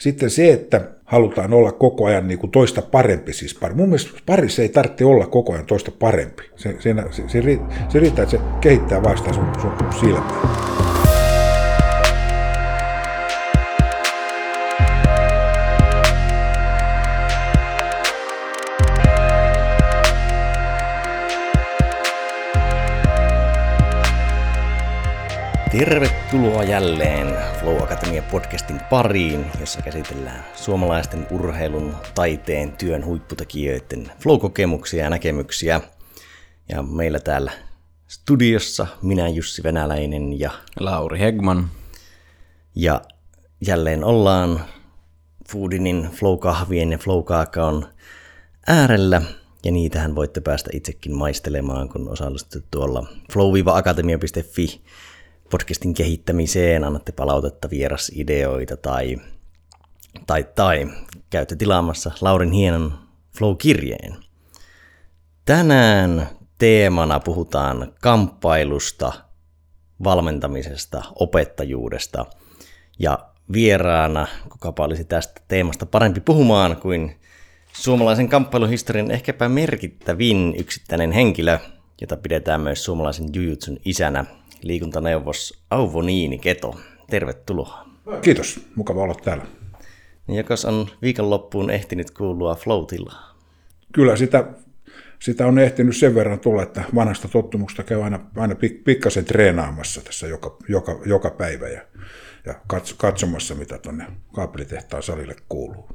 Sitten se, että halutaan olla koko ajan niin kuin toista parempi, siis pari. Mun mielestä parissa ei tarvitse olla koko ajan toista parempi. Se, se, se, se, se riittää, että se kehittää vasta sun, sun silmää. Tervetuloa jälleen Flow Akatemia podcastin pariin, jossa käsitellään suomalaisten urheilun, taiteen, työn huipputekijöiden flow-kokemuksia ja näkemyksiä. Ja meillä täällä studiossa minä Jussi Venäläinen ja Lauri Hegman. Ja jälleen ollaan Foodinin flow-kahvien ja flow-kaakaon äärellä. Ja niitähän voitte päästä itsekin maistelemaan, kun osallistutte tuolla flow-akatemia.fi podcastin kehittämiseen, annatte palautetta, vierasideoita tai, tai, tai käytte tilaamassa Laurin hienon Flow-kirjeen. Tänään teemana puhutaan kamppailusta, valmentamisesta, opettajuudesta ja vieraana, kukapa olisi tästä teemasta parempi puhumaan kuin suomalaisen kamppailuhistorian ehkäpä merkittävin yksittäinen henkilö, jota pidetään myös suomalaisen jujutsun isänä, liikuntaneuvos Auvo Niini Keto. Tervetuloa. Kiitos, mukava olla täällä. Niin jokas on viikonloppuun ehtinyt kuulua flow Kyllä sitä, sitä on ehtinyt sen verran tulla, että vanhasta tottumuksesta käy aina, aina pik, pikkasen treenaamassa tässä joka, joka, joka päivä ja, ja katsomassa, mitä tuonne kaapelitehtaan salille kuuluu.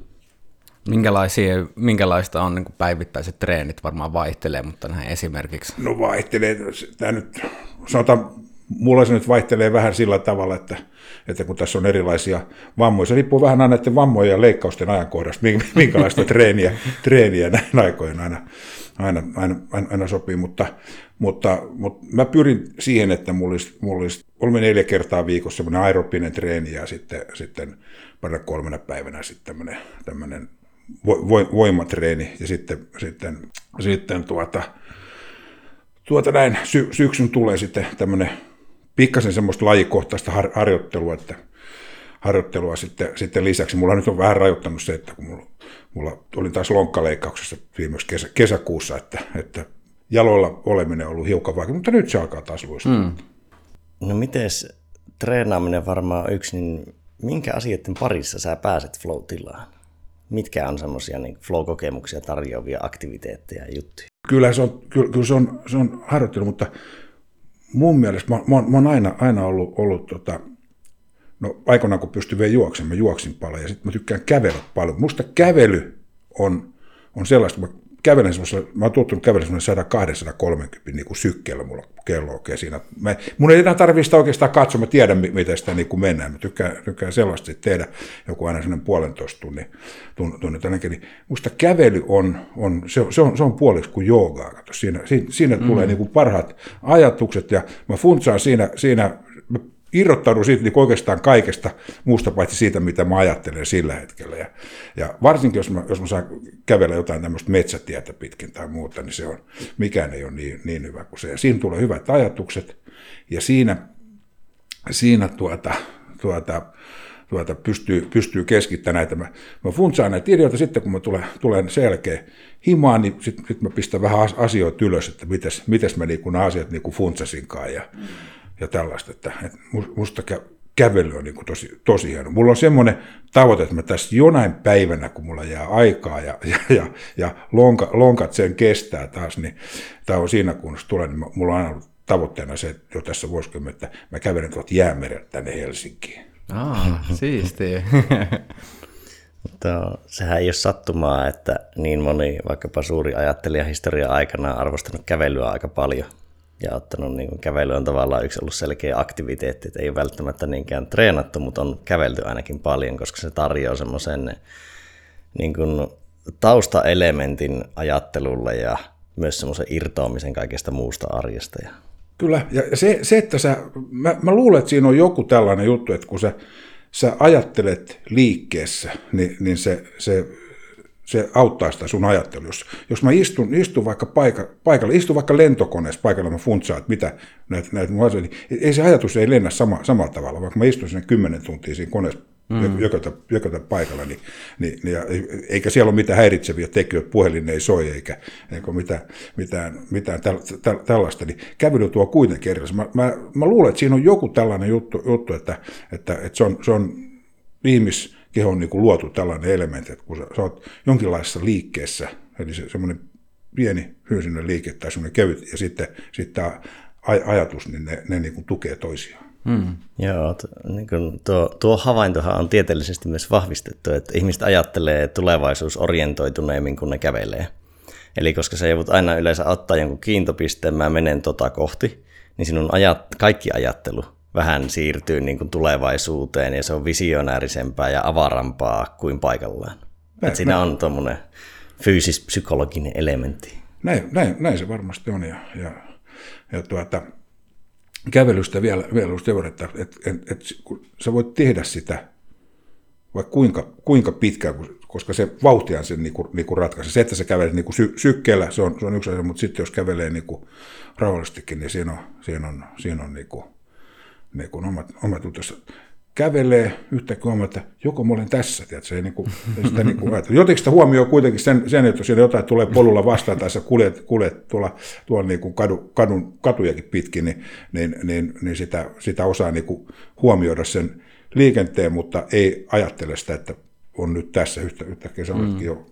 Minkälaisia, minkälaista on niin päivittäiset treenit? Varmaan vaihtelee, mutta näin esimerkiksi. No vaihtelee. Tämä nyt, sanotaan mulla se nyt vaihtelee vähän sillä tavalla, että, että kun tässä on erilaisia vammoja, se riippuu vähän aina näiden vammojen ja leikkausten ajankohdasta, minkälaista treeniä, treeniä näin aikoina aina, aina, aina, aina sopii, mutta, mutta, mutta mä pyrin siihen, että mulla olisi, mulla olisi kolme neljä kertaa viikossa semmoinen aerobinen treeni ja sitten, sitten parin kolmena päivänä sitten tämmöinen, tämmöinen voimatreeni ja sitten, sitten, sitten tuota, tuota näin sy- syksyn tulee sitten tämmöinen pikkasen semmoista lajikohtaista har- harjoittelua, että harjoittelua sitten, sitten lisäksi. Mulla nyt on vähän rajoittanut se, että kun mulla, mulla olin taas lonkkaleikkauksessa viimeksi kesä, kesäkuussa, että, että jaloilla oleminen on ollut hiukan vaikea, mutta nyt se alkaa taas luistaa. Mm. No mites treenaaminen varmaan yksi, niin minkä asioiden parissa sä pääset flow-tilaan? Mitkä on semmoisia niin flow-kokemuksia tarjoavia aktiviteetteja ja juttuja? Kyllä se on, kyllä, kyllä se on, se on harjoittelu, mutta mun mielestä mä, mä, mä oon aina, aina ollut, ollut tota, no aikoinaan kun pystyin vielä juoksemaan, mä juoksin paljon ja sitten mä tykkään kävellä paljon. Musta kävely on, on sellaista, mä kävelen semmoisella, mä oon tuottunut kävellä semmoisella 100-230 niin kuin sykkeellä mulla kello oikein siinä. Mä, mun ei enää tarvitse sitä oikeastaan katsoa, mä tiedän miten sitä niin kuin mennään. Mä tykkään, tykkään sellaista tehdä joku aina semmoinen puolentoista tunnin, tunnin, tunnin tännekin. Niin musta kävely on, on, se, se, on, se on puoliksi kuin joogaa. Siinä, siinä, siinä mm. tulee niin kuin parhaat ajatukset ja mä funtsaan siinä, siinä irrottaudun siitä niin oikeastaan kaikesta muusta paitsi siitä, mitä mä ajattelen sillä hetkellä. Ja, ja varsinkin, jos mä, jos mä saan kävellä jotain tämmöistä metsätietä pitkin tai muuta, niin se on, mikään ei ole niin, niin hyvä kuin se. Ja siinä tulee hyvät ajatukset, ja siinä, siinä tuota, tuota, tuota, pystyy, pystyy keskittämään näitä. Mä, mä funtsaan näitä ideoita sitten, kun mä tulen, tulen selkeä himaan, niin sitten sit mä pistän vähän asioita ylös, että mites, mites mä niinku nämä asiat niinku funtsasinkaan. Ja, mm ja tällaista, että, että musta kävely on niin kuin tosi, tosi hieno. Mulla on semmoinen tavoite, että mä tässä jonain päivänä, kun mulla jää aikaa ja, ja, ja, ja lonka, lonkat sen kestää taas, niin tämä on siinä kunnossa tulee, niin mulla on aina ollut tavoitteena se, että jo tässä vuosikymmentä, että mä kävelen tuolta jäämereltä tänne Helsinkiin. Ah, siistiä. Mutta sehän ei ole sattumaa, että niin moni vaikkapa suuri ajattelija historia aikana on arvostanut kävelyä aika paljon ja ottanut niin kuin kävely on tavallaan yksi ollut selkeä aktiviteetti, että ei ole välttämättä niinkään treenattu, mutta on kävelty ainakin paljon, koska se tarjoaa semmoisen niin kuin taustaelementin ajattelulle ja myös semmoisen irtoamisen kaikesta muusta arjesta. Kyllä, ja se, se että sä, mä, mä luulen, että siinä on joku tällainen juttu, että kun sä, sä ajattelet liikkeessä, niin, niin se, se se auttaa sitä sun ajattelua. Jos, jos mä istun, istun vaikka paika, paikalla, istun vaikka lentokoneessa paikalla, mä funtsaan, että mitä näitä, näitä mun asioita, niin ei se ajatus ei lennä sama, samalla tavalla, vaikka mä istun sinne kymmenen tuntia siinä koneessa mm. jökötä, jökötä paikalla, niin, niin, niin, ja eikä siellä ole mitään häiritseviä tekijöitä, puhelin ei soi eikä, eikä mitään, mitään, mitään täl, täl, tällaista, niin kävely tuo kuitenkin erilaisia. Mä, mä, mä luulen, että siinä on joku tällainen juttu, juttu että, että, että se on, se on ihmiskehon niin kuin luotu tällainen elementti, että kun sä, sä oot jonkinlaisessa liikkeessä, eli se, semmoinen pieni fyysinen liike tai semmoinen kevyt, ja sitten, sitten tämä ajatus, niin ne, ne niin kuin tukee toisiaan. Hmm. Joo, t- niin kuin tuo, tuo havaintohan on tieteellisesti myös vahvistettu, että ihmiset ajattelee tulevaisuusorientoituneemmin, kun ne kävelee. Eli koska sä joudut aina yleensä ottaa jonkun kiintopisteen, mä menen tota kohti, niin sinun ajat, kaikki ajattelu vähän siirtyy niin kuin tulevaisuuteen ja se on visionäärisempää ja avarampaa kuin paikallaan. Näin, Et siinä näin. on tuommoinen fyysis-psykologinen elementti. Näin, näin, näin se varmasti on ja, ja, ja tuota, kävelystä vielä, vielä sen että, että, että, että kun sä voit tehdä sitä vaikka kuinka, kuinka pitkään, koska se vauhtia sen niin kuin, niin kuin ratkaisee. Se, että sä kävelet niin kuin sy, sykkeellä, se on, se on yksi asia, mutta sitten jos kävelee niin kuin rauhallistikin, niin siinä on, siinä on, siinä on niin niin kuin omat, omat kävelee yhtäkkiä huomaa, että joko mä olen tässä, tiedätkö, se ei, niin kuin, sitä niin kuin Jotenkin sitä huomioi kuitenkin sen, sen, että jos jotain tulee polulla vastaan tai sä kuljet, kuljet tuolla, tuolla niin kuin kadu, kadun, katujakin pitkin, niin, niin, niin, niin sitä, sitä osaa niin kuin huomioida sen liikenteen, mutta ei ajattele sitä, että on nyt tässä yhtä, yhtäkkiä, sä mm. jo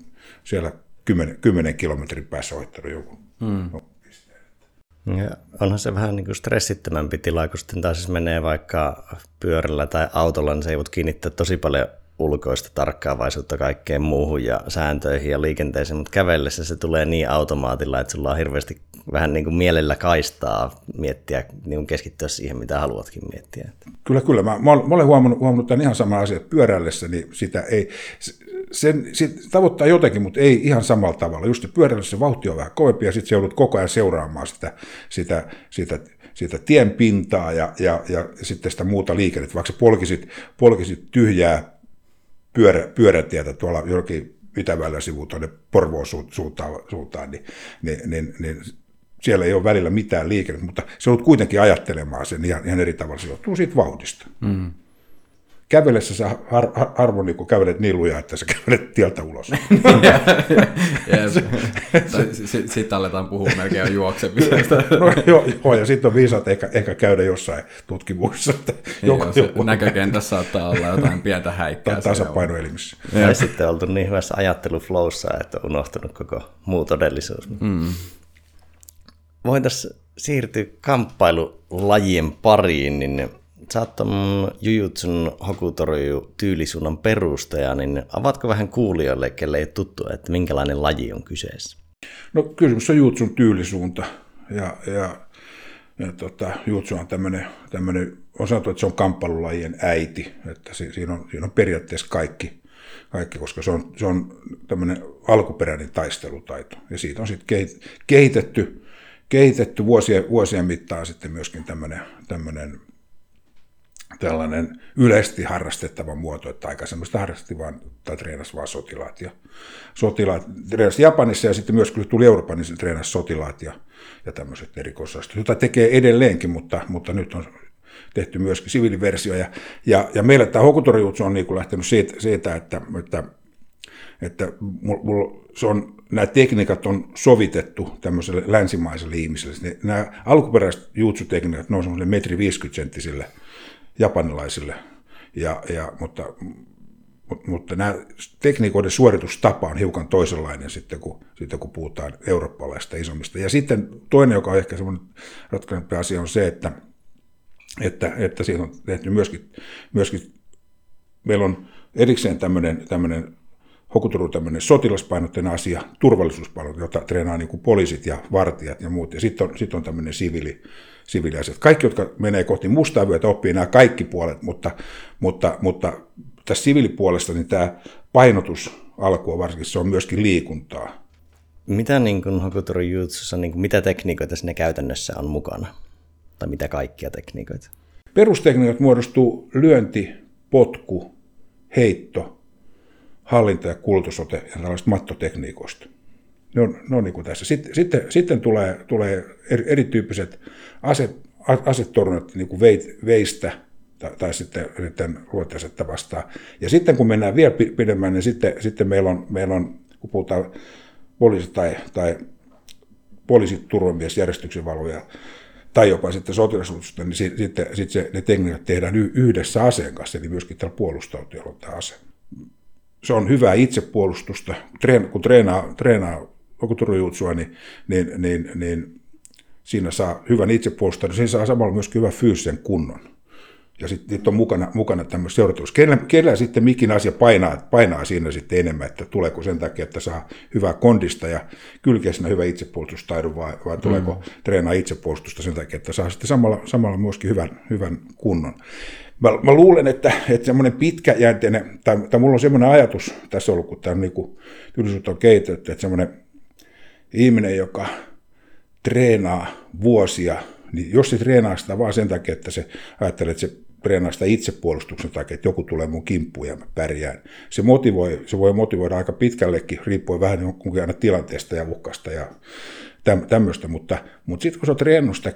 siellä 10, 10 kilometrin päässä ohittanut joku. Mm. Ja onhan se vähän niin kuin stressittömämpi tila, kun sitten taas jos menee vaikka pyörällä tai autolla, niin se ei voi kiinnittää tosi paljon ulkoista tarkkaavaisuutta kaikkeen muuhun ja sääntöihin ja liikenteeseen, mutta kävellessä se tulee niin automaatilla, että sulla on hirveästi vähän niin kuin mielellä kaistaa miettiä, niin kuin keskittyä siihen, mitä haluatkin miettiä. Kyllä, kyllä. Mä, mä olen huomannut, huomannut tämän ihan sama asia, että pyöräillessä niin sitä ei, sen, tavoittaa jotenkin, mutta ei ihan samalla tavalla. Just pyörällä se vauhti on vähän kovempi ja sitten se joudut koko ajan seuraamaan sitä, sitä, sitä, sitä tien pintaa ja, ja, ja sitten sitä muuta liikennettä. Vaikka polkisit, polkisit tyhjää pyörä, pyörätietä tuolla jollakin Itäväylän sivuun tuonne Porvoon suuntaan, suuntaan niin, niin, niin, niin siellä ei ole välillä mitään liikennettä, mutta se on kuitenkin ajattelemaan sen ihan, ihan eri tavalla. Se johtuu siitä vauhdista. Mm kävelessä sä har, har, harvoin niin kävelet niin lujaa, että sä kävelet tieltä ulos. Sitten aletaan puhua melkein juoksemisesta. no, joo, joo, ja sitten on viisaat ehkä, ehkä käydä jossain tutkimuksessa. Että joku, joku, näkökentässä saattaa olla jotain pientä häikkää. Tasapainoelimissä. Tai sitten oltu niin hyvässä ajatteluflowssa, että on unohtunut koko muu todellisuus. Mm. Voitaisiin siirtyä kamppailulajien pariin, niin oot Jujutsun Hokutoryu tyylisuunnan perustaja, niin avatko vähän kuulijoille, kelle ei tuttu, että minkälainen laji on kyseessä? No kysymys on Jujutsun tyylisuunta ja, ja, ja tota, Jujutsu on tämmöinen, tämmöinen, on sanottu, että se on kamppailulajien äiti, että siinä on, siinä on periaatteessa kaikki, kaikki, koska se on, se on tämmöinen alkuperäinen taistelutaito. Ja siitä on sitten kehitetty, kehitetty vuosien, vuosien mittaan sitten myöskin tämmöinen tällainen yleisesti harrastettava muoto, että aika semmoista harrasti vaan, tai treenasi vaan sotilaat. Ja sotilaat treenasi Japanissa ja sitten myös kun tuli Euroopan, niin treenasi sotilaat ja, ja tämmöiset erikoisastot, jota tekee edelleenkin, mutta, mutta nyt on tehty myöskin siviiliversio. Ja, ja, ja meillä tämä Hokutorjutsu on niin kuin lähtenyt siitä, siitä että, että, että mulla, se on, nämä tekniikat on sovitettu tämmöiselle länsimaiselle ihmiselle. Nämä alkuperäiset jutsutekniikat, ne on semmoiselle metri 50 senttisille japanilaisille, ja, ja, mutta, mutta, nämä tekniikoiden suoritustapa on hiukan toisenlainen sitten, kun, sitten kun puhutaan eurooppalaisista isommista. Ja sitten toinen, joka on ehkä semmoinen ratkaisempi asia, on se, että, että, että siitä on tehty myöskin, myöskin meillä on erikseen tämmöinen, tämmöinen Hokuturu tämmöinen sotilaspainotteinen asia, turvallisuuspainotteinen, jota treenaa niin kuin poliisit ja vartijat ja muut. Ja sitten on, sit on tämmöinen siviili, siviiliasiat. Kaikki, jotka menee kohti mustaa vyötä, oppii nämä kaikki puolet, mutta, mutta, mutta tässä siviilipuolesta niin tämä painotus alkua varsinkin, se on myöskin liikuntaa. Mitä niin kuin Jutsussa, niin kuin, mitä tekniikoita sinne käytännössä on mukana? Tai mitä kaikkia tekniikoita? Perustekniikat muodostuu lyönti, potku, heitto, hallinta ja kultusote ja tällaista mattotekniikoista. Ne on, ne on niin kuin tässä. Sitten, sitten, sitten tulee, tulee eri, erityyppiset aset, asetornat niin kuin veistä tai, tai sitten, sitten luoteisetta vastaan. Ja sitten kun mennään vielä pidemmän, niin sitten, sitten meillä, on, meillä on, kun puhutaan poliisi tai, tai poliisi, turvamies, järjestyksenvalvoja, tai jopa sitten sotilassuutusta, niin sitten, sitten se, ne tekniikat tehdään yhdessä aseen kanssa, eli myöskin tällä puolustautujalla on tämä ase. Se on hyvää itsepuolustusta. Kun treenaa, treenaa okuturujuutsua, niin, niin, niin, niin siinä saa hyvän itsepuolustuksen, niin siinä saa samalla myös hyvän fyysisen kunnon. Ja sitten on mukana, mukana tämmöistä seuratus. Kellä, kellä sitten mikin asia painaa, painaa siinä sitten enemmän, että tuleeko sen takia, että saa hyvää kondista ja kylkeä hyvä itsepuolustustaidon, vai, vai tuleeko mm. treenaa itsepuolustusta sen takia, että saa sitten samalla, samalla myöskin hyvän, hyvän kunnon. Mä, mä luulen, että, että semmoinen pitkäjänteinen, tai, tai mulla on semmoinen ajatus tässä ollut, kun tämä on, niin kuin, on kehitetty, että semmoinen ihminen, joka treenaa vuosia, niin jos se treenaa sitä vaan sen takia, että se ajattelee, että se treenaa sitä itsepuolustuksen takia, että joku tulee mun kimppuun ja mä pärjään. Se, motivoi, se voi motivoida aika pitkällekin, riippuen vähän niin aina tilanteesta ja uhkasta ja tämmöistä, mutta, mutta sitten kun sä oot treenannut sitä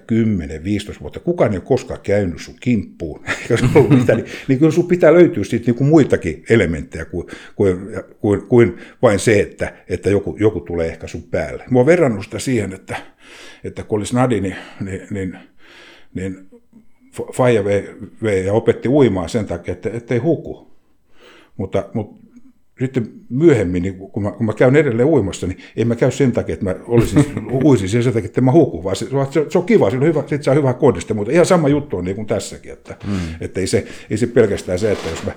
10-15 vuotta, kukaan ei ole koskaan käynyt sun kimppuun, eikä se ollut mitään, niin, niin kyllä sun pitää löytyä sitten niin kuin muitakin elementtejä kuin, kuin, kuin, kuin vain se, että, että joku, joku tulee ehkä sun päälle. Oon verrannut sitä siihen, että, että kun olisi Nadi, niin, niin, niin, niin Faija vei, vei ja opetti uimaan sen takia, että ettei huku. Mutta, mutta sitten myöhemmin, niin kun, mä, kun mä käyn edelleen uimassa, niin en mä käy sen takia, että mä olisin, uisin sen takia, että mä hukun, vaan se, se, se on kiva, se on hyvä, sit saa hyvää kondista, mutta ihan sama juttu on niin kuin tässäkin, että, mm. että ei, se, ei se pelkästään se, että jos mä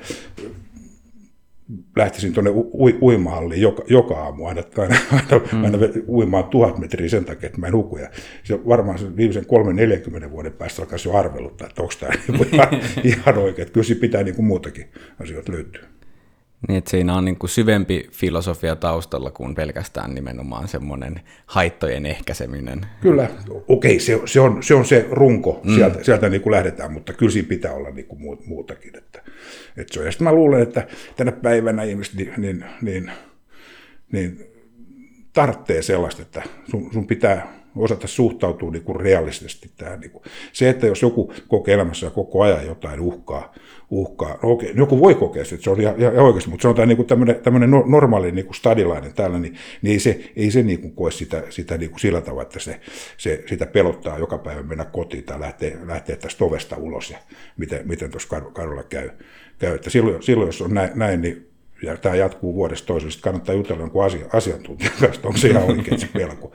lähtisin tuonne u- uimahalliin joka, joka aamu aina, aina, aina, mm. aina uimaan tuhat metriä sen takia, että mä en huku. Ja se varmaan sen viimeisen 3-40 vuoden päästä alkaisi jo arveluttaa, että onko tämä niin ihan, ihan oikein. Että kyllä siinä pitää niin kuin muutakin asioita löytyä. Niin, että siinä on niin kuin syvempi filosofia taustalla kuin pelkästään nimenomaan semmoinen haittojen ehkäiseminen. Kyllä, okei, se, se, on, se on se runko, mm. sieltä, sieltä niin kuin lähdetään, mutta kyllä siinä pitää olla niin kuin muutakin. Että, että se on. Ja sitten mä luulen, että tänä päivänä ihmiset niin, niin, niin, niin tarvitsee sellaista, että sun, sun pitää osata suhtautua niin kuin realistisesti tähän. Niin kuin. Se, että jos joku kokee elämässä koko ajan jotain uhkaa, uhkaa. No okei, joku voi kokea että se on ihan, ihan oikeasti, mutta sanotaan niin tämmöinen, tämmöinen normaali niin kuin stadilainen täällä, niin, niin ei se, ei se niin kuin koe sitä, sitä niin kuin sillä tavalla, että se, se, sitä pelottaa joka päivä mennä kotiin tai lähteä, lähteä tästä ovesta ulos ja miten, miten tuossa kadulla käy. käy. Että silloin, silloin, jos on näin, näin niin ja tämä jatkuu vuodesta toiseen, sitten kannattaa jutella jonkun asia, asiantuntijan kanssa, onko se ihan oikein se pelko.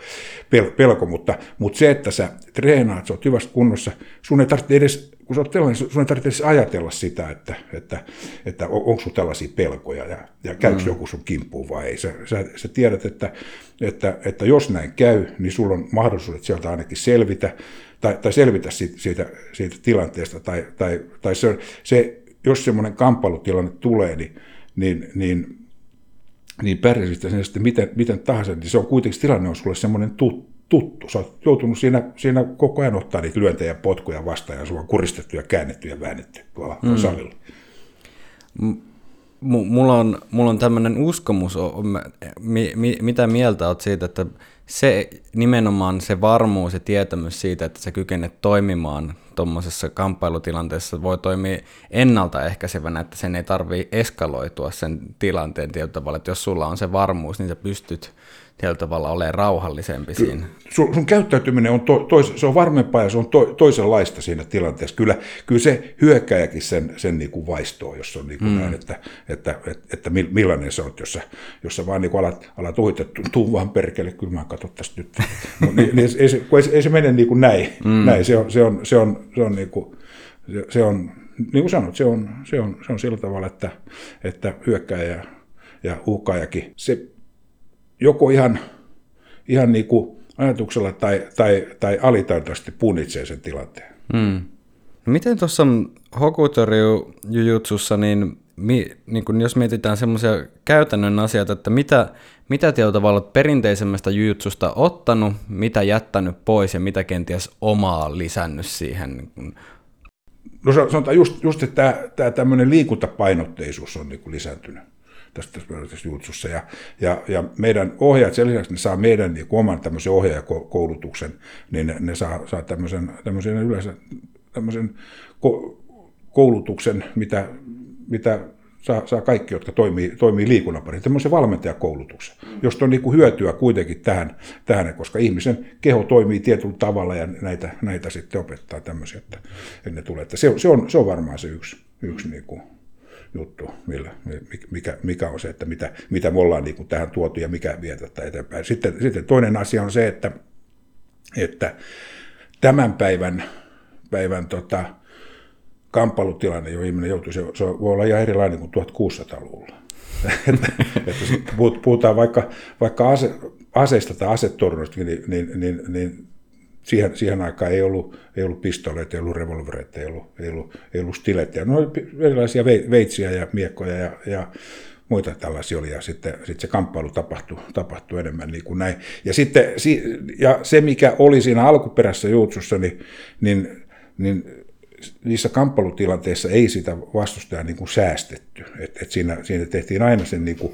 Pel, pelko mutta, mutta se, että sä treenaat, sä oot hyvässä kunnossa, sun ei tarvitse edes, kun sä oot tellainen, sun ei tarvitse edes ajatella sitä, että, että, että on, onko sun tällaisia pelkoja ja, ja käykö mm. joku sun kimppuun vai ei. Sä, sä, sä tiedät, että, että, että jos näin käy, niin sulla on mahdollisuudet sieltä ainakin selvitä, tai, tai selvitä siitä, siitä, siitä tilanteesta, tai, tai, tai se, se, jos semmoinen kamppailutilanne tulee, niin niin, niin, niin pärjäsit sen sitten miten, miten tahansa, niin se on kuitenkin tilanne on sulle semmoinen tuttu. tuttu. Sä oot joutunut siinä, siinä koko ajan ottaa niitä lyöntejä ja potkuja vastaan ja sua on kuristettu ja käännetty ja väännetty tuolla mm. salilla. M- mulla on, mulla on tämmöinen uskomus, mi, mi, mitä mieltä olet siitä, että se nimenomaan se varmuus ja tietämys siitä, että sä kykenet toimimaan tuommoisessa kamppailutilanteessa voi toimia ennaltaehkäisevänä, että sen ei tarvitse eskaloitua sen tilanteen tietyllä tavalla, että jos sulla on se varmuus, niin sä pystyt tietyllä tavalla olemaan rauhallisempi siinä. Sun, sun käyttäytyminen on, to, tois, se on varmempaa ja se on to, toisenlaista siinä tilanteessa. Kyllä, kyllä se hyökkäjäkin sen, sen niin kuin vaistoo, jos on niin kuin mm. näin, että, että, että, että millainen se on, jos sä, jos sä vaan niin kuin alat, alat uhita, että tuu vaan perkele, kyllä mä katson tästä nyt. niin, niin, ei, se, ei, ei se mene niin kuin näin. Mm. näin. Se on, se on, se on, se on, niin kuin, se, se on niin kuin sanot, se on, se on, se on sillä tavalla, että, että hyökkäjä ja uhkaajakin, se joko ihan, ihan niin kuin ajatuksella tai, tai, tai alitaitoisesti punnitsee sen tilanteen. Hmm. No miten tuossa Hokutoryu Jujutsussa, niin, mi, niin kun jos mietitään semmoisia käytännön asioita, että mitä, mitä tietyllä tavalla perinteisemmästä jujutsusta ottanut, mitä jättänyt pois ja mitä kenties omaa lisännyt siihen? Niin no sanotaan just, just että tämä, tämä tämmöinen liikuntapainotteisuus on niin kuin lisääntynyt tästä, jutsussa. Ja, ja, ja meidän ohjaajat, sen lisäksi ne saa meidän niin oman tämmöisen ohjaajakoulutuksen, niin ne, ne saa, saa tämmöisen, tämmöisen yleensä tämmöisen ko, koulutuksen, mitä, mitä saa, saa kaikki, jotka toimii, toimii liikunnan parissa, tämmöisen valmentajakoulutuksen, josta on niin kuin hyötyä kuitenkin tähän, tähän, koska ihmisen keho toimii tietyllä tavalla ja näitä, näitä sitten opettaa tämmöisiä, että ne tulee. Että se, se, on, se on varmaan se yksi, yksi niin kuin juttu, millä, mikä, mikä on se, että mitä, mitä me ollaan niin kuin tähän tuotu ja mikä vie tätä eteenpäin. Sitten, sitten toinen asia on se, että, että tämän päivän, päivän tota, kamppailutilanne, johon ihminen joutuu, se, se voi olla ihan erilainen kuin 1600-luvulla. että, että puhutaan vaikka, vaikka ase, aseista tai asetorjunnasta, niin, niin, niin, niin siihen, siihen aikaan ei ollut, ei ollut pistoleita, ei ollut revolvereita, ei ollut, ei ollut, ei ollut stilettiä. No erilaisia veitsiä ja miekkoja ja, ja muita tällaisia oli, ja sitten, sitten se kamppailu tapahtui, tapahtui enemmän niin kuin näin. Ja, sitten, ja se, mikä oli siinä alkuperäisessä juutsussa, niin, niin, niin niissä kamppailutilanteissa ei sitä vastustajaa niin kuin säästetty. Et, et siinä, siinä tehtiin aina sen niin kuin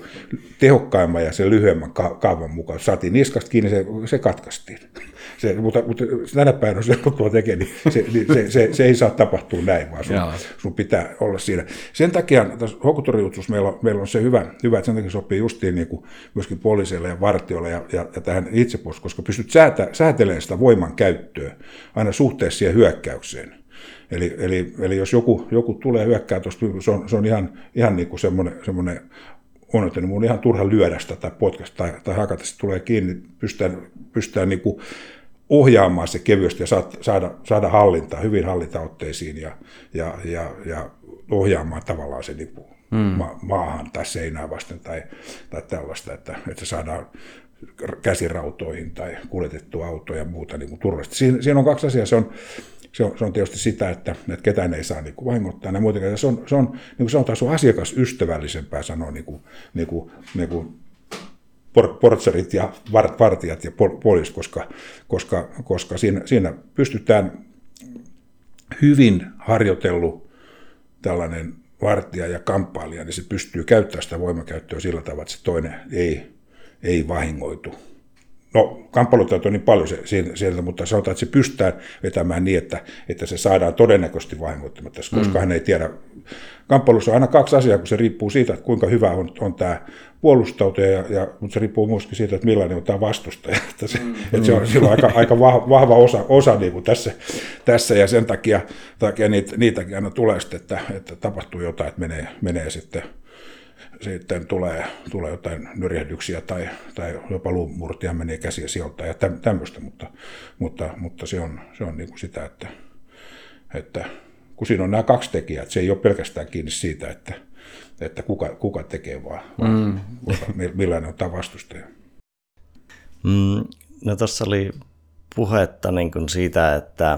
tehokkaimman ja sen lyhyemmän ka- kaavan mukaan. Saatiin niskasta kiinni, se, se katkaistiin. Se, mutta, mutta tänä päivänä, jos joku tuo tekee, niin se, niin se, se, se, ei saa tapahtua näin, vaan sun, sun pitää olla siinä. Sen takia tässä hokutoriutsussa meillä on, meillä on se hyvä, hyvä, että sen takia sopii justiin niin kuin myöskin poliiseille ja vartioille ja, ja, ja tähän itsepuolustukseen, koska pystyt säätä, säätelemään sitä voiman käyttöä aina suhteessa siihen hyökkäykseen. Eli, eli, eli jos joku, joku tulee hyökkää tuosta, se on, se on ihan, ihan niin kuin semmoinen, semmoinen on, että mun on ihan turha lyödä sitä tai potkasta tai, tai hakata, se tulee kiinni, pystytään, pystytään niin kuin ohjaamaan se kevyesti ja saada, saada hallintaa, hyvin hallintaotteisiin ja, ja, ja, ja ohjaamaan tavallaan se niin mm. ma- maahan tai seinää vasten tai, tai tällaista, että, että saadaan käsirautoihin tai kuljetettua autoja ja muuta niin kuin turvallisesti. Siinä, siinä on kaksi asiaa. Se on, se on, se on tietysti sitä, että, että ketään ei saa niin kuin vahingoittaa. Ja muutenkin. Se on, se on, niin kuin sanotaan, se on asiakasystävällisempää sanoa niin kuin, niin kuin, niin kuin portsarit ja vartijat ja poliis, koska, koska, koska siinä, siinä pystytään hyvin harjoitellut tällainen vartija ja kamppailija, niin se pystyy käyttämään sitä voimakäyttöä sillä tavalla, että se toinen ei, ei vahingoitu No, kamppailutyöt on niin paljon sieltä, mutta sanotaan, että se pystytään vetämään niin, että, että se saadaan todennäköisesti vahingoittamatta, koska mm. hän ei tiedä. Kamppailussa on aina kaksi asiaa, kun se riippuu siitä, että kuinka hyvä on, on tämä puolustautuja, ja, ja, mutta se riippuu myöskin siitä, että millainen on tämä vastustaja. Että se, mm. että se on, se on aika, aika vahva, vahva osa, osa niin kuin tässä, tässä, ja sen takia, takia niitä, niitäkin aina tulee sitten, että, että tapahtuu jotain, että menee, menee sitten sitten tulee, tulee jotain nyrjähdyksiä tai, tai jopa luumurtia menee käsiä sieltä ja tämmöistä, mutta, mutta, mutta se on, se on niin kuin sitä, että, että kun siinä on nämä kaksi tekijää, että se ei ole pelkästään kiinni siitä, että, että kuka, kuka tekee, vaan, mm. kuka, millainen on tämä vastustaja. Mm, no tuossa oli puhetta niin kuin siitä, että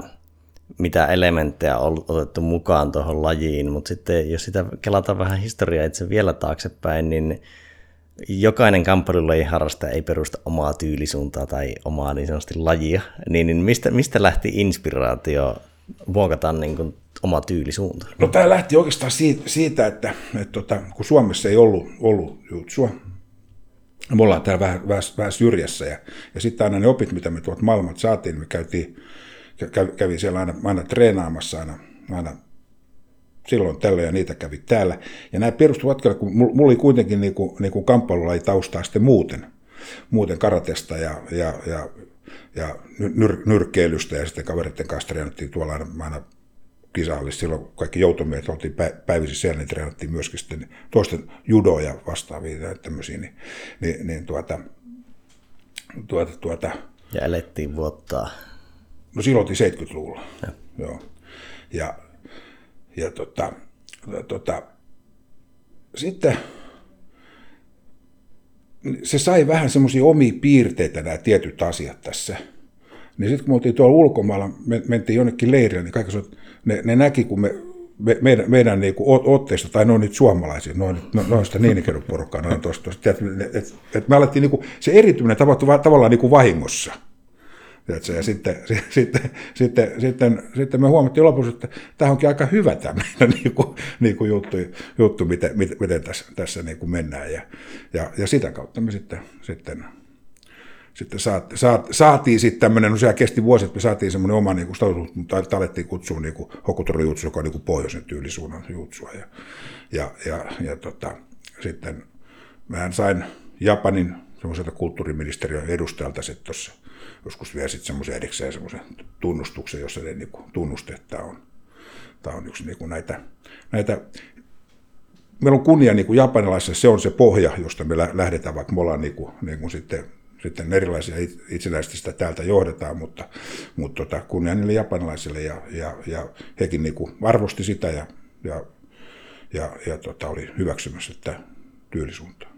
mitä elementtejä on otettu mukaan tuohon lajiin, mutta sitten jos sitä kelataan vähän historiaa itse vielä taaksepäin, niin jokainen kamppailulaji harrastaja ei perusta omaa tyylisuuntaa tai omaa niin sanotusti lajia, niin, niin mistä, mistä lähti inspiraatio muokata niin kuin oma tyylisuunta? No tämä lähti oikeastaan siitä, että, että, tota, kun Suomessa ei ollut, ollut jutsua, me ollaan täällä vähän, vähän, vähän syrjässä ja, ja sitten aina ne opit, mitä me tuolta maailmalta saatiin, me käytiin kävi siellä aina, aina treenaamassa aina, aina silloin tällä ja niitä kävi täällä. Ja nämä perustuvat, kun mulla oli kuitenkin niin kuin, niin kuin kamppailulaji taustaa sitten muuten, muuten karatesta ja, ja, ja, ja nyr, nyrkkeilystä ja sitten kaveritten kanssa treenattiin tuolla aina, aina kisaallis. Silloin kaikki joutomiehet oltiin päivisin siellä, niin treenattiin myöskin sitten toisten judoja vastaavia ja tämmöisiä, niin, niin, niin tuota, tuota, tuota, ja elettiin vuotta No silloin oltiin 70-luvulla. Ja. Joo. Ja, ja tota, tota, sitten se sai vähän semmoisia omia piirteitä nämä tietyt asiat tässä. Niin sitten kun me oltiin tuolla ulkomailla, me mentiin jonnekin leirille, niin kaikki ne, ne näki, kun me, me meidän, meidän niin kuin otteista, tai ne on nyt suomalaisia, noin, no, noista niinikerron porukkaa, noin tuosta, että et, et me alettiin, niin kuin, se erittyminen tapahtui tavallaan niin kuin vahingossa. Tiedätkö? Ja sitten, sitten, sitten, sitten, sitten me huomattiin lopussa, että tämä onkin aika hyvä tämä niin kuin, niin kuin juttu, juttu, miten, miten tässä, tässä niin kuin mennään. Ja, ja, ja sitä kautta me sitten, sitten, sitten saat, saat, saatiin sitten tämmöinen, no sehän kesti vuosi, että me saatiin semmoinen oma niin kuin, mutta alettiin kutsua niin kuin Hokutori Jutsu, joka on niin pohjoisen tyylisuunnan jutsua. Ja, ja, ja, ja tota, sitten mä sain Japanin semmoiselta kulttuuriministeriön edustajalta sitten tuossa joskus vielä sitten semmoisen erikseen semmoisen tunnustuksen, jossa ne niin kuin tämä on, tämä on yksi niin kuin näitä, näitä meillä on kunnia niin kuin japanilaisessa, se on se pohja, josta me lähdetään, vaikka me ollaan niin kuin, niin kuin sitten, sitten erilaisia itsenäisesti sitä täältä johdetaan, mutta, mutta tota, kunnia niille japanilaisille ja, ja, ja hekin niin kuin arvosti sitä ja, ja, ja, ja tota, oli hyväksymässä sitä tyylisuuntaa.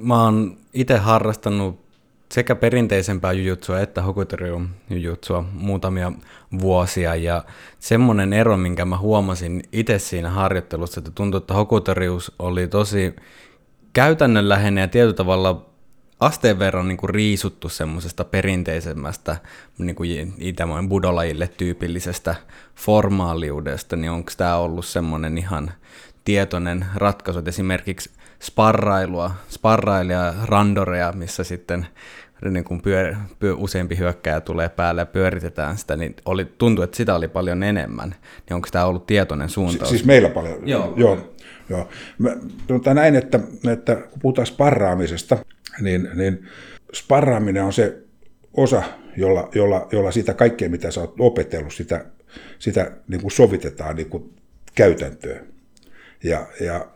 Mä oon itse harrastanut sekä perinteisempää jujutsua että hokutorium jujutsua muutamia vuosia. Ja semmoinen ero, minkä mä huomasin itse siinä harjoittelussa, että tuntui, että hokutorius oli tosi käytännönläheinen ja tietyllä tavalla asteen verran niin kuin riisuttu semmoisesta perinteisemmästä niin kuin itämaan budolajille tyypillisestä formaaliudesta, niin onko tämä ollut semmoinen ihan tietoinen ratkaisu, että esimerkiksi sparrailua, sparrailija randoreja, missä sitten niin kun pyör, pyö, useampi hyökkäjä tulee päälle ja pyöritetään sitä, niin oli, tuntui, että sitä oli paljon enemmän. Niin onko tämä ollut tietoinen suuntaus? Si- siis meillä paljon? Joo. joo, joo. Mä, tota näin, että, että kun puhutaan sparraamisesta, niin, niin sparraaminen on se osa, jolla, jolla, jolla sitä kaikkea, mitä sä oot opetellut, sitä, sitä niin kuin sovitetaan niin kuin käytäntöön. Ja, ja,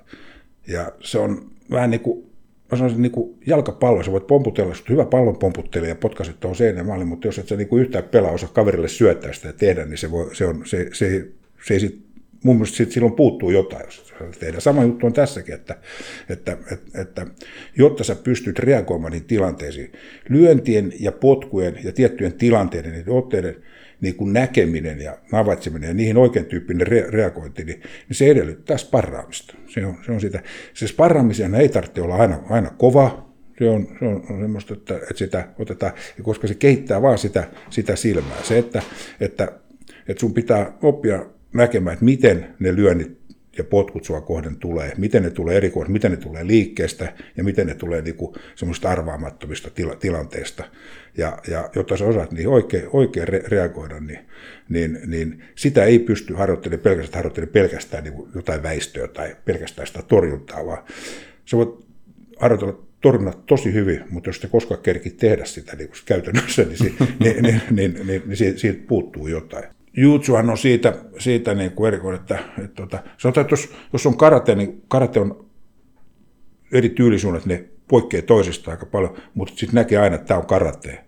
ja se on vähän niin kuin mä sanoisin niin kuin jalkapallo, sä voit pomputella, sä hyvä pallon pomputtelija ja potkaset tuohon seinään maaliin, mutta jos et sä niin kuin yhtään pelaa, osaa kaverille syöttää sitä ja tehdä, niin se, voi, se, on, se, se, se ei sit, mun mielestä sit silloin puuttuu jotain, jos tehdään. Sama juttu on tässäkin, että, että, että, että jotta sä pystyt reagoimaan niihin tilanteisiin, lyöntien ja potkujen ja tiettyjen tilanteiden, niiden otteiden niin kuin näkeminen ja havaitseminen ja niihin oikein tyyppinen re- reagointi, niin, niin se edellyttää sparraamista. Se on, se on sitä. Se sparraamisen ei tarvitse olla aina, aina kova, se on, se on, semmoista, että, että sitä otetaan, koska se kehittää vaan sitä, sitä silmää. Se, että, että, että sun pitää oppia näkemään, että miten ne lyönnit ja potkut sua kohden tulee, miten ne tulee erikoisesti, miten ne tulee liikkeestä ja miten ne tulee niin semmoista arvaamattomista tila, tilanteista. Ja, ja jotta sä osaat niin oikein, oikein re, reagoida, niin, niin, niin, sitä ei pysty harjoittelemaan pelkästään, harjoittelemaan pelkästään niin jotain väistöä tai pelkästään sitä torjuntaa, vaan sä voit harjoitella torjunnat tosi hyvin, mutta jos te koskaan kerkit tehdä sitä niin käytännössä, niin, si, niin, niin, niin, niin, niin siitä, siitä puuttuu jotain. Jutsuhan on siitä, siitä niin kuin erikoinen, että, että, että tota, sanotaan, että jos, jos on karate, niin karate on eri tyylisuunnat, ne poikkeaa toisistaan aika paljon, mutta sitten näkee aina, että tämä on karate.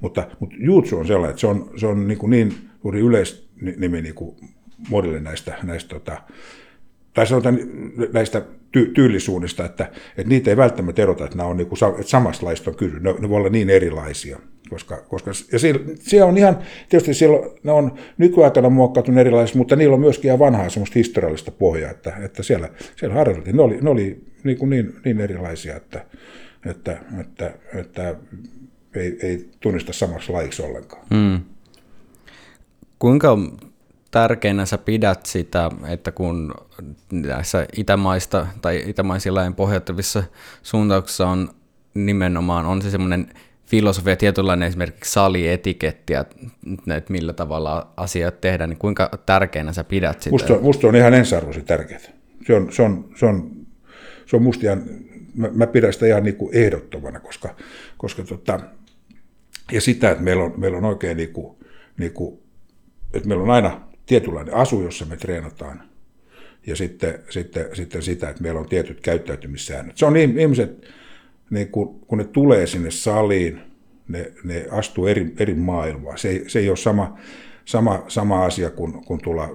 Mutta, mutta jutsu on sellainen, että se on, se on niin, kuin niin juuri yleisnimi niin kuin modelle näistä, näistä tota, tai sanotaan näistä ty- tyylisuunnista, että, että niitä ei välttämättä erota, että nämä on niin kuin, että samasta laista on kysymys, ne, ne voi olla niin erilaisia. Koska, koska, ja siellä, siellä on ihan, tietysti siellä ne on nykyaikana muokkautunut erilaisiksi, mutta niillä on myöskin ihan vanhaa semmoista historiallista pohjaa, että, että siellä, siellä harjoiteltiin, ne oli, ne oli niin, kuin niin, niin erilaisia, että, että, että, että ei, ei tunnista samaksi lajiksi ollenkaan. Hmm. Kuinka tärkeänä sä pidät sitä, että kun näissä itämaista tai itämaisilla pohjattavissa suuntauksissa on nimenomaan, on se semmoinen filosofia, tietynlainen esimerkiksi salietiketti, että millä tavalla asiat tehdään, niin kuinka tärkeänä sä pidät sitä? Musta, musta on ihan ensiarvoisen tärkeää. Se on, se on, se on, se on musta ihan, mä, mä pidän sitä ihan niin kuin ehdottomana, koska, koska tota, ja sitä, että meillä on, meillä on oikein niin kuin, niin kuin, että meillä on aina tietynlainen asu, jossa me treenataan, ja sitten, sitten, sitten sitä, että meillä on tietyt käyttäytymissäännöt. Se on ihmiset, niin kun, kun ne tulee sinne saliin, ne, ne astuu eri, eri maailmaa. Se ei, se ei ole sama, sama, sama asia kuin, kun tulla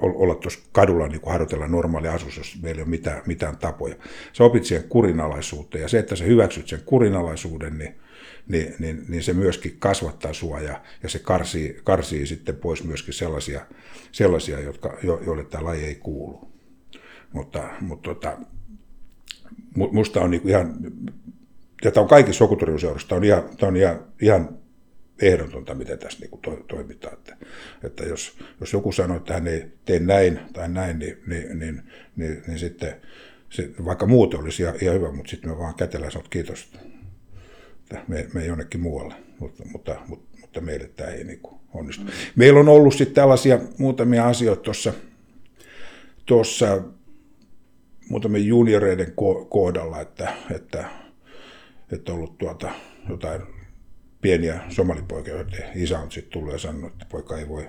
olla tuossa kadulla niin kuin harjoitella normaali asus, jos meillä ei ole mitään, mitään tapoja. Sä opit siihen kurinalaisuuteen ja se, että sä hyväksyt sen kurinalaisuuden, niin, niin, niin, niin se myöskin kasvattaa sua ja, ja se karsii, karsii sitten pois myöskin sellaisia, sellaisia jotka, jo, joille tämä laji ei kuulu. Mutta, mutta tota, musta on niin ihan, ja tämä on kaikissa sokutorjuuseuroissa, tämä on ihan, tämä on ihan, ihan ehdotonta, miten tässä niin kuin to, toimitaan. Että, että jos, jos joku sanoo, että hän ei tee näin tai näin, niin, niin, niin, niin, niin sitten se, vaikka muuten olisi ihan, ihan hyvä, mutta sitten me vaan kätellään ja kiitos. Että me, me jonnekin muualle, mutta, mutta, mutta, mutta meille tämä ei niin kuin onnistu. Meillä on ollut sitten tällaisia muutamia asioita tuossa, tuossa muutamien junioreiden kohdalla, että, että, että ollut tuota, jotain pieniä somalipoikia, joiden isä on sitten tullut ja sanonut, että poika ei voi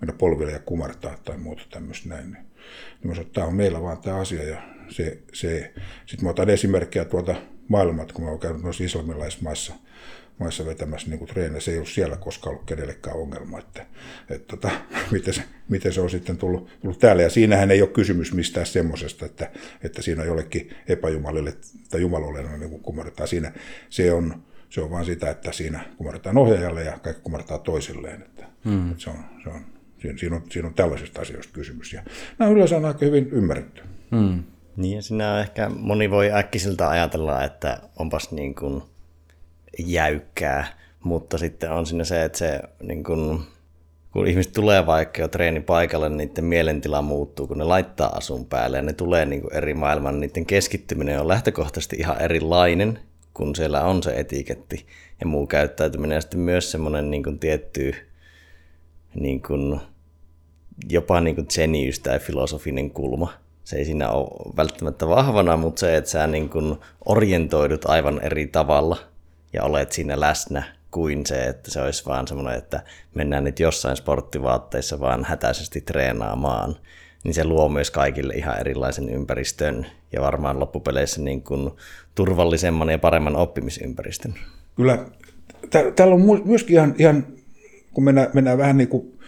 mennä polville ja kumartaa tai muuta tämmöistä näin. Niin, mä tämä on meillä vaan tämä asia ja se, se sitten mä otan esimerkkejä tuolta maailmalta, kun mä oon käynyt noissa islamilaismaissa – maissa vetämässä niin kuin treenejä. Se ei ollut siellä koskaan ollut kenellekään ongelma, että, että tota, miten, se, miten se on sitten tullut, tullut täällä. Ja siinähän ei ole kysymys mistään semmoisesta, että, että siinä jollekin epäjumalille tai jumalolle niin kumarretaan. Siinä se on, se on vaan sitä, että siinä kumarretaan ohjaajalle ja kaikki kumarretaan toisilleen. Että, hmm. että se on, se on, siinä, siinä, on, siinä on tällaisista asioista kysymys. Ja nämä yleensä on aika hyvin ymmärretty. Hmm. Niin ja siinä ehkä moni voi äkkisiltä ajatella, että onpas niin kuin jäykkää, mutta sitten on siinä se, että se niin kun, kun ihmiset tulee vaikka jo treenipaikalle, niin niiden mielentila muuttuu, kun ne laittaa asun päälle ja ne tulee niin kuin eri maailman, niiden keskittyminen on lähtökohtaisesti ihan erilainen, kun siellä on se etiketti ja muu käyttäytyminen ja sitten myös semmoinen niin kuin tietty niin kuin, jopa niin kuin tai filosofinen kulma. Se ei siinä ole välttämättä vahvana, mutta se, että sä niin kuin orientoidut aivan eri tavalla – ja olet siinä läsnä kuin se, että se olisi vaan semmoinen, että mennään nyt jossain sporttivaatteissa vaan hätäisesti treenaamaan, niin se luo myös kaikille ihan erilaisen ympäristön ja varmaan loppupeleissä niin kuin turvallisemman ja paremman oppimisympäristön. Kyllä, täällä on myöskin ihan, ihan kun mennään, mennään vähän niin kuin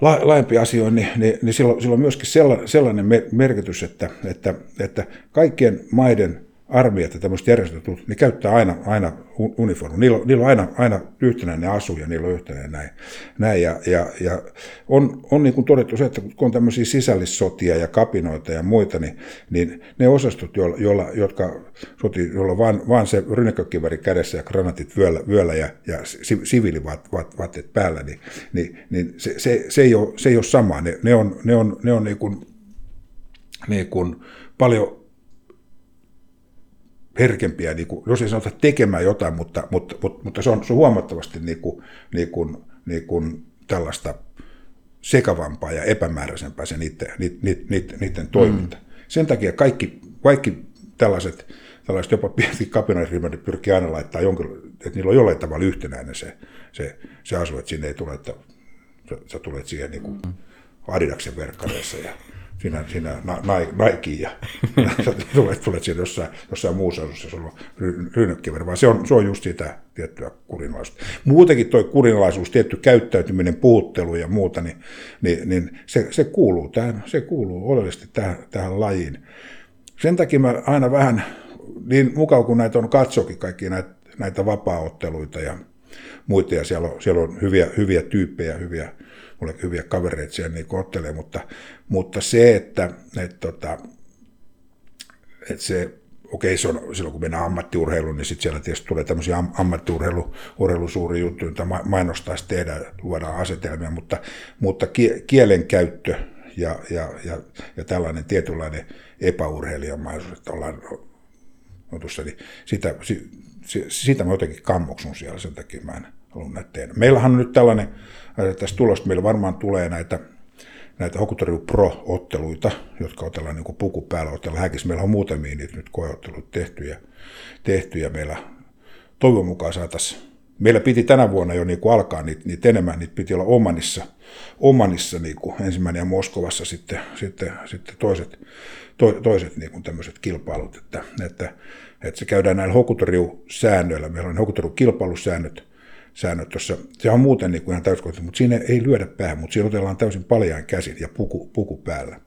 laajempiin asioihin, niin, niin, niin silloin, silloin myöskin sellainen, sellainen merkitys, että, että, että kaikkien maiden armeijat ja tämmöiset järjestöt, ne käyttää aina, aina uniformu. Niillä, niillä on aina, aina yhtenäinen asu ja niillä on yhtenäinen näin. näin ja, ja, ja on, on niin kuin todettu se, että kun on tämmöisiä sisällissotia ja kapinoita ja muita, niin, niin ne osastot, joilla, joilla, jotka soti, joilla on vaan, vaan se rynnäkkökiväri kädessä ja granatit vyöllä, vyöllä ja, ja siviilivaatteet päällä, niin, niin, niin se, se, se, ei ole, se ei ole sama. Ne, ne on, ne on, ne on niin kuin, niin kuin paljon herkempiä, niin kuin, jos ei sanota tekemään jotain, mutta, mutta, mutta, mutta se, on, se on huomattavasti niin kuin, niin kuin, niin kuin tällaista sekavampaa ja epämääräisempää se niiden, niiden, niiden, niiden toiminta. Mm. Sen takia kaikki, kaikki tällaiset, tällaiset jopa pienet kapinaisryhmät pyrkii aina laittaa jonkin, että niillä on jollain tavalla yhtenäinen se, se, se asu, että sinne ei tule, että sä, sä tulet siihen niin kuin mm. Adidaksen verkkareissa ja siinä, siinä Nike ja, ja tulet, tulet siinä jossain, jossain muussa asussa, sulla on rynnäkkiveri, vaan se on, se on just sitä tiettyä kurinalaisuutta. Muutenkin tuo kurinalaisuus, tietty käyttäytyminen, puhuttelu ja muuta, niin, niin, niin se, se, kuuluu tähän, se kuuluu oleellisesti tähän, tähän lajiin. Sen takia mä aina vähän, niin mukava kuin näitä on katsokin kaikki näitä, näitä vapaaotteluita ja muita, ja siellä on, siellä on hyviä, hyviä tyyppejä, hyviä, mulle hyviä kavereita siellä niin ottelee, mutta, mutta se, että, että, tota, että se okei, se on, silloin kun mennään ammattiurheiluun, niin sitten siellä tietysti tulee tämmöisiä am, ammattiurheilu suuria juttuja, joita mainostaisi tehdä, luodaan asetelmia, mutta, mutta kielen käyttö ja, ja, ja, ja tällainen tietynlainen epäurheilijamaisuus, että ollaan otussa, niin sitä, sitä mä jotenkin kammoksun siellä, sen takia mä en halua näitä tehdä. Meillähän on nyt tällainen, tästä tulosta meillä varmaan tulee näitä näitä Hokutoriu Pro-otteluita, jotka otellaan niin puku päällä, otellaan häkissä. Meillä on muutamia niitä nyt koeotteluita tehty ja, tehty ja meillä toivon mukaan saataisiin Meillä piti tänä vuonna jo niin kuin alkaa niitä, niitä enemmän, niitä piti olla Omanissa, Omanissa niin kuin ensimmäinen ja Moskovassa sitten, sitten, sitten toiset, to, toiset niin kuin tämmöiset kilpailut, että, että, että se käydään näillä Hokutoriu-säännöillä. Meillä on Hokutoriu-kilpailusäännöt, säännöt tuossa. Se on muuten niin kuin ihan täyskohtaisesti, mutta siinä ei lyödä päähän, mutta siinä otellaan täysin paljain käsin ja puku, puku päällä.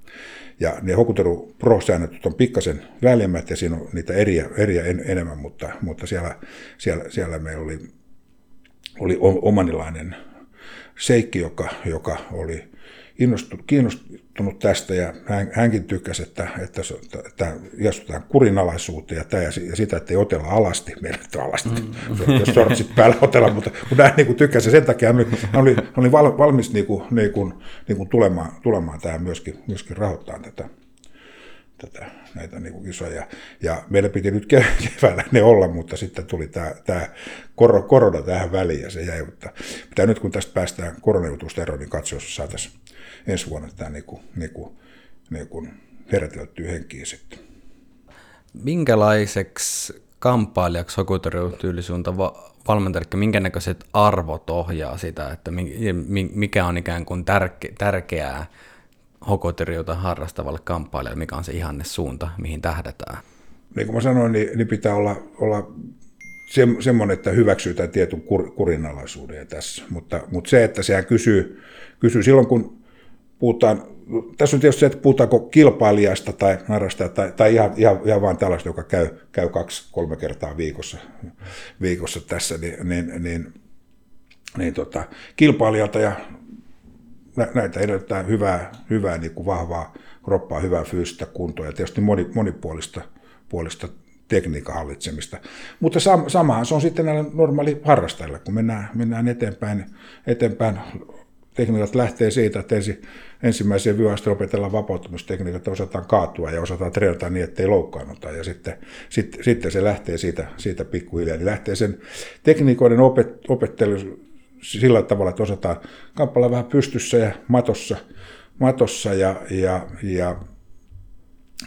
Ja ne Hokuteru Pro-säännöt on pikkasen väljemmät ja siinä on niitä eriä, eriä en, enemmän, mutta, mutta siellä, siellä, siellä meillä oli, oli omanilainen seikki, joka, joka oli kiinnostunut tästä ja hän, hänkin tykkäsi, että, että, että istutaan kurinalaisuuteen ja, tämä, ja sitä, että ei otella alasti, meillä on alasti, mm. jos sortsit päällä otella, mutta, mutta hän niin tykkäsi. Sen takia, hän oli, hän oli, hän oli valmis niin kuin, niin kuin, niin kuin tulemaan, tulemaan tähän myöskin, myöskin rahoittamaan tätä, tätä, näitä niin kuin kisoja. Ja meillä piti nyt keväällä ne olla, mutta sitten tuli tämä, tämä korona tähän väliin ja se jäi. Mutta pitää nyt kun tästä päästään koronajutusta eroon, niin katsoa, jos saataisiin ensi vuonna tämä niin kuin, niin kuin, niin kuin heräteltyä henkiin sitten. Minkälaiseksi kamppailijaksi hokutorjutyylisuunta valmentajalle, minkä näköiset arvot ohjaa sitä, että mikä on ikään kuin tärke, tärkeää hokoteriota harrastavalle kamppailijalle, mikä on se ihanne suunta, mihin tähdätään? Niin kuin mä sanoin, niin, niin pitää olla, olla se, semmoinen, että hyväksyy tämän tietyn kur, kurinalaisuuden tässä. Mutta, mutta se, että sehän kysyy, kysyy silloin, kun puhutaan, tässä on tietysti se, että puhutaanko kilpailijasta tai harrastajasta tai, tai ihan, ihan, ihan vain tällaista, joka käy, käy kaksi, kolme kertaa viikossa, viikossa tässä, niin, niin, niin, niin tota, kilpailijalta ja näitä edellyttää hyvää, hyvää niin kuin vahvaa kroppaa, hyvää fyysistä kuntoa ja tietysti moni, monipuolista puolista tekniikan hallitsemista. Mutta sam, samahan se on sitten näillä normaali harrastajilla, kun mennään, mennään eteenpäin, eteenpäin tekniikat lähtee siitä, että ensi, ensimmäiseen vyöstä opetellaan vapautumistekniikat, että osataan kaatua ja osataan treenata niin, ettei loukkaannuta. Ja sitten, sitten, sitten se lähtee siitä, siitä pikkuhiljaa. Niin lähtee sen tekniikoiden opet, opettelu sillä tavalla, että osataan kappaleella vähän pystyssä ja matossa, matossa ja, ja, ja,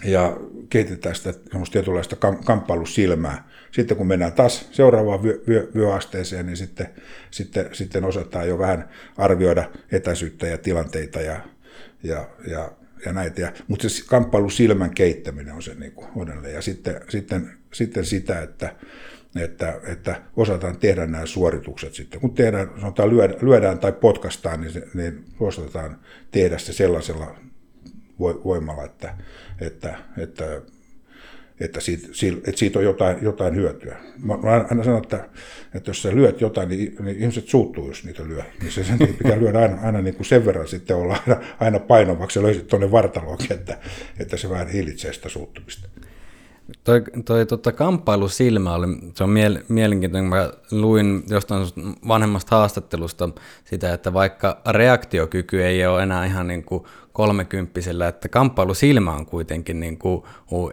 ja kehitetään sitä tietynlaista kamppailusilmää. Sitten kun mennään taas seuraavaan vyö, vyö, vyöasteeseen, niin sitten, sitten, sitten osataan jo vähän arvioida etäisyyttä ja tilanteita ja, ja, ja, ja näitä. Mutta se kamppailusilmän keittäminen on se niin kuin Ja sitten, sitten, sitten sitä, että että, että osataan tehdä nämä suoritukset sitten. Kun tehdään, sanotaan, lyödään, tai potkastaan, niin, se, niin osataan tehdä se sellaisella voimalla, että, että, että, että, siitä, että siitä on jotain, jotain hyötyä. Mä, mä aina sanon, että, että jos sä lyöt jotain, niin, niin ihmiset suuttuu, jos niitä lyö. Niin se sen pitää lyödä aina, aina niin kuin sen verran sitten olla aina, aina painovaksi ja löysit tuonne vartaloonkin, että, että se vähän hillitsee sitä suuttumista. Toi, toi tota, kamppailusilmä oli, se on miel, mielenkiintoinen. Mä luin jostain vanhemmasta haastattelusta sitä, että vaikka reaktiokyky ei ole enää ihan niin kuin kolmekymppisellä, että kamppailusilmä on kuitenkin niin kuin,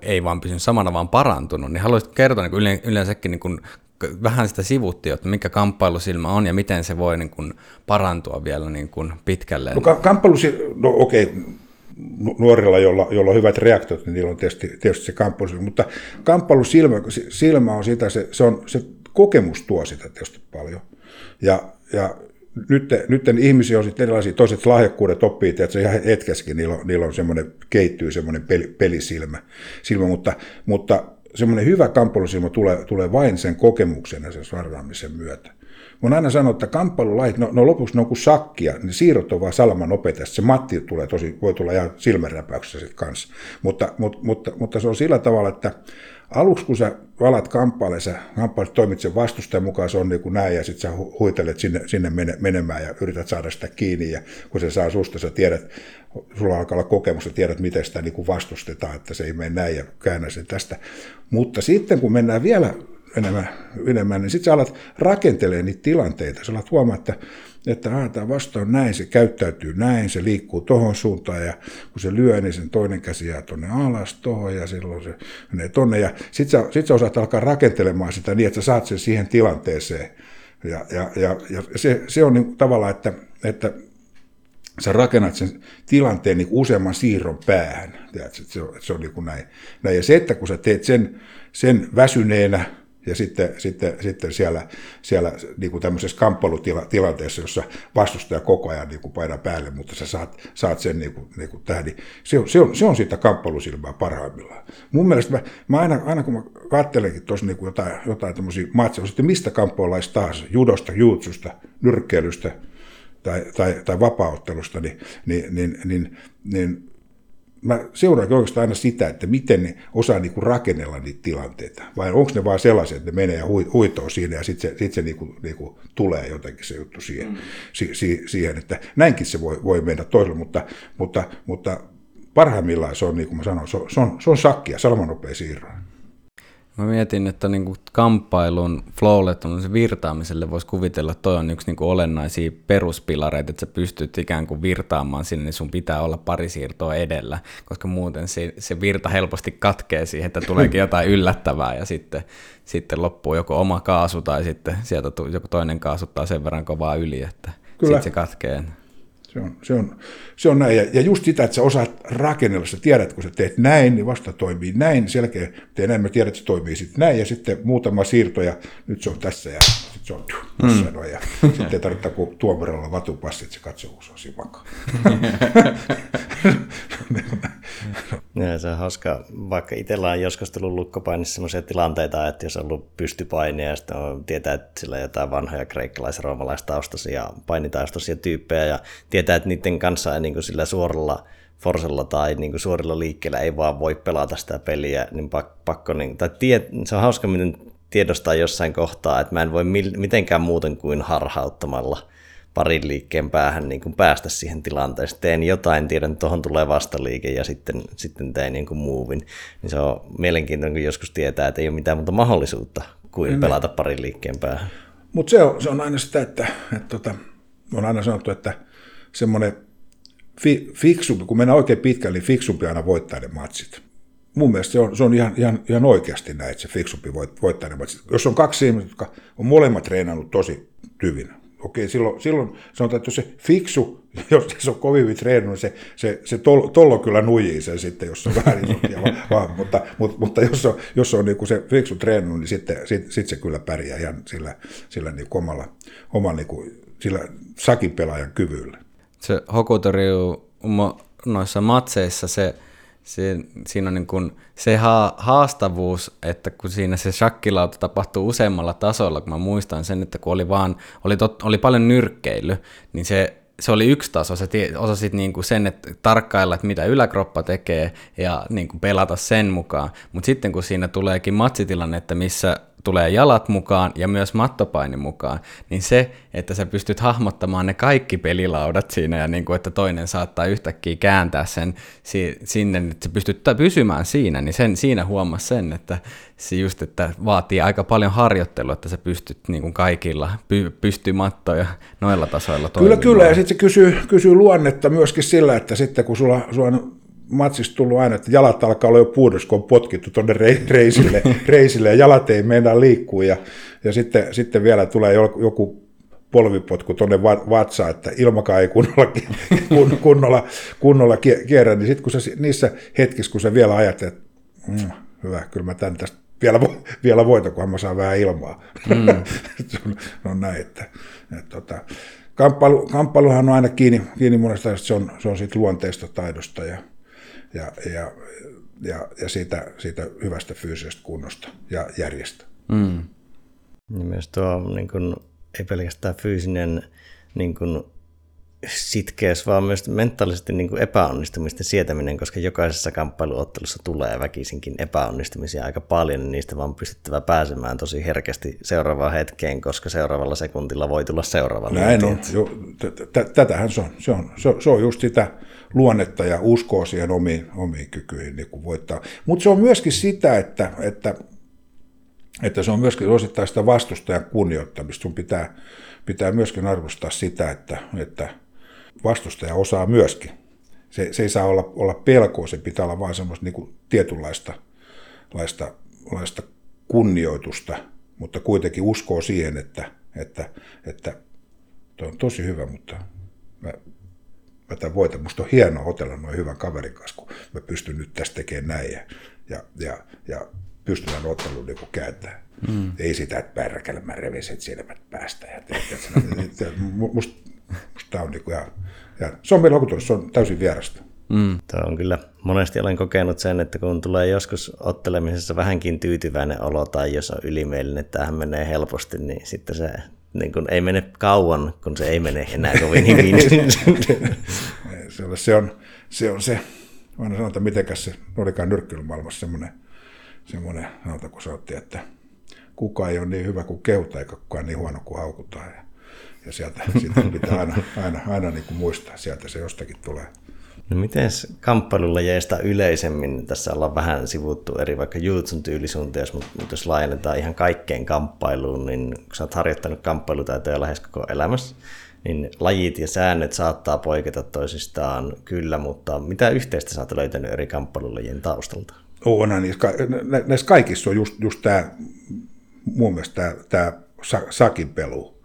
ei vaan pysynyt samana, vaan parantunut. Niin haluaisit kertoa niin yleensäkin niin kuin, vähän sitä sivuttia, että mikä kamppailusilmä on ja miten se voi niin kuin, parantua vielä niin kuin, pitkälle. No, kamppailusilmä, no okei, okay nuorilla, joilla, joilla on hyvät reaktiot, niin niillä on tietysti, tietysti se kamppailusilmä. Mutta kamppailusilmä silmä on sitä, se, se, on, se kokemus tuo sitä tietysti paljon. Ja, ja nyt, nyt ihmisiä on sitten erilaisia, toiset lahjakkuudet oppii, että se ihan hetkessäkin niillä on, niillä on semmoinen, keittyy semmoinen peli, pelisilmä, silmä, mutta, mutta semmoinen hyvä kamppailusilmä tulee, tulee vain sen kokemuksen ja sen myötä. Mun aina sanoo, että kamppailulait, no, no lopuksi ne on kuin sakkia, niin siirrot on vaan salaman nopeita. Se matti tulee tosi, voi tulla ihan silmänräpäyksessä sitten kanssa. Mutta, mutta, mutta, mutta, se on sillä tavalla, että aluksi kun sä valat kamppailemaan, sä kamppailet toimit sen vastustajan mukaan, se on niin kuin näin, ja sitten sä huitelet sinne, sinne menemään ja yrität saada sitä kiinni, ja kun se saa susta, sä tiedät, sulla alkaa olla kokemus, sä tiedät, miten sitä niin kuin vastustetaan, että se ei mene näin, ja käännä sen tästä. Mutta sitten kun mennään vielä enemmän, enemmän niin sitten sä alat rakentelee niitä tilanteita. Sä alat huomaa, että, että ah, tämä vasta on näin, se käyttäytyy näin, se liikkuu tohon suuntaan ja kun se lyö, niin sen toinen käsi jää tuonne alas tohon ja silloin se menee tonne. Ja sitten sä, sit sä osaat alkaa rakentelemaan sitä niin, että sä saat sen siihen tilanteeseen. Ja, ja, ja, ja se, se on niin tavallaan, että, että sä rakennat sen tilanteen niin useamman siirron päähän. Se on, se on niin kuin näin. näin. Ja se, että kun sä teet sen, sen väsyneenä, ja sitten, sitten, sitten siellä, siellä niin kuin tämmöisessä kamppailutilanteessa, jossa vastustaja koko ajan niin kuin painaa päälle, mutta sä saat, saat sen niin kuin, niin kuin tähän, niin se, on, se, on, se on siitä kamppailusilmää parhaimmillaan. Mun mielestä mä, mä aina, aina kun mä katselenkin tuossa niin kuin jotain, jotain tämmöisiä matseja, sitten mistä kamppailulaista taas, judosta, juutsusta, nyrkkeilystä tai, tai, tai vapauttelusta, niin, niin, niin, niin, niin mä seuraan oikeastaan aina sitä, että miten ne osaa niinku rakennella niitä tilanteita. Vai onko ne vaan sellaisia, että ne menee ja huitoo siinä ja sitten se, sit se niinku, niinku tulee jotenkin se juttu siihen, mm. si, si, siihen että näinkin se voi, voi mennä toisella, mutta, mutta, mutta parhaimmillaan se on, niin kuin mä sanoin, se on, se on, se on sakkia, salamanopea siirro. Mä mietin, että niin kuin kamppailun flowlle, virtaamiselle voisi kuvitella, että toi on yksi niin kuin olennaisia peruspilareita, että sä pystyt ikään kuin virtaamaan sinne, niin sun pitää olla pari siirtoa edellä, koska muuten se, se virta helposti katkee siihen, että tuleekin jotain yllättävää ja sitten, sitten loppuu joko oma kaasu tai sitten sieltä joku toinen kaasuttaa sen verran kovaa yli, että sitten se katkee. Se on, se on, se on näin. Ja, ja just sitä, että sä osaat rakennella, sä tiedät, kun sä teet näin, niin vasta toimii näin, selkeä tee näin, mä tiedän, että se toimii sitten näin, ja sitten muutama siirto, ja nyt se on tässä, ja sitten se on mm. noin, ja sitten ei tarvitse kuin tuomarilla vatupassi, että se katsovuus on siinä vakaa. Ja se on hauska, vaikka itsellä on joskus tullut lukkopainissa sellaisia tilanteita, että jos on ollut pystypainia ja sitten on, tietää, että sillä on jotain vanhoja kreikkalais- roomalaistaustaisia painitaustaisia tyyppejä ja tietää, että niiden kanssa ei niin kuin sillä suoralla forsella tai niin kuin suorilla liikkeellä ei vaan voi pelata sitä peliä, niin pakko, niin, tai tie, se on hauska, miten tiedostaa jossain kohtaa, että mä en voi mitenkään muuten kuin harhauttamalla parin liikkeen päähän niin kuin päästä siihen tilanteeseen. Teen jotain, tiedän, että tuohon tulee vastaliike ja sitten, sitten teen niin kuin movin. Niin se on mielenkiintoinen, kun joskus tietää, että ei ole mitään muuta mahdollisuutta kuin mm. pelata parin liikkeen päähän. Mutta se on, se on aina sitä, että, että, että tota, on aina sanottu, että semmoinen fi, fiksumpi, kun mennään oikein pitkälle, niin fiksumpi aina voittaa ne matsit. Mun mielestä se on, se on ihan, ihan, ihan oikeasti näin, että se fiksumpi voit, voittaa ne matsit. Jos on kaksi ihmistä, jotka on molemmat treenannut tosi hyvin, okei, silloin, silloin sanotaan, että se fiksu, jos se on kovin hyvin treenannut, niin se, se, se tollo, tollo kyllä nujii sen sitten, jos on vähän isompi, vaan, mutta, mutta, mutta, jos on, jos on niin kuin se fiksu treenannut, niin sitten sit, sit se kyllä pärjää ihan sillä, sillä niin omalla, omalla niin kuin, sillä sakin pelaajan kyvyllä. Se Hokutoriu noissa matseissa se, se, siinä on niin kuin se ha- haastavuus, että kun siinä se shakkilauta tapahtuu useammalla tasolla, kun mä muistan sen, että kun oli, vaan, oli, tot, oli paljon nyrkkeily, niin se se oli yksi taso, sä osasit niinku sen, että tarkkailla, että mitä yläkroppa tekee ja niinku pelata sen mukaan. Mutta sitten kun siinä tuleekin matsitilanne, että missä tulee jalat mukaan ja myös mattopaini mukaan, niin se, että sä pystyt hahmottamaan ne kaikki pelilaudat siinä ja niin kuin, että toinen saattaa yhtäkkiä kääntää sen sinne, että sä pystyt pysymään siinä, niin sen, siinä huomas sen, että se just, että vaatii aika paljon harjoittelua, että sä pystyt niin kuin kaikilla py, pystymattoja noilla tasoilla toimimaan. Kyllä, kyllä, ja sitten se kysyy, kysyy luonnetta myöskin sillä, että sitten kun sulla, sulla on matsista tullut aina, että jalat alkaa olla jo puudossa, kun on potkittu tuonne reisille, reisille ja jalat ei meinaa liikkua ja, ja sitten, sitten vielä tulee joku polvipotku tuonne vatsaan, että ilmakaan ei kunnolla, kunnolla, kunnolla kierrä, niin sitten kun sä, niissä hetkissä, kun sä vielä ajattelet, että mm, hyvä, kyllä mä tämän tästä vielä, vielä voitan, kunhan mä saan vähän ilmaa. Mm. on näin, että, että tota, kamppailu, kamppailuhan on aina kiinni, kiinni monesta, että se on, se on siitä luonteesta taidosta ja, ja, ja, ja, ja siitä, siitä hyvästä fyysisestä kunnosta ja järjestä. Mm. Ja myös tuo niin kuin, ei pelkästään fyysinen niin kuin, sitkeys, vaan myös mentaalisesti niin kuin epäonnistumisten sietäminen, koska jokaisessa kamppailuottelussa tulee väkisinkin epäonnistumisia aika paljon, niin niistä vaan pystyttävä pääsemään tosi herkästi seuraavaan hetkeen, koska seuraavalla sekuntilla voi tulla seuraava. Näin on. Tätähän se on. Se on, se on just sitä luonnetta ja uskoo siihen omiin, omiin kykyihin niin kuin voittaa. Mutta se on myöskin sitä, että, että, että se on myöskin osittain sitä vastustajan kunnioittamista. Sun pitää, pitää myöskin arvostaa sitä, että, että vastustaja osaa myöskin. Se, se ei saa olla, olla pelkoa, se pitää olla vain semmoista niin kuin tietynlaista laista, laista kunnioitusta, mutta kuitenkin uskoo siihen, että, että, että tuo on tosi hyvä, mutta mä mä tämän voitan. Musta on hienoa otella noin hyvän kaverin kanssa, kun mä pystyn nyt tästä tekemään näin ja, ja, ja, ja pystyn tämän ottelun niin kääntämään. Mm. Ei sitä, että pärkällä mä reviset silmät päästä. Ja, musta, musta tämä on niin kuin ihan, ja se on meillä se on täysin vierasta. Mm. Tämä on kyllä, monesti olen kokenut sen, että kun tulee joskus ottelemisessa vähänkin tyytyväinen olo tai jos on ylimielinen, että tähän menee helposti, niin sitten se niin kun ei mene kauan, kun se ei mene enää kovin hyvin. se, on, se, on, se on se, aina sanotaan, mitenkäs se olikaan nyrkkeilymaailmassa semmoinen, semmoinen sanotaan, kun sanottiin, että kukaan ei ole niin hyvä kuin keuta, eikä kukaan niin huono kuin haukutaan. Ja, ja sieltä, pitää aina, aina, aina niin kuin muistaa, sieltä se jostakin tulee. No miten kamppailulajeista yleisemmin, tässä ollaan vähän sivuttu eri vaikka jutsun tyylisuuntia, mutta jos laajennetaan ihan kaikkeen kamppailuun, niin kun sä oot harjoittanut kamppailutaitoja lähes koko elämässä, niin lajit ja säännöt saattaa poiketa toisistaan kyllä, mutta mitä yhteistä sä oot löytänyt eri kamppailulajien taustalta? On, niin näissä kaikissa on just, just tämä, mun mielestä tämä, tämä sakin pelu.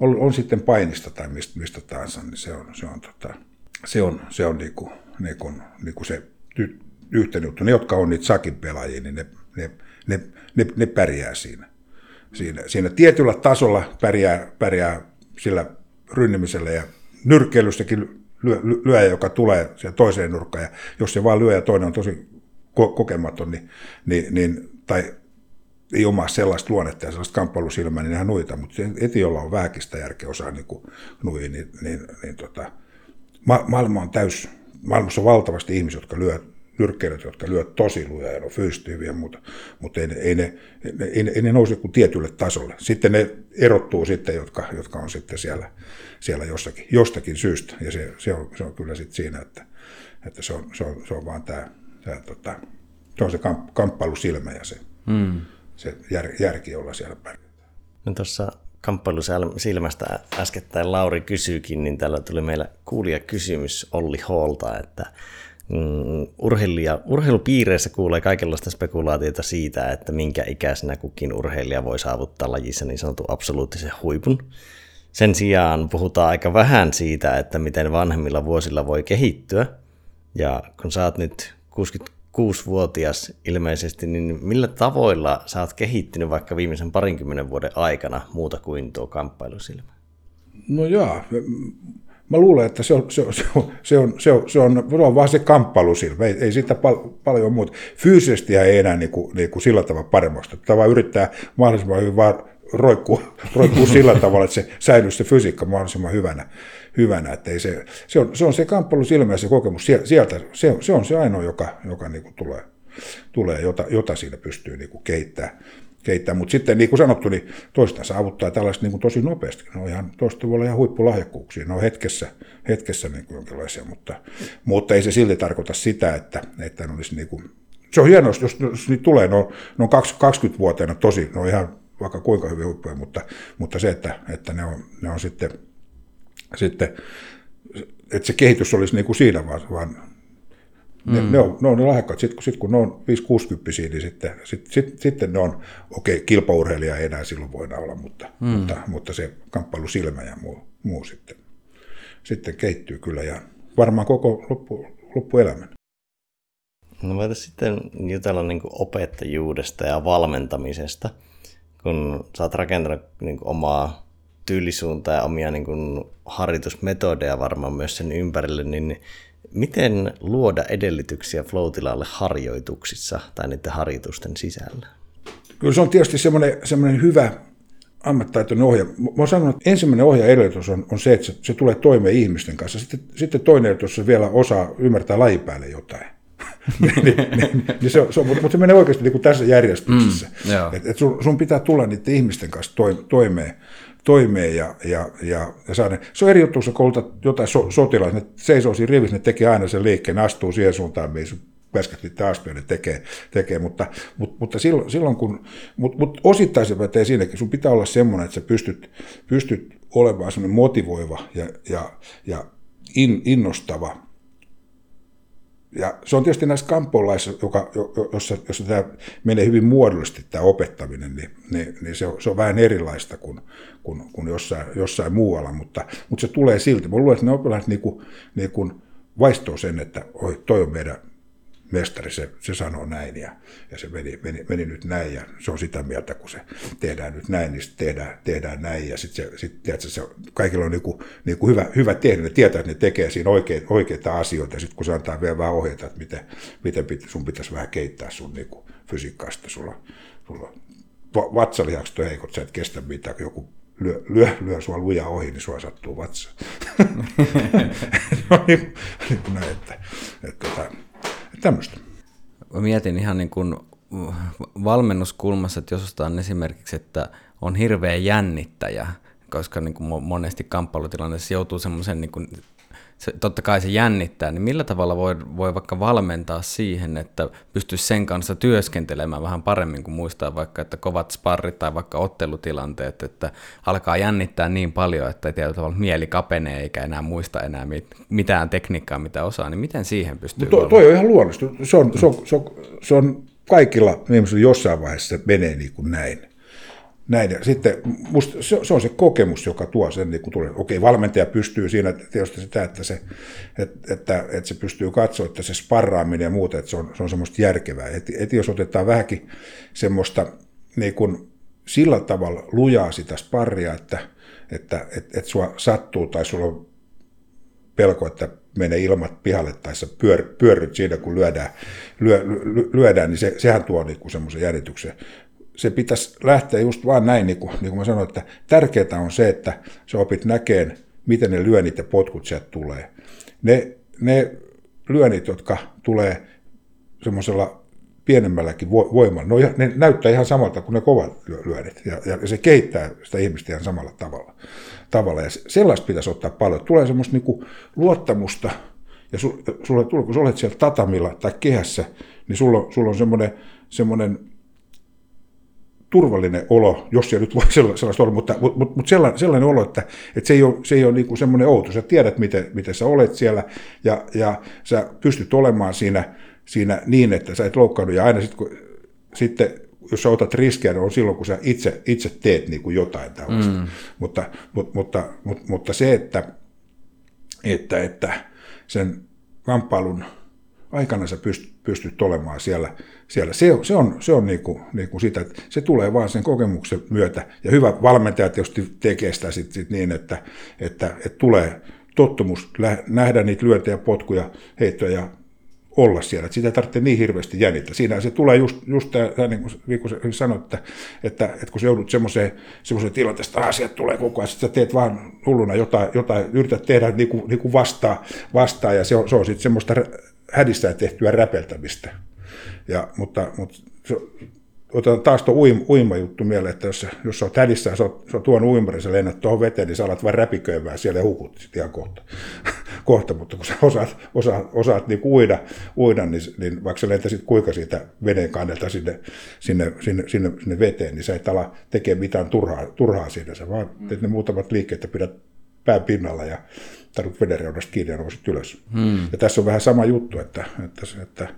On, on sitten painista tai mistä, mistä tahansa, niin se on, se on, tota, se on, se on niinku, niinku, niinku se yhteen juttu. Ne, jotka on niitä sakin pelaajia, niin ne, ne, ne, ne, ne pärjää siinä. siinä. Siinä tietyllä tasolla pärjää, pärjää sillä rynnimisellä ja nyrkkeilyssäkin lyö, lyöjä, joka tulee siihen toiseen nurkkaan, ja jos se vaan lyö ja toinen on tosi ko- kokematon, niin, niin, niin, tai ei omaa sellaista luonnetta ja sellaista kamppailusilmää, niin nehän nuita, mutta eti, jolla on vähäkistä järkeä osaa niin kuin nui, niin, niin, niin tota, ma- maailma on täys, maailmassa on valtavasti ihmisiä, jotka lyö nyrkkeilijät, jotka lyö tosi lujaa ja on fyysisesti hyviä, mutta, mutta ei, ne, ei, ne, ei, ne, ei ne nouse kuin tietylle tasolle. Sitten ne erottuu sitten, jotka, jotka on sitten siellä, siellä jossakin, jostakin syystä. Ja se, se, on, se on kyllä sitten siinä, että, että se, on, se, on, se on vaan tämä, tämä tota, se on se kamp, kamppailusilmä ja se, mm. Se jär, järki, jolla siellä pärjätään. No tuossa kamppailusilmästä äskettäin Lauri kysyykin, niin täällä tuli meillä kuulija kysymys Olli Holta, että mm, urheilija, urheilupiireissä kuulee kaikenlaista spekulaatiota siitä, että minkä ikäisenä kukin urheilija voi saavuttaa lajissa niin sanotun absoluuttisen huipun. Sen sijaan puhutaan aika vähän siitä, että miten vanhemmilla vuosilla voi kehittyä. Ja kun sä oot nyt 66-vuotias ilmeisesti, niin millä tavoilla sä oot kehittynyt vaikka viimeisen parinkymmenen vuoden aikana muuta kuin tuo kamppailusilmä? No joo, Mä luulen, että se on, se on, se on, se on, se on, se on, vaan se kamppailusilmä, ei, ei siitä pal- paljon muuta. Fyysisesti ei enää niin kuin, niin kuin sillä tavalla paremmasta. Vaan yrittää mahdollisimman hyvin vaan roikkuu, roikkuu sillä tavalla, että se säilyy se fysiikka mahdollisimman hyvänä. Hyvänä että ei se, se, on, se on se kamppailusilmä ja se kokemus sieltä, se, se on se ainoa, joka, joka niin kuin tulee, tulee jota, jota siinä pystyy niin kuin kehittämään keittää. Mutta sitten niin kuin sanottu, niin toista saavuttaa tällaista niin kuin tosi nopeasti. Ne on ihan, toista voi olla ihan huippulahjakkuuksia. Ne on hetkessä, hetkessä niin kuin jonkinlaisia, mutta, mutta ei se silti tarkoita sitä, että, että ne olisi niin kuin, se on hienoa, jos, jos, jos niitä tulee, ne on, ne on 20-vuotiaana tosi, ne on ihan vaikka kuinka hyvin huippuja, mutta, mutta se, että, että ne, on, ne on sitten, sitten että se kehitys olisi niin kuin siinä, vaan, vaan ne, mm. ne, on, ne on ne lahjakkaat. Sitten sit, kun ne on 5-60, niin sitten, sit, sit, sitten ne on, okei, okay, kilpaurheilija ei enää silloin voida olla, mutta, mm. mutta, mutta se kamppailusilmä ja muu, muu sitten, sitten kehittyy kyllä ja varmaan koko loppu, loppuelämän. No voitaisiin sitten jutella niin opettajuudesta ja valmentamisesta, kun sä oot rakentanut niin omaa tyylisuuntaa ja omia niin kuin harjoitusmetodeja varmaan myös sen ympärille, niin Miten luoda edellytyksiä flow harjoituksissa tai niiden harjoitusten sisällä? Kyllä se on tietysti semmoinen, semmoinen hyvä ammattitaitoinen ohja. Mä oon sanonut, että ensimmäinen ohja edellytys on, on se, että se, se tulee toimeen ihmisten kanssa. Sitten, sitten toinen edellytys on vielä osaa ymmärtää lajipäälle jotain. niin, niin, niin se, se on, mutta se menee oikeasti niin kuin tässä järjestyksessä. Mm, et, et sun, sun pitää tulla niiden ihmisten kanssa toimeen toimeen ja, ja, ja, ja saada. Se on eri juttu, kun koulutat jotain so, sotilaita, ne seisoo siinä rivissä, ne tekee aina sen liikkeen, ne astuu siihen suuntaan, mihin väskästi taas ne tekee, tekee. mutta, mutta, mutta silloin, silloin kun, mutta, mutta osittain se pätee siinäkin, sun pitää olla semmoinen, että sä pystyt, pystyt olemaan semmoinen motivoiva ja, ja, ja in, innostava ja se on tietysti näissä kampolaissa, joka, jossa, jossa tämä menee hyvin muodollisesti tämä opettaminen, niin, niin, niin se, on, se on vähän erilaista kuin, kuin, kuin jossain, jossain muualla, mutta, mutta se tulee silti. Mä luulen, että ne oppilaat niin kuin, niin kuin vaistoo sen, että oi, toi on meidän mestari, se, se sanoo näin ja, ja se meni, meni, meni, nyt näin ja se on sitä mieltä, kun se tehdään nyt näin, niin tehdään, tehdään näin ja sitten sit, tiedätkö, se, kaikilla on niinku, niinku hyvä, hyvä tehdä, ne tietää, että ne tekee siinä oikeita, oikeita asioita ja sitten kun se antaa vielä vähän ohjeita, että miten, miten pit, sun pitäisi vähän keittää sun niinku, fysiikkaista, sulla, sulla vatsalihakset on heikot, sä et kestä mitään, joku lyö, lyö, lyö sua luja ohi, niin sua sattuu vatsa. no, niin, niin näin, että, että, että tota, tämmöistä. Mä mietin ihan niin kuin valmennuskulmassa, että jos ostetaan esimerkiksi, että on hirveä jännittäjä, koska niin kuin monesti kamppailutilanteessa joutuu semmoisen niin kuin se, totta kai se jännittää, niin millä tavalla voi, voi vaikka valmentaa siihen, että pystyisi sen kanssa työskentelemään vähän paremmin kuin muistaa vaikka, että kovat sparrit tai vaikka ottelutilanteet, että alkaa jännittää niin paljon, että tietyllä tavalla mieli kapenee eikä enää muista enää mitään tekniikkaa, mitä osaa, niin miten siihen pystyy to, Toi on ihan luonnollista. Se on, se on, se on, se on kaikilla ihmisillä jossain vaiheessa menee niin kuin näin näin. Sitten musta se, se, on se kokemus, joka tuo sen, niin kun tulee. Okei, valmentaja pystyy siinä tietysti sitä, että se, että, että, että se pystyy katsoa, että se sparraaminen ja muuta, että se on, se on semmoista järkevää. Että, että jos otetaan vähänkin semmoista niin kuin sillä tavalla lujaa sitä sparria, että, että, että, että sua sattuu tai sulla on pelko, että menee ilmat pihalle tai sä pyör, pyörryt siinä, kun lyödään, lyö, lyödään niin se, sehän tuo niin semmoisen jännityksen se pitäisi lähteä just vaan näin, niin kuin, niin kuin mä sanoin, että tärkeää on se, että sä opit näkeen, miten ne lyönnit ja potkut sieltä tulee. Ne, ne lyönnit, jotka tulee semmoisella pienemmälläkin voimalla, no, ne näyttää ihan samalta kuin ne kovat lyönnit, ja, ja se kehittää sitä ihmistä ihan samalla tavalla. tavalla. Ja sellaista pitäisi ottaa paljon. Tulee semmoista niin luottamusta, ja sulle tulee, kun sä olet siellä tatamilla tai kehässä, niin sulla, sulla on semmoinen, semmoinen turvallinen olo, jos se nyt voi sellaista olla, mutta, mutta, mutta sellainen, sellainen olo, että, että se ei ole, se ei ole niin semmoinen outo. Sä tiedät, miten, miten sä olet siellä ja, ja sä pystyt olemaan siinä, siinä niin, että sä et loukkaannu. Ja aina sit, kun, sitten, jos sä otat riskejä, niin on silloin, kun sä itse, itse teet niin kuin jotain tällaista. Mm. Mutta, mutta, mutta, mutta, mutta se, että, että, että sen kamppailun aikana sä pystyt, pystyt olemaan siellä. siellä. Se, se on, se on niin kuin, niin kuin sitä, että se tulee vaan sen kokemuksen myötä. Ja hyvä valmentaja tietysti tekee sitä sit, sit niin, että, että, että tulee tottumus nähdä niitä lyöntejä, potkuja, heittoja ja olla siellä. Että sitä ei tarvitse niin hirveästi jännittää. Siinä se tulee just, just tämä, niin kuin, sanoit, että, että, että kun se joudut semmoiseen, semmoiseen tilanteeseen, että asiat tulee koko ajan, sä teet vaan hulluna jotain, jotain yrität tehdä niin kuin, niin kuin vastaa, vastaa, ja se on, se on sitten semmoista hädissään tehtyä räpeltämistä. Ja, mutta, mutta se, otetaan taas tuo uima, uima juttu mieleen, että jos, jos sä oot hädissään, sä sä oot tuon uimarin, sä lennät tuohon veteen, niin sä alat vain räpiköimään siellä ja hukut sitten ihan kohta. kohta. Mutta kun sä osaat, osaat, osaat niin uida, uida niin, niin, vaikka sä lentäisit kuinka siitä veneen kannelta sinne, sinne, sinne, sinne, sinne veteen, niin sä et ala tekemään mitään turhaa, turhaa siinä. Sä vaan teet ne muutamat liikkeet ja pidät pään pinnalla ja tarvitset vedenreunasta kiinni ja nousit ylös. Hmm. Ja tässä on vähän sama juttu, että, että, että,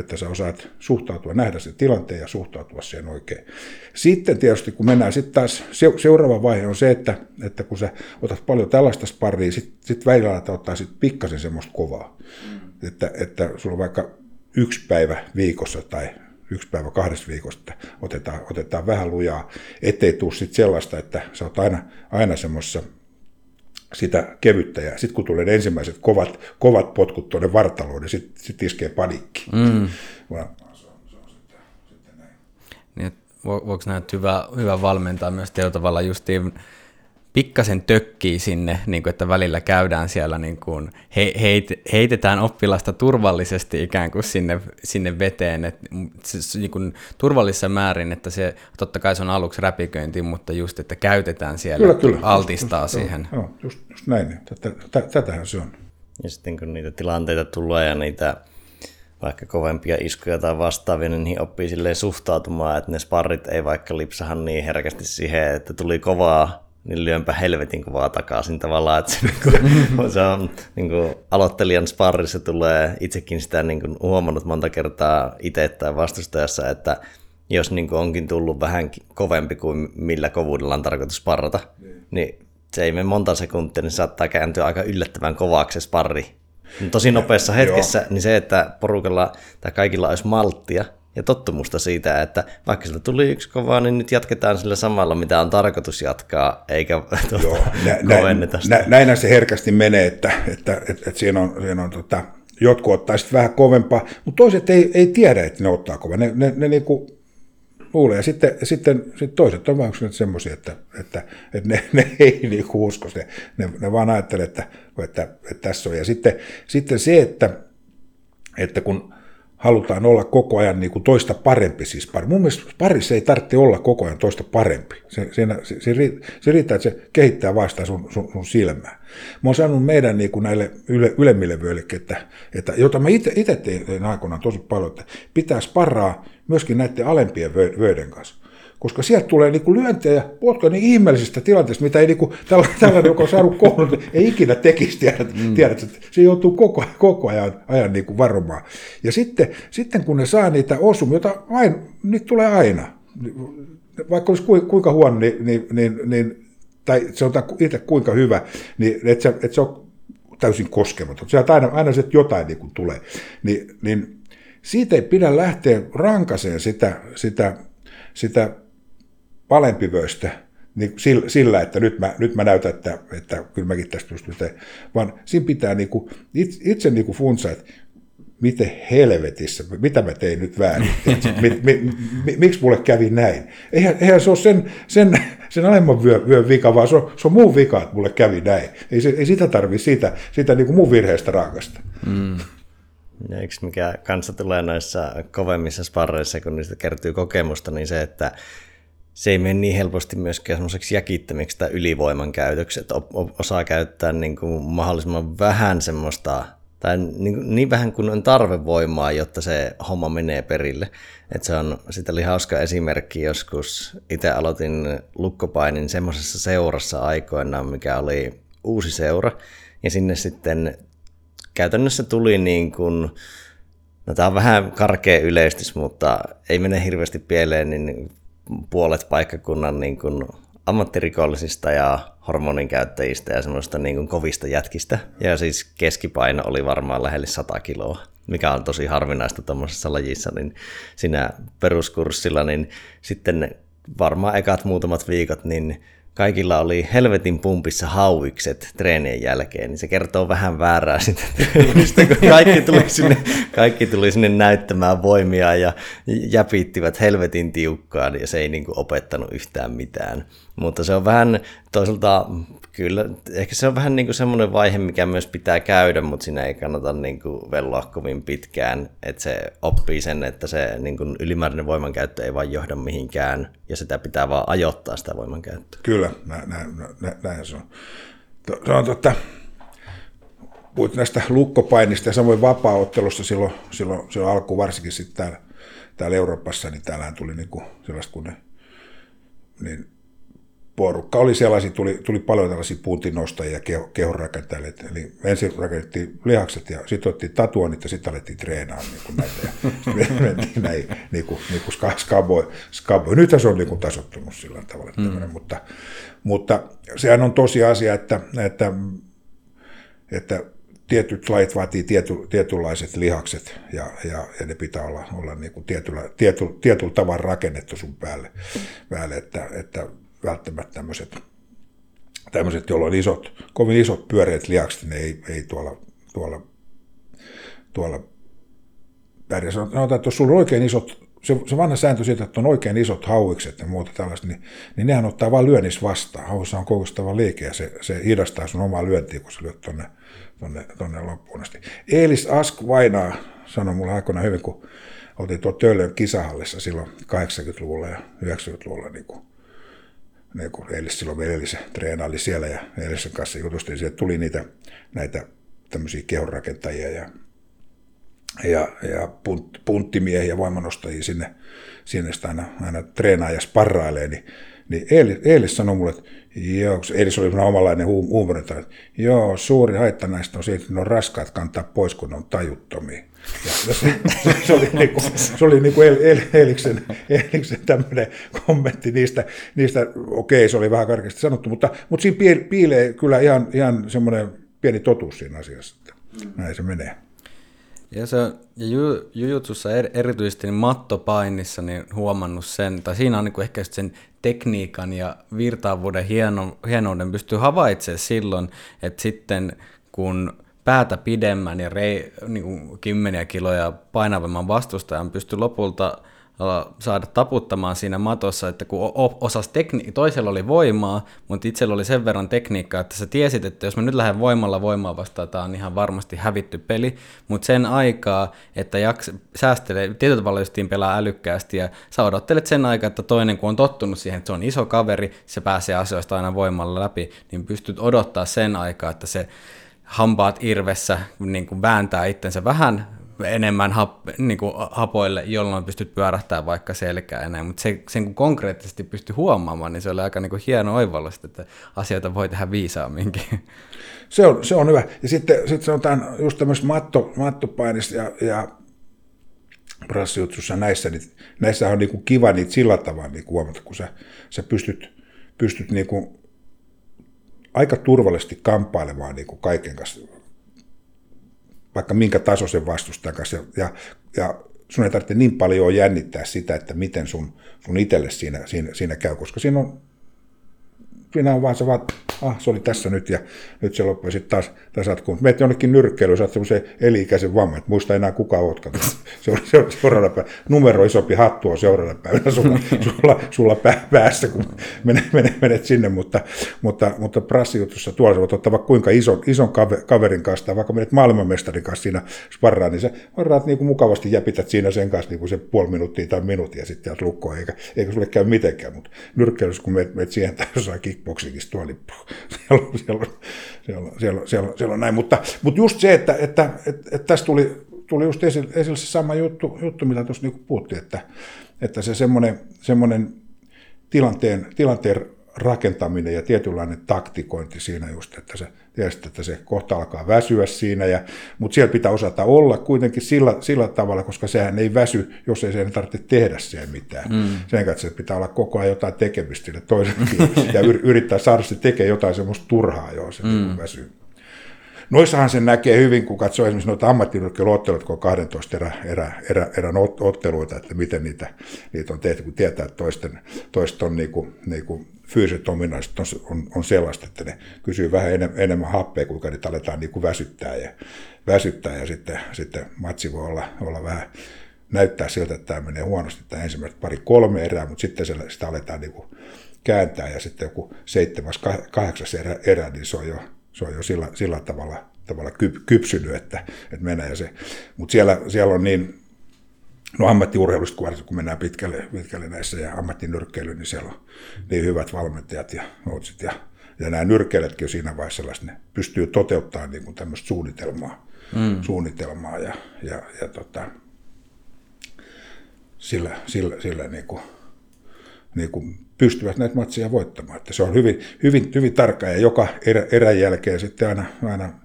että sä osaat suhtautua, nähdä sen tilanteen ja suhtautua siihen oikein. Sitten tietysti, kun mennään sitten taas, seuraava vaihe on se, että, että kun sä otat paljon tällaista sparria, sitten sit välillä ottaa sit pikkasen semmoista kovaa. Hmm. Että, että sulla on vaikka yksi päivä viikossa tai yksi päivä kahdesta viikosta otetaan, otetaan vähän lujaa, ettei tule sitten sellaista, että sä oot aina, aina semmoisessa sitä kevyttä. Ja sitten kun tulee ensimmäiset kovat, kovat potkut tuonne vartaloon, niin sitten sit iskee panikki. Mm. Vaan. Niin, voiko näitä hyvä, hyvä valmentaa myös tietyllä tavalla justiin pikkasen tökkii sinne, niin kuin, että välillä käydään siellä, niin kuin, he, heit, heitetään oppilasta turvallisesti ikään kuin sinne, sinne veteen, että se, niin kuin, turvallisessa määrin, että se totta kai se on aluksi räpiköinti, mutta just, että käytetään siellä, kyllä, kyllä. altistaa just, siihen. Joo, just, just näin, Tätä, tätähän se on. Ja sitten kun niitä tilanteita tulee ja niitä vaikka kovempia iskuja tai vastaavia, niin niihin oppii silleen suhtautumaan, että ne sparrit ei vaikka lipsahan niin herkästi siihen, että tuli kovaa niin lyönpä helvetin kovaa takaisin tavallaan, että se, niin kuin, se on niin kuin, aloittelijan sparrissa tulee itsekin sitä niin kuin, huomannut monta kertaa itse tai vastustajassa, että jos niin kuin, onkin tullut vähän kovempi kuin millä kovuudella on tarkoitus sparrata, niin, niin se ei mene monta sekuntia, niin saattaa kääntyä aika yllättävän kovaksi se sparri. Tosi nopeassa hetkessä, niin se, että porukalla tai kaikilla olisi malttia, ja tottumusta siitä, että vaikka sillä tuli yksi kova, niin nyt jatketaan sillä samalla, mitä on tarkoitus jatkaa, eikä tuota, Joo, nä, kovenneta sitä. Nä, näinhän se herkästi menee, että, että, että, että siinä on, siinä on tota, jotkut ottaa sitten vähän kovempaa, mutta toiset ei, ei tiedä, että ne ottaa kovaa. Ne, ne, ne niinku luulee. Ja sitten, sitten, sitten toiset on vähän semmoisia, että, että, että ne, ne ei niinku usko. Ne, ne, ne vaan ajattelee, että, että, että tässä on. Ja sitten, sitten se, että, että kun halutaan olla koko ajan niin kuin toista parempi. Siis pari. Mun mielestä parissa ei tarvitse olla koko ajan toista parempi. Se, siinä, se, se, se riittää, että se kehittää vasta sun, sun, sun silmää. Mä oon sanonut meidän niin kuin näille yle, ylemmille vyöllille, että, että jota mä itse tein aikoinaan tosi paljon, että pitää sparraa myöskin näiden alempien vöiden kanssa koska sieltä tulee niinku lyöntejä potka niin ihmeellisistä tilanteista, mitä ei niinku, tällainen, tällainen joka on saanut koulun, ei ikinä tekisi, tiedät, mm. tiedät, että se joutuu koko, koko ajan, ajan niinku varomaan. Ja sitten, sitten kun ne saa niitä osumia, joita aina, niitä tulee aina, vaikka olisi kuinka huono, niin, niin, niin, niin tai se on itse kuinka hyvä, niin että se, että se on täysin koskematon. Sieltä aina, aina se jotain niin kuin tulee. Niin, niin siitä ei pidä lähteä rankaseen sitä, sitä, sitä alempivöistä niin sillä, että nyt mä, nyt mä näytän, että, että kyllä mäkin tästä pystyn tekemään, vaan siinä pitää niin kuin, itse, itse niin kuin funsa, että miten helvetissä, mitä mä tein nyt väärin, mi, mi, mi, miksi mulle kävi näin. Eihän, eihän se ole sen, sen, sen alemman vyön, vyön vika, vaan se on, se on muun vika, että mulle kävi näin. Ei, se, ei sitä tarvitse siitä, siitä niin kuin mun virheestä rankasta. Mm. Ja yksi mikä kanssa tulee noissa kovemmissa sparreissa, kun niistä kertyy kokemusta, niin se, että se ei mene niin helposti myöskään semmoiseksi jäkittämiksi tai ylivoiman käytöksi, että osaa käyttää niin kuin mahdollisimman vähän semmoista, tai niin, niin vähän kuin on tarvevoimaa, jotta se homma menee perille. Et se on, sitä oli hauska esimerkki joskus, itse aloitin lukkopainin semmoisessa seurassa aikoinaan, mikä oli uusi seura, ja sinne sitten käytännössä tuli niin kuin, no tämä on vähän karkea yleistys, mutta ei mene hirveästi pieleen, niin puolet paikkakunnan niin kuin ammattirikollisista ja hormonin käyttäjistä ja semmoista niin kuin kovista jätkistä. Ja siis keskipaino oli varmaan lähelle 100 kiloa, mikä on tosi harvinaista tuommoisessa lajissa, niin siinä peruskurssilla, niin sitten varmaan ekat muutamat viikot, niin kaikilla oli helvetin pumpissa hauikset treenien jälkeen, niin se kertoo vähän väärää sitä treenistä, kun kaikki tuli, sinne, kaikki tuli sinne näyttämään voimia ja jäpittivät helvetin tiukkaan ja se ei niin opettanut yhtään mitään. Mutta se on vähän toisaalta Kyllä, ehkä se on vähän niin kuin semmoinen vaihe, mikä myös pitää käydä, mutta siinä ei kannata niin kuin velloa kovin pitkään, että se oppii sen, että se niin kuin ylimääräinen voimankäyttö ei vaan johda mihinkään, ja sitä pitää vaan ajoittaa sitä voimankäyttöä. Kyllä, näin, näin, näin se on. Se on totta, puhuit näistä lukkopainista ja samoin vapaaottelusta silloin, silloin, silloin alkuun varsinkin sitten täällä, täällä Euroopassa, niin täällähän tuli niin kuin sellaista, kun ne, niin porukka oli sellaisia, tuli, tuli paljon tällaisia puntinostajia keho, kehonrakentajille. Eli ensin rakennettiin lihakset ja sitten otettiin tatuoinnit ja sitten alettiin treenaa niin kuin näitä. Ja mentiin näin niin kuin, niin kuin skaboi, skaboi. Nythän se on niin kuin tasottunut sillä tavalla. Mm. Mutta, mutta sehän on tosi asia, että, että, että tietyt lajit vaatii tiety, tietynlaiset lihakset ja, ja, ja ne pitää olla, olla niin kuin tietyllä, tiety, tietyllä tavalla rakennettu sun päälle, päälle että, että välttämättä tämmöiset, tämmöiset joilla on isot, kovin isot pyöreät lihakset, ne ei, ei tuolla, tuolla, tuolla pärjää. Sanotaan, että jos sulla on oikein isot, se, se vanha sääntö siitä, että on oikein isot hauikset ja muuta tällaista, niin, niin nehän ottaa vain lyönnissä vastaan. Hauissa on koukustava liike ja se, se hidastaa sun omaa lyöntiä, kun sä lyöt tonne, tonne, tonne loppuun asti. Eelis Ask Vainaa sanoi mulle aikoinaan hyvin, kun oltiin tuolla Töölön kisahallissa silloin 80-luvulla ja 90-luvulla niin kuin niin kun Eilis silloin Eilis treenaili siellä ja Eilisen kanssa jutustiin, että tuli niitä näitä tämmöisiä kehonrakentajia ja, ja, ja punt, punttimiehiä, voimanostajia sinne, sinne sitä aina, aina treenaa ja sparrailee, niin, niin Eilis, Eilis sanoi mulle, että joo, Eilis oli omanlainen huumori, että joo, suuri haitta näistä on siitä, että ne on raskaat kantaa pois, kun ne on tajuttomia. Se, oli niinku, se oli niinku El, El, Eliksen, Eliksen tämmöinen kommentti niistä, niistä okei, se oli vähän karkeasti sanottu, mutta, mutta siinä piilee kyllä ihan, ihan semmoinen pieni totuus siinä asiassa, että näin se menee. Ja, se, ja ju, jujutsussa er, erityisesti niin mattopainissa niin huomannut sen, tai siinä on niin ehkä sen tekniikan ja virtaavuuden hieno, hienouden pystyy havaitsemaan silloin, että sitten kun päätä pidemmän ja rei, niin kuin kymmeniä kiloja painavamman vastustajan pystyy lopulta saada taputtamaan siinä matossa, että kun osas tekni- toisella oli voimaa, mutta itsellä oli sen verran tekniikkaa, että sä tiesit, että jos mä nyt lähden voimalla voimaa vastaan, tämä on ihan varmasti hävitty peli, mutta sen aikaa, että jaks, säästelee, tietyllä tavalla justiin pelaa älykkäästi ja sä odottelet sen aikaa, että toinen kun on tottunut siihen, että se on iso kaveri, se pääsee asioista aina voimalla läpi, niin pystyt odottaa sen aikaa, että se hampaat irvessä niin kuin vääntää itsensä vähän enemmän hap, niin kuin hapoille, jolloin pystyt pyörähtämään vaikka selkää enää, mutta se, sen kun konkreettisesti pystyy huomaamaan, niin se oli aika niin kuin hieno oivallus, että asioita voi tehdä viisaamminkin. Se on, se on hyvä. Ja sitten, sitten sanotaan just tämmöistä matto, mattopainista ja, ja brassijutsussa näissä, niin näissä on niin kuin kiva niitä sillä tavalla niin huomata, kun sä, sä pystyt, pystyt niin kuin aika turvallisesti kamppailemaan niin kuin kaiken kanssa, vaikka minkä tasoisen vastustajan kanssa. Ja, ja, ja sun ei tarvitse niin paljon jännittää sitä, että miten sun, sun itselle siinä, siinä, siinä käy, koska siinä on siinä on vaan se vaan, ah, se oli tässä nyt ja nyt se loppui sitten taas, jatkuu. Meet jonnekin nyrkkeilyyn, saat semmoisen eli-ikäisen vamman, että muista enää kuka ootkaan. Se on, se on seuraavana päivänä. Numero isompi hattu on seuraavana päivänä sulla, sulla, sulla pää, päässä, kun menet, menet, menet sinne, mutta, mutta, mutta prassijutussa tuolla sä voit ottaa vaikka kuinka ison, ison kaverin kanssa, tai vaikka menet maailmanmestarin kanssa siinä sparraan, niin sä varraat niin kuin mukavasti jäpität siinä sen kanssa niin kuin se puoli minuuttia tai minuutin ja sitten lukkoon, eikä, eikä sulle käy mitenkään, mutta nyrkkeilyssä kun menet, menet siihen tai jossain kickboxingissa tuolla, niin siellä on, siellä on, siellä on, siellä siellä siellä on näin. Mutta, mutta just se, että, että, että, että tässä tuli, tuli just esille, esille se sama juttu, juttu mitä tuossa niin puhuttiin, että, että se semmoinen, semmoinen tilanteen, tilanteen rakentaminen ja tietynlainen taktikointi siinä just, että se tiesit, että se kohta alkaa väsyä siinä, ja, mutta siellä pitää osata olla kuitenkin sillä, sillä tavalla, koska sehän ei väsy, jos ei sen tarvitse tehdä siellä mitään. Mm. Sen kanssa pitää olla koko ajan jotain tekemistä sille toisellekin, ja yrittää saada se tekemään jotain semmoista turhaa, joo, se mm. väsyy. Noissahan sen näkee hyvin, kun katsoo esimerkiksi noita ammattinyrkkeilyotteluita, kun on 12 erä, erä, erä, erän otteluita, että miten niitä, niitä on tehty, kun tietää, että toisten, toisten on niin kuin, niin kuin fyysiset ominaiset on, on, on sellaista, että ne kysyy vähän enemmän, enemmän happea, kuinka niitä aletaan niin kuin väsyttää ja, väsyttää ja sitten, sitten matsi voi olla, olla vähän näyttää siltä, että tämä menee huonosti, tämä ensimmäiset pari kolme erää, mutta sitten sitä aletaan niin kuin kääntää ja sitten joku seitsemäs, kahdeksas erä, erä niin se on jo, se on jo sillä, sillä tavalla, tavalla kypsynyt, että, että menee se. Mutta siellä, siellä on niin, no ammattiurheilusta kun, kun mennään pitkälle, pitkälle näissä ja ammattinyrkkeilyyn, niin siellä on niin hyvät valmentajat ja otsit ja, ja nämä nyrkkeilijätkin on siinä vaiheessa sellaista, ne pystyy toteuttamaan niin kuin tämmöistä suunnitelmaa, mm. suunnitelmaa ja, ja, ja tota, sillä, sillä, sillä niin kuin, niin kuin pystyvät näitä matseja voittamaan. Että se on hyvin, hyvin, hyvin tarkka ja joka erä, erän jälkeen sitten aina, aina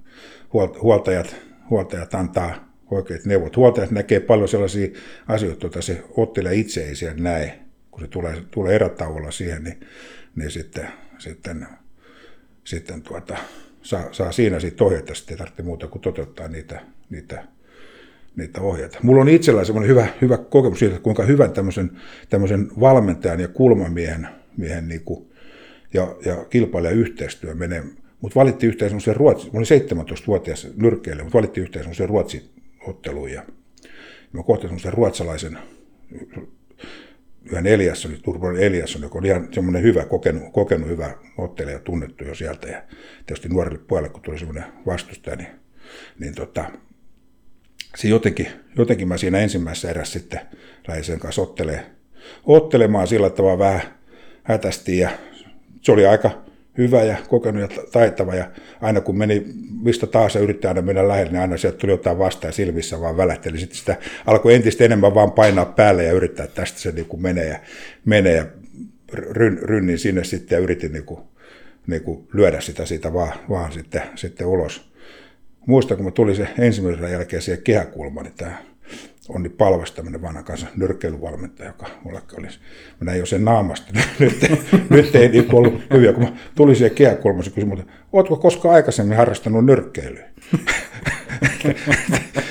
huoltajat, huoltajat antaa oikeat neuvot. Huoltajat näkee paljon sellaisia asioita, joita se ottelija itse ei siellä näe. Kun se tulee, tulee erätauolla siihen, niin, niin sitten, sitten, sitten tuota, saa, saa siinä sitten ohjata, sitten ei tarvitse muuta kuin toteuttaa niitä, niitä niitä ohjeita. Mulla on itsellä semmoinen hyvä, hyvä kokemus siitä, kuinka hyvän tämmöisen, tämmöisen valmentajan ja kulmamiehen miehen niin kuin, ja, ja kilpailijan yhteistyö menee. Mutta valittiin yhteen semmoisen ruotsi, mä olin 17-vuotias nyrkkeilijä, mutta valittiin yhteen semmoisen ruotsi otteluun ja mä kohtasin semmoisen ruotsalaisen yhden Eliasson, Turbonen Eliasson, joka oli ihan semmoinen hyvä, kokenut, kokenut hyvä ottelija, tunnettu jo sieltä. Ja tietysti nuorille pojille, kun tuli semmoinen vastustaja, niin, niin tota, se jotenkin, jotenkin mä siinä ensimmäisessä erässä sitten lähdin sen kanssa ottelemaan, ottelemaan sillä tavalla vähän hätästi ja se oli aika hyvä ja kokenut ja taitava ja aina kun meni, mistä taas yritti aina mennä lähelle, niin aina sieltä tuli jotain vastaan ja silmissä vaan välähteli. Sitten sitä alkoi entistä enemmän vaan painaa päälle ja yrittää, että tästä se niin kuin menee ja, menee ja ryn, rynnin sinne sitten ja yritin niin kuin, niin kuin lyödä sitä siitä vaan, vaan sitten, sitten ulos. Muistan, kun mä tulin se ensimmäisen jälkeen siihen kehäkulmaan, niin tämä Onni Palvas, tämmöinen vanha kanssa nyrkkeilyvalmentaja, joka mullekin olisi. Mä näin jo sen naamasta. nyt, nyt ei niin ollut hyviä. Kun mä tulin siihen kehäkulmaan, se kysyi ootko koskaan aikaisemmin harrastanut nyrkkeilyä?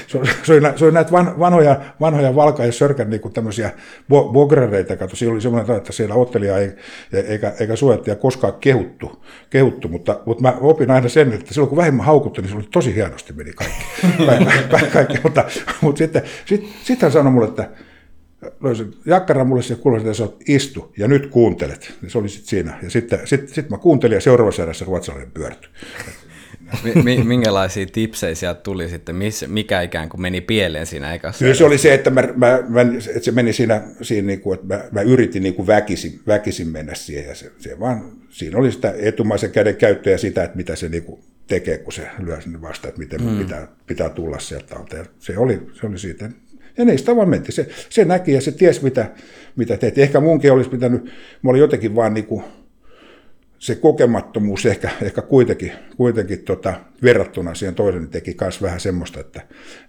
Se, oli, se, oli, se oli näitä vanhoja, vanhoja valka- ja sörkän niin kuin tämmöisiä bograreita, kato, siinä oli semmoinen, että siellä ottelija ei, eikä, eikä suojattaja koskaan kehuttu, kehuttu mutta, mutta mä opin aina sen, että silloin kun vähemmän haukuttu, niin se oli tosi hienosti meni kaikki. kaikki, kaikki mutta, mutta sitten sit, sit hän sanoi mulle, että löin sen jakkaran mulle se kuulosti, että sä istu ja nyt kuuntelet. Ja se oli sitten siinä. Ja sitten sit, sit mä kuuntelin ja seuraavassa erässä ruotsalainen pyörtyi. Mi- minkälaisia tipsejä sieltä tuli sitten, missä, mikä ikään kuin meni pieleen siinä ekassa? Kyllä se oli se, että, mä, mä, mä, että se meni siinä, siinä niin kuin, että mä, mä yritin niin kuin väkisin, väkisin mennä siihen ja se, se vaan, siinä oli sitä etumaisen käden käyttöä ja sitä, että mitä se niin kuin tekee, kun se lyö sinne vasta, että miten mm. pitää, pitää tulla sieltä alta. Ja se oli, se oli siitä. Ja niistä vaan mentiin. Se, se näki ja se ties, mitä, mitä tehtiin. Ehkä munkin olisi pitänyt, mä olin jotenkin vaan niin kuin, se kokemattomuus ehkä, ehkä kuitenkin, kuitenkin tota, verrattuna siihen toisen teki myös vähän semmoista, että,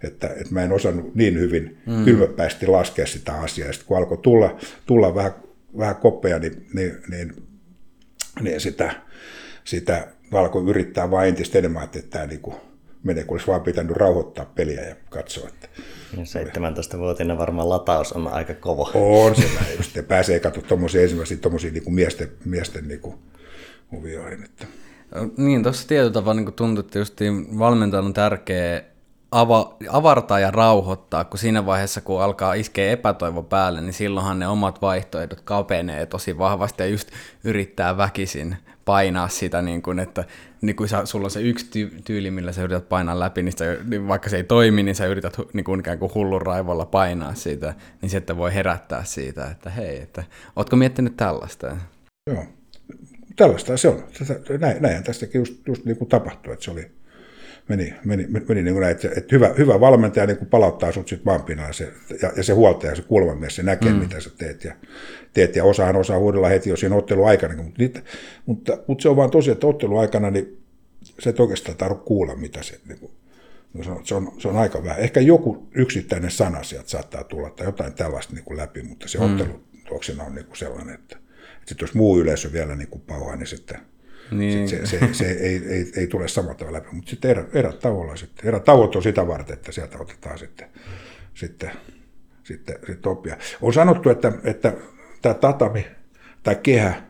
että, että mä en osannut niin hyvin mm. kylmäpäisesti laskea sitä asiaa. Ja sitten kun alkoi tulla, tulla vähän, vähän koppeja, niin, niin, niin, niin sitä, sitä alkoi yrittää vain entistä enemmän, että tämä niin kuin menee, kun olisi vaan pitänyt rauhoittaa peliä ja katsoa. Että ja 17-vuotiaana varmaan lataus on aika kova. On se näin just. Ja pääsee katsomaan tuommoisia ensimmäisiä tuommoisia niin miesten, miesten niin kuin, kuvioihin. Että. Niin, tuossa tietyllä tavalla niin tuntuu, että just valmentajan on tärkeä ava, avartaa ja rauhoittaa, kun siinä vaiheessa, kun alkaa iskeä epätoivo päälle, niin silloinhan ne omat vaihtoehdot kapenee tosi vahvasti ja just yrittää väkisin painaa sitä, niin kuin, että niin kuin sulla on se yksi tyyli, millä sä yrität painaa läpi, niin, sitä, niin vaikka se ei toimi, niin sä yrität niin kuin ikään kuin hullun raivolla painaa siitä, niin sitten voi herättää siitä, että hei, että ootko miettinyt tällaista? Joo, tällaista se on. Näin, näin tästäkin just, just niin kuin tapahtui, että se oli, meni, meni, meni niin kuin näin, että, että hyvä, hyvä valmentaja niin kuin palauttaa sut sitten maanpinaan ja se, ja, ja se huoltaja, se kulmamies, se näkee, mm. mitä sä teet. Ja, teet, ja osaan osaa huudella heti jo siinä otteluaikana, mutta, niitä, mutta, mutta, se on vaan tosiaan, että otteluaikana niin se et oikeastaan tarvitse kuulla, mitä se, niin kuin, no se, on, se, on, se on aika vähän. Ehkä joku yksittäinen sana sieltä saattaa tulla tai jotain tällaista niin kuin läpi, mutta se mm. ottelutuoksena on niin kuin sellainen, että sitten jos muu yleisö vielä niin kuin pauhaa, niin sitten niin. Se, se, se ei, ei, ei, tule samalla tavalla läpi. Mutta sitten erät, erät tauolla, sitten, erät tauot on sitä varten, että sieltä otetaan sitten, sitten, sitten, sitten oppia. On sanottu, että, että tämä tatami tai kehä,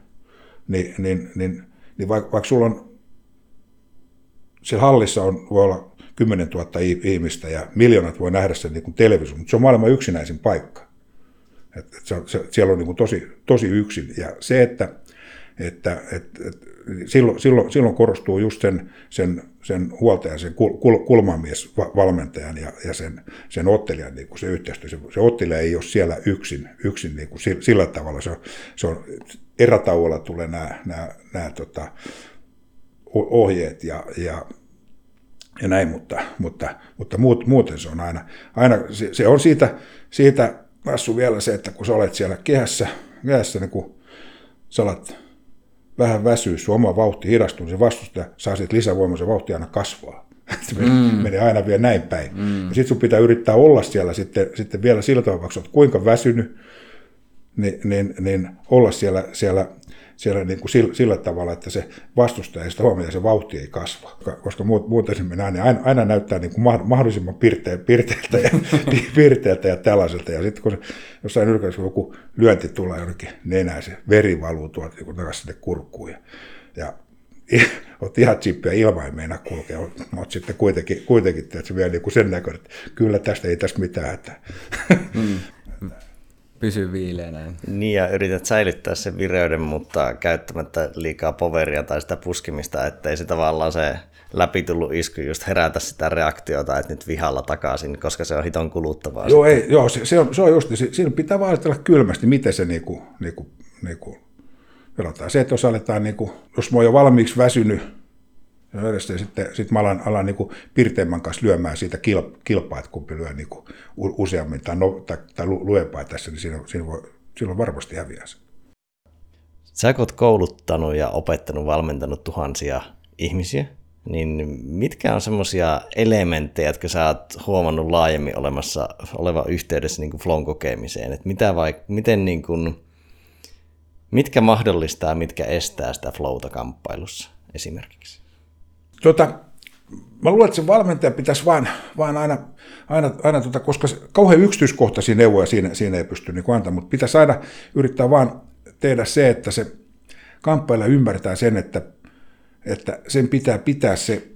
niin, niin, niin, niin vaikka, vaikka sulla on, siellä hallissa on, voi olla 10 000 ihmistä ja miljoonat voi nähdä sen niin televisio, mutta se on maailman yksinäisin paikka. Et, et se, se, siellä on niin kuin tosi, tosi yksin. Ja se, että, että et, et, silloin, silloin, silloin korostuu just sen, sen, sen huoltajan, sen kul, kul, kulmamies valmentajan ja, ja sen, sen ottelijan niin kuin se yhteistyö. Se, se ottelija ei ole siellä yksin, yksin niin kuin sillä tavalla. Se se on erätauolla tulee nämä, nämä, nämä tota, ohjeet ja, ja, ja näin, mutta, mutta, mutta muuten se on aina, aina se, se on siitä, siitä Vassu vielä se, että kun sä olet siellä kehässä, kehässä niin kun sä olet vähän väsyy, sun oma vauhti hidastuu, niin se vastustaja saa sitten lisävoimaa, se vauhti aina kasvaa. Se mm. menee aina vielä näin päin. Mm. Ja sitten sun pitää yrittää olla siellä sitten, sitten vielä sillä tavalla, että kuinka väsynyt, niin, niin, niin olla siellä, siellä siellä niin kuin sillä, sillä tavalla, että se vastustaja sitä huomioon ja se vauhti ei kasva. Koska muuten se aina, aina näyttää niin kuin mahdollisimman pirte, pirteeltä, ja, pirteeltä ja tällaiselta. Ja sitten kun se, jossain ylkäisessä joku lyönti tulee jonnekin nenään, se veri valuu tuolta niin takaisin sinne kurkkuun. Ja, ja olet ihan chippiä ilman ei meinaa kulkea, mutta sitten kuitenkin, kuitenkin että se vielä niin kuin sen näköinen, että kyllä tästä ei tästä mitään. Että. Mm pysy viileänä. Niin, ja yrität säilyttää sen vireyden, mutta käyttämättä liikaa poveria tai sitä puskimista, ettei se tavallaan se läpi tullut isku just herätä sitä reaktiota, että nyt vihalla takaisin, koska se on hiton kuluttavaa. Joo, ei, joo se, se, on, se on just, siinä pitää vaan ajatella kylmästi, miten se niinku, niinku, niinku pelataan. Se, että jos aletaan, niinku, jos mä oon jo valmiiksi väsynyt, ja sitten, sitten mä alan, alan niin pirteemmän kanssa lyömään siitä kilpaa, että kumpi lyö niin useammin tai, no, tai, tai luempaa tässä, niin siinä, siinä voi, silloin varmasti häviää se. Sä oot kouluttanut ja opettanut, valmentanut tuhansia ihmisiä, niin mitkä on semmoisia elementtejä, jotka sä oot huomannut laajemmin olemassa, oleva yhteydessä niin flown kokemiseen? Että mitä vai, miten niin kuin, mitkä mahdollistaa, mitkä estää sitä flowta kamppailussa esimerkiksi? Tota, mä luulen, että se valmentaja pitäisi vaan, vaan aina, aina, aina tota, koska kauhean yksityiskohtaisia neuvoja siinä, siinä ei pysty niin antamaan, mutta pitäisi aina yrittää vaan tehdä se, että se kamppailla ymmärtää sen, että, että sen pitää pitää se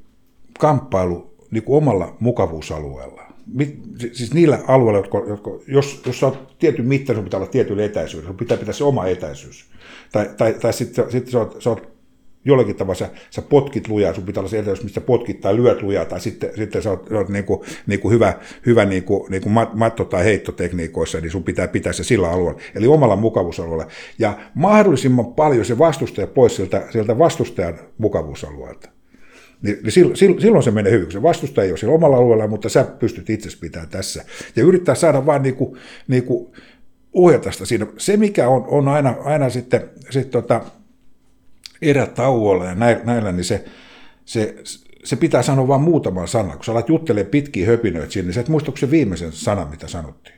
kamppailu niin kuin omalla mukavuusalueella. siis niillä alueilla, jotka, jotka jos, jos oot tietyn mittainen, sun pitää olla tietyllä etäisyydellä, pitää pitää se oma etäisyys. Tai, tai, tai sitten sit sä, oot, sä oot jollakin tavalla sä, sä potkit lujaa, sun pitää olla se etäisyys, mistä potkit tai lyöt lujaa, tai sitten, sitten sä oot, sä oot niinku, niinku hyvä, hyvä niinku, niinku matto- tai heittotekniikoissa, niin sun pitää pitää se sillä alueella, eli omalla mukavuusalueella. Ja mahdollisimman paljon se vastustaja pois sieltä, sieltä vastustajan mukavuusalueelta niin, niin silloin, silloin se menee hyvin, se vastustaja ei ole siellä omalla alueella, mutta sä pystyt itse pitämään tässä. Ja yrittää saada vaan niinku, niinku ohjata sitä siinä. Se, mikä on, on aina, aina sitten sit tota, erätauolla ja näillä, niin se, se, se pitää sanoa vain muutaman sanan. Kun sä alat juttelemaan pitkiä höpinöitä siinä, niin sä et muista, se viimeisen sanan, mitä sanottiin.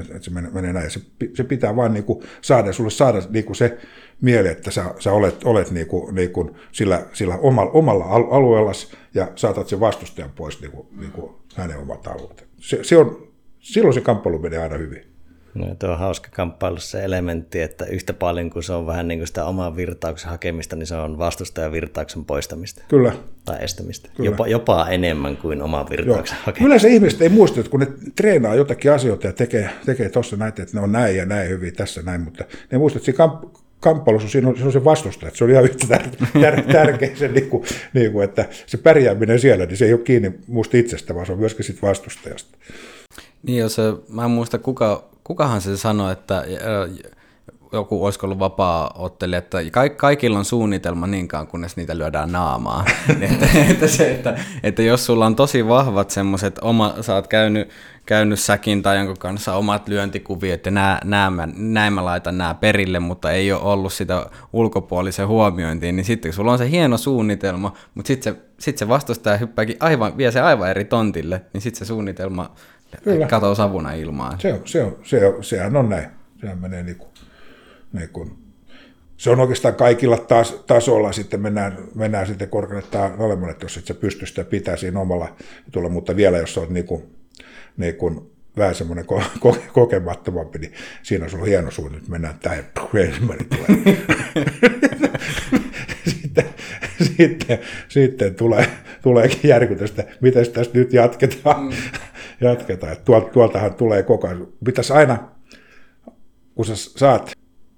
Että se menee, menee näin. Se, se pitää vain niinku saada, sulle saada niinku se mieli, että sä, sä olet, olet niinku, niinku sillä, sillä omalla, omalla alueella ja saatat sen vastustajan pois niinku, niinku hänen omat alueet. Se, se on, silloin se kamppailu menee aina hyvin. No, tuo on hauska kamppailu se elementti, että yhtä paljon kuin se on vähän niin kuin sitä oman virtauksen hakemista, niin se on vastustajan virtauksen poistamista. Kyllä. Tai estämistä. Kyllä. Jopa, jopa enemmän kuin oman virtauksen Joo. hakemista. Yleensä ihmiset ei muista, että kun ne treenaa jotakin asioita ja tekee, tekee tuossa näitä, että ne on näin ja näin hyvin tässä näin, mutta ne muistat, että siinä kamp- kamppailussa siinä on, siinä on se vastustaja, että se on ihan yhtä tär- tär- tärkeä se, niin kuin, niin kuin, että se pärjääminen siellä, niin se ei ole kiinni musta itsestä, vaan se on myöskin sit vastustajasta. Niin, jos mä en muista kuka, kukahan se sanoi, että joku olisi ollut vapaa otteli, että kaikilla on suunnitelma niinkaan, kunnes niitä lyödään naamaa. että, että, se, että, että, jos sulla on tosi vahvat semmoiset, oma, sä oot käynyt, käynyt säkin tai jonkun kanssa omat lyöntikuviot, että nää, nää mä, näin mä laitan nämä perille, mutta ei ole ollut sitä ulkopuolisen huomiointiin, niin sitten sulla on se hieno suunnitelma, mutta sitten se, sit se vastustaja hyppääkin aivan, vie se aivan eri tontille, niin sitten se suunnitelma Kyllä. katoo savuna ilmaan. Se on, se on, se on, sehän on näin. Sehän menee niin kuin, niin kuin, se on oikeastaan kaikilla tas, tasolla, sitten mennään, mennään sitten korkealle olemmalle, jos et sä pysty sitä pitää siinä omalla tulla, mutta vielä jos olet niin kuin, niin kuin vähän semmoinen ko- ko- kokemattomampi, niin siinä on sulla hieno suunni, että mennään tähän, ensimmäinen tulee. sitten, sitten, sitten tulee, tuleekin järkytystä, miten tästä nyt jatketaan. Mm jatketaan. Tuolta, tuoltahan tulee koko ajan. Pitäisi aina, kun sä saat,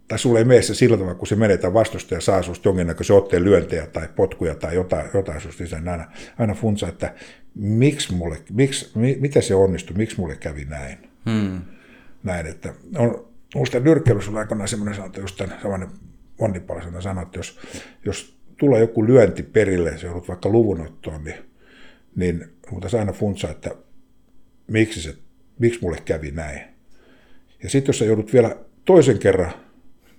tai sulle ei mene se sillä tavalla, kun se menetään vastusta ja saa susta jonkinnäköisen otteen lyöntejä tai potkuja tai jotain, jotain susta lisää, aina, aina funsa, että miksi mulle, miksi, mi, miten se onnistui, miksi mulle kävi näin. Hmm. Näin, että on, muista nyrkkeilyssä on aikanaan semmoinen sanonta, just tämän samainen Onni sanoi, että jos, jos tulee joku lyönti perille, se joudut vaikka luvunottoon, niin, niin mutta aina funsa, että miksi, se, miksi mulle kävi näin. Ja sitten jos sä joudut vielä toisen kerran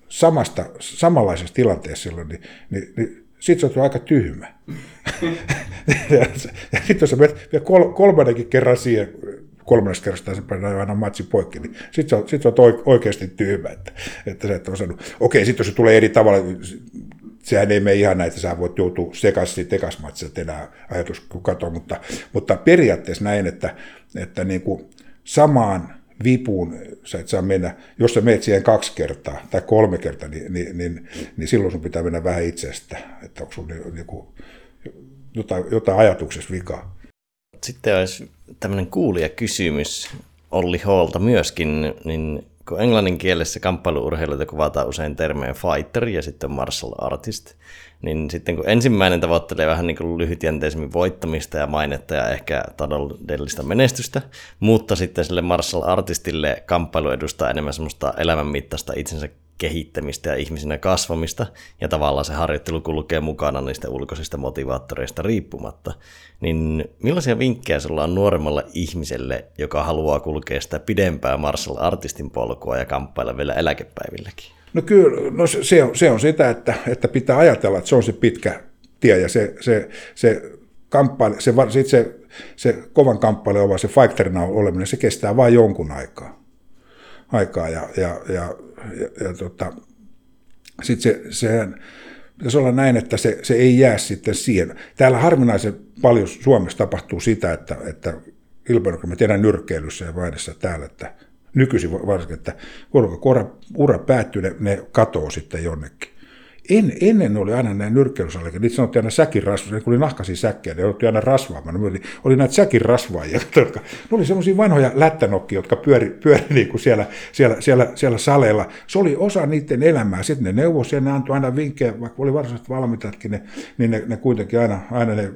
samasta, samanlaisessa tilanteessa silloin, niin, niin, niin sitten sä oot aika tyhmä. ja, ja sitten jos sä menet vielä kol, kolmannenkin kerran siihen, kolmannesta kerrasta se painaa aina matsi poikki, niin sitten sä, sit sä oot oikeasti tyhmä, että, että sä et osannut. Okei, sitten jos se tulee eri tavalla, sehän ei mene ihan näitä, sä voit joutua sekaisin tekasmatsia enää ajatus katoa, mutta, mutta periaatteessa näin, että, että niin kuin samaan vipuun sä et saa mennä, jos sä menet siihen kaksi kertaa tai kolme kertaa, niin, niin, niin, niin silloin sun pitää mennä vähän itsestä, että onko sun niin, kuin jotain, jotain ajatuksessa vikaa. Sitten olisi tämmöinen kuulijakysymys Olli Holta myöskin, niin kun englannin kielessä kamppailuurheiluita kuvataan usein termeen fighter ja sitten martial artist, niin sitten kun ensimmäinen tavoittelee vähän niin kuin lyhytjänteisemmin voittamista ja mainetta ja ehkä taloudellista menestystä, mutta sitten sille martial artistille kamppailu edustaa enemmän semmoista elämänmittaista itsensä kehittämistä ja ihmisinä kasvamista, ja tavallaan se harjoittelu kulkee mukana niistä ulkoisista motivaattoreista riippumatta, niin millaisia vinkkejä sulla on nuoremmalle ihmiselle, joka haluaa kulkea sitä pidempää martial artistin polkua ja kamppailla vielä eläkepäivilläkin? No kyllä, no se, on, se on sitä, että, että pitää ajatella, että se on se pitkä tie ja se, se, se kamppaile, se, se, se, se kovan kamppailu, se fighterina oleminen, se kestää vain jonkun aikaa. aikaa ja, ja, ja, ja, ja tota, sitten se, sehän, pitäisi olla näin, että se, se ei jää sitten siihen. Täällä harvinaisen paljon Suomessa tapahtuu sitä, että, että ilpailu, mä tiedän nyrkkeilyssä ja vaidessa täällä, että nykyisin varsinkin, että kun ura päättyy, ne, ne katoo sitten jonnekin. En, ennen oli aina näin nyrkkeilysalleja, niitä sanottiin aina säkin rasvoja, kun oli nahkaisia säkkejä, ne oltiin aina rasvaamaan. Oli, oli näitä säkin rasvaajia, jotka, ne oli semmoisia vanhoja lättänokkia, jotka pyöri, pyöri niin kuin siellä, siellä, siellä, siellä saleilla. Se oli osa niiden elämää. Sitten ne neuvosi ja ne antoi aina vinkkejä, vaikka oli varsinaiset valmentajatkin, ne, niin ne, ne kuitenkin aina, aina ne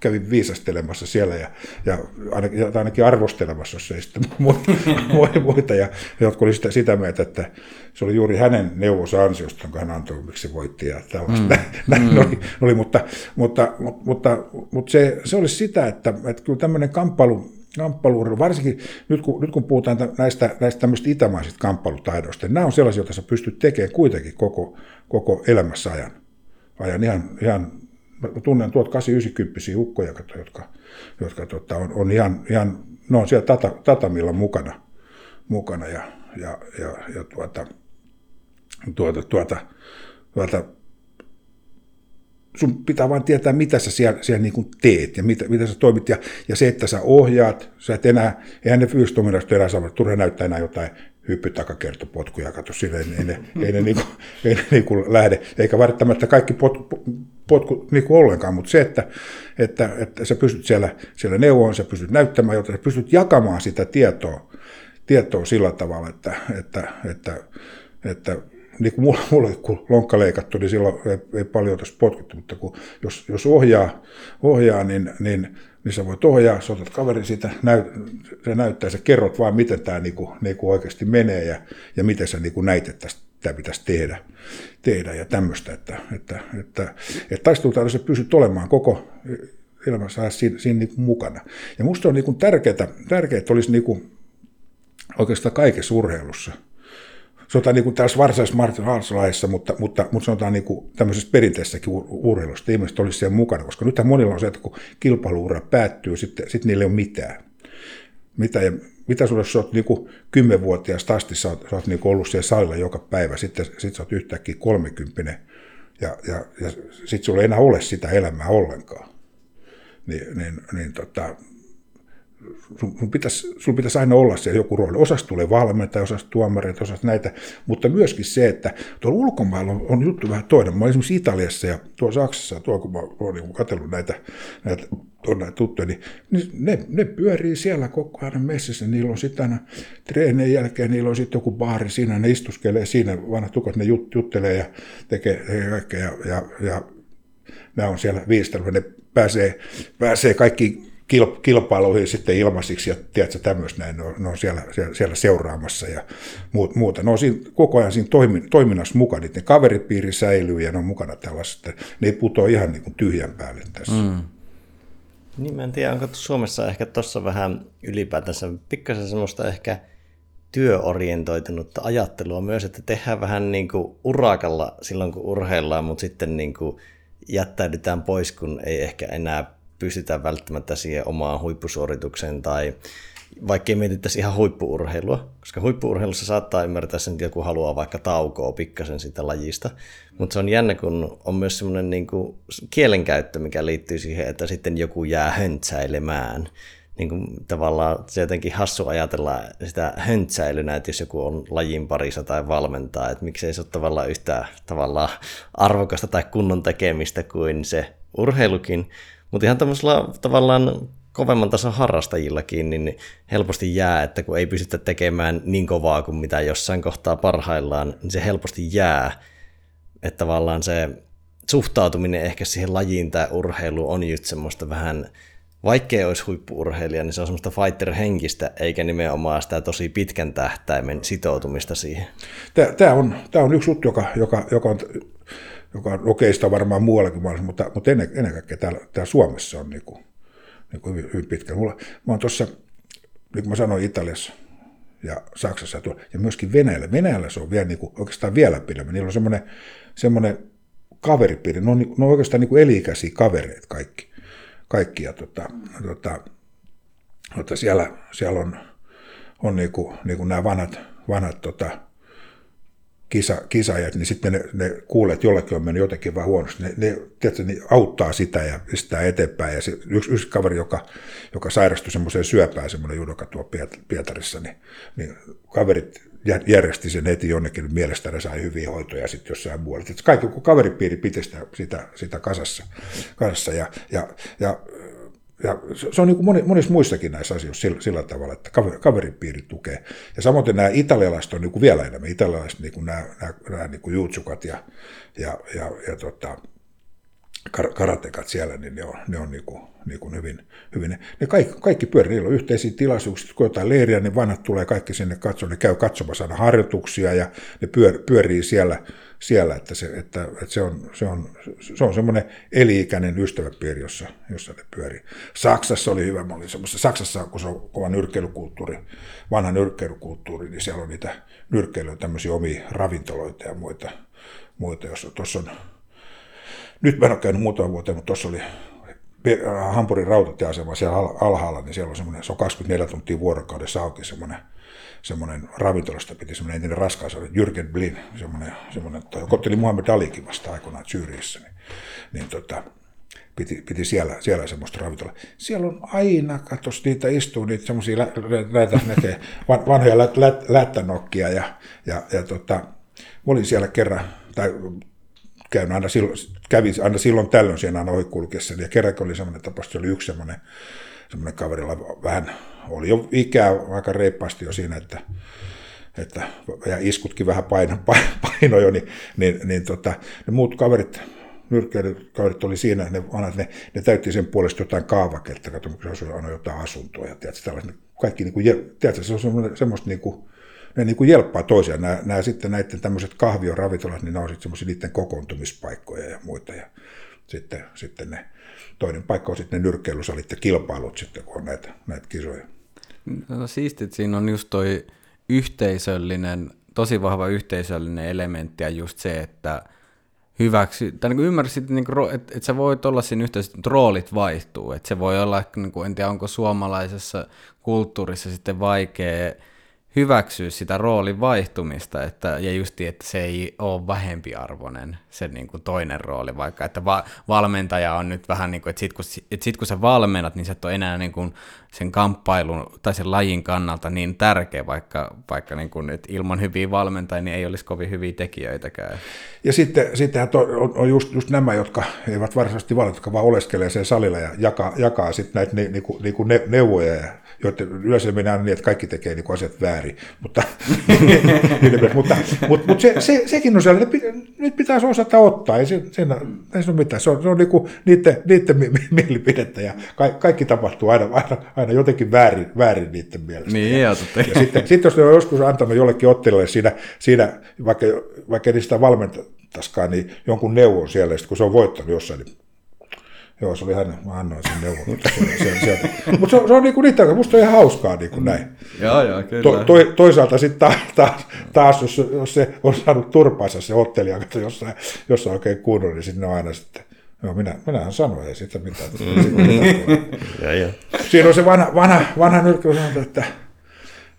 kävin viisastelemassa siellä ja, ja ainakin, ainakin arvostelemassa, jos ei sitten muita, ja jotka oli sitä, sitä mieltä, että se oli juuri hänen neuvonsa ansiosta, jonka hän antoi, miksi voitti ja tällaista. Mm. Näin mm. Oli, oli, mutta, mutta, mutta, mutta, mutta se, se olisi sitä, että, että kyllä tämmöinen kamppailu, kamppailu, varsinkin nyt kun, nyt kun puhutaan näistä, näistä tämmöistä itämaisista kamppailutaidoista, niin nämä on sellaisia, joita sä pystyt tekemään kuitenkin koko, koko elämässä ajan. ajan ihan, ihan mä tunnen tuot 890 ukkoja, jotka, jotka tota, on, on ihan, ihan, ne on siellä tata, tatamilla mukana, mukana ja, ja, ja, ja tuota, tuota, tuota, tuota, sun pitää vain tietää, mitä sä siellä, siellä niin teet ja mitä, mitä sä toimit. Ja, ja se, että sä ohjaat, sä et enää, eihän ne ominaisuudet enää saa, turha näyttää enää jotain hyppytakakertopotkuja, kato sille, ei ne, ei ne, niinku, ei ne niinku lähde, eikä välttämättä kaikki potku, potku niinku ollenkaan, mutta se, että, että, että sä pystyt siellä, siellä neuvoon, sä pystyt näyttämään jotain, sä pystyt jakamaan sitä tietoa, tietoa sillä tavalla, että, että, että, että niin kuin mulla, mulla kun lonkka leikattu, niin silloin ei, ei paljon tässä potkuttu, mutta kun, jos, jos ohjaa, ohjaa niin, niin niin sä voit ohjaa, sä otat kaverin siitä, näyt, se näyttää, sä kerrot vaan, miten tämä niinku, niinku oikeasti menee ja, ja miten sä niinku näit, että tämä pitäisi tehdä, tehdä ja tämmöistä, että, että, että, että taistelutaidossa pysyt olemaan koko elämässä siinä, siinä niinku mukana. Ja musta on niinku tärkeää, tärkeää, että olisi niinku oikeastaan kaikessa urheilussa – sanotaan niin kuin tässä varsinaisessa Martin Haaslaissa, mutta, mutta, mutta sanotaan niin kuin tämmöisessä perinteisessäkin urheilusta ihmiset olisi siellä mukana, koska nythän monilla on se, että kun kilpailuura päättyy, sitten, sitten niillä ei ole mitään. Mitä, ja, mitä sulla, jos olet niin kymmenvuotiaasta asti, sä oot, sä oot niin ollut siellä salilla joka päivä, sitten sit sä oot yhtäkkiä kolmekymppinen, ja, ja, ja sitten sulla ei enää ole sitä elämää ollenkaan. Niin, niin, niin tota, sun pitäisi, sun pitäisi aina olla se joku rooli. Osasta tulee valmentaja, osasta tuomareita, osasta näitä, mutta myöskin se, että tuolla ulkomailla on, on juttu vähän toinen. Mä olin esimerkiksi Italiassa ja tuolla Saksassa, tuolla kun mä olen niin katsellut näitä, näitä, näitä tuttuja, niin, niin ne, ne, pyörii siellä koko ajan messissä. Niillä on sitten aina treenien jälkeen, niillä on sitten joku baari siinä, ne istuskelee siinä, vanhat tukot, ne jut, juttelee ja tekee, tekee kaikkea ja, ja, ja nämä on siellä viistelua, ne pääsee, pääsee kaikki kilpailuihin sitten ilmaisiksi ja tiedätkö, tämmöistä näin, ne on, ne on siellä, siellä, siellä, seuraamassa ja muuta. Ne on siinä, koko ajan siinä toimin, toiminnassa mukana, niiden kaveripiiri säilyy ja ne on mukana tällaista, ne ei putoa ihan niin kuin tyhjän päälle tässä. Mm. Niin mä en tiedä, onko Suomessa ehkä tuossa vähän ylipäätänsä pikkasen semmoista ehkä työorientoitunutta ajattelua myös, että tehdään vähän niin kuin urakalla silloin, kun urheillaan, mutta sitten niin kuin jättäydytään pois, kun ei ehkä enää pystytään välttämättä siihen omaan huippusuoritukseen tai vaikka ei mietittäisi ihan huippuurheilua, koska huippuurheilussa saattaa ymmärtää sen, että joku haluaa vaikka taukoa pikkasen sitä lajista, mutta se on jännä, kun on myös semmoinen niin kielenkäyttö, mikä liittyy siihen, että sitten joku jää höntsäilemään. Niin kuin tavallaan se jotenkin hassu ajatella sitä höntsäilynä, että jos joku on lajin parissa tai valmentaa, että miksei se ole tavallaan yhtä tavallaan arvokasta tai kunnon tekemistä kuin se urheilukin, mutta ihan tämmöisellä tavallaan kovemman tason harrastajillakin, niin helposti jää, että kun ei pystytä tekemään niin kovaa kuin mitä jossain kohtaa parhaillaan, niin se helposti jää. Että tavallaan se suhtautuminen ehkä siihen lajiin tai urheiluun on just semmoista vähän, vaikkei olisi huippuurheilija, niin se on semmoista fighter-henkistä, eikä nimenomaan sitä tosi pitkän tähtäimen sitoutumista siihen. Tämä on, tämä on yksi juttu, joka, joka, joka on joka on okeista varmaan muuallakin maailmassa, mutta, mutta ennen, ennen kaikkea täällä, täällä Suomessa on niin kuin, niin kuin hyvin, hyvin pitkä. Mulla, mä oon tuossa, niin kuin mä sanoin, Italiassa ja Saksassa ja, ja myöskin Venäjällä. Venäjällä se on vielä niin kuin, oikeastaan vielä pidemmän. Niillä on semmoinen, semmoinen kaveripiiri. Ne on, ne on oikeastaan niin kuin elikäisiä kavereita kaikki. kaikki ja tota, tota, tota siellä, siellä on, on niin kuin, niin kuin nämä vanhat, vanhat tota, kisa, kisaajat, niin sitten ne, ne kuulee, että jollekin on mennyt jotenkin vähän huonosti. Ne, ne, tiedätkö, ne auttaa sitä ja pistää eteenpäin. Ja se, yksi, yksi kaveri, joka, joka sairastui semmoiseen syöpään, semmoinen judoka tuo Pietarissa, niin, niin kaverit järjesti sen heti jonnekin, mielestäni ne sai hyviä hoitoja sitten jossain muualla. Kaikki kun kaveripiiri piti sitä, sitä, sitä kasassa, kasassa ja, ja, ja ja se on niin kuin monissa muissakin näissä asioissa sillä, sillä tavalla, että kaveripiiri tukee. Ja samoin nämä italialaiset on niin kuin vielä enemmän. Italialaiset, niin kuin nämä, nämä, nämä niin kuin jutsukat ja, ja, ja, ja tota, karatekat siellä, niin ne on, ne on niin kuin, niin kuin hyvin, hyvin, ne kaikki, kaikki pyörii, niillä on yhteisiä tilaisuuksia, kun jotain leiriä, niin vanhat tulee kaikki sinne katsomaan, ne käy katsomassa aina harjoituksia ja ne pyör, pyörii siellä, siellä että, se, että, että se on, se on, se on semmoinen eli-ikäinen ystäväpiiri, jossa, jossa ne pyörii. Saksassa oli hyvä, mä olin Saksassa, kun se on kova nyrkkeilykulttuuri, vanha nyrkkeilykulttuuri, niin siellä on niitä nyrkkeilyä, tämmöisiä omia ravintoloita ja muita, muita jossa tuossa on, nyt mä en ole käynyt muutama vuoteen, mutta tuossa oli Hampurin rautatieasema siellä alhaalla, niin siellä on semmoinen, se on 24 tuntia vuorokaudessa auki semmoinen, semmoinen ravintolasta piti semmoinen entinen raskas, Jürgen Blin, semmoinen, semmoinen joka otteli Muhammed Alikin vasta aikoinaan Syyriissä, niin, niin tota, piti, piti siellä, siellä semmoista ravintolaa. Siellä on aina, katos, niitä istuu niitä semmoisia näitä, näitä vanhoja lät, lät, lättänokkia ja, ja, ja tota, olin siellä kerran, tai käyn aina silloin, kävin aina silloin tällöin siinä aina ohikulkiessa. Ja kerrankin oli semmoinen tapaus, oli yksi semmoinen, semmoinen kaverilla vähän, oli jo ikää aika reippaasti jo siinä, että, että ja iskutkin vähän paino, paino jo, niin, niin, niin tota, ne muut kaverit, nyrkkeilykaverit oli siinä, ne, ne, ne täytti sen puolesta jotain kaavaketta, kato, se on jotain asuntoa ja tiedätkö, kaikki, niin kuin, tiedätkö, se on semmoista niin kuin, ne niin kuin jelppaa toisiaan. Nämä, nämä sitten näiden tämmöiset kahvioravintolat, niin ne on sitten semmoisia niiden kokoontumispaikkoja ja muita. Ja sitten, sitten ne, toinen paikka on sitten ne nyrkkeilysalit ja kilpailut sitten, kun on näitä, näitä kisoja. No siistit, siinä on just toi yhteisöllinen, tosi vahva yhteisöllinen elementti ja just se, että hyväksy, tai niin ymmärsit, niin kuin, että, että sä voit olla siinä yhteydessä, että roolit vaihtuu, että se voi olla, niin kuin, en tiedä onko suomalaisessa kulttuurissa sitten vaikea hyväksyä sitä roolin vaihtumista, että, ja justi, että se ei ole vähempiarvoinen se niin kuin toinen rooli, vaikka että va- valmentaja on nyt vähän niin kuin, että sit kun, että sit kun sä valmennat, niin sä et ole enää niin kuin sen kamppailun tai sen lajin kannalta niin tärkeä, vaikka, vaikka niin kuin, että ilman hyviä valmentajia niin ei olisi kovin hyviä tekijöitäkään. Ja sitten, sittenhän on, on just, just nämä, jotka eivät varsinaisesti valita, jotka vaan oleskelee sen salilla ja jakaa, jakaa sitten näitä ni, ni, ni, ni, neuvoja ja joiden yleensä mennään niin, että kaikki tekee niin asiat väärin. Mutta, mutta, mutta, mutta se, se, sekin on sellainen, että nyt pitäisi osata ottaa, ei, se, sen, ei se ole mitään. Se on, se on niin kuin niiden, niiden mielipidettä ja kaikki, kaikki tapahtuu aina, aina, aina jotenkin väärin, väärin niiden mielestä. Niin, ja, ja, sitten, sitten jos ne on joskus antanut jollekin ottelijalle siinä, siinä vaikka, vaikka ei sitä valmentaskaan, niin jonkun neuvon siellä, kun se on voittanut jossain, niin Joo, se oli hän, mä annoin sen neuvon. Mutta se, se, on niinku niitä, musta on ihan hauskaa niin kuin näin. Joo, joo, kyllä. To, to, toisaalta sitten taas, taas, taas jos, jos, se on saanut turpaansa se ottelija, jossain, jossain oikein kunnon, niin sitten on aina sitten, Joo, minä, minähän sanoin, ei sitä mitään. Mm-hmm. ja, ja. Siinä on se vanha, vanha, vanha nyrkki, että,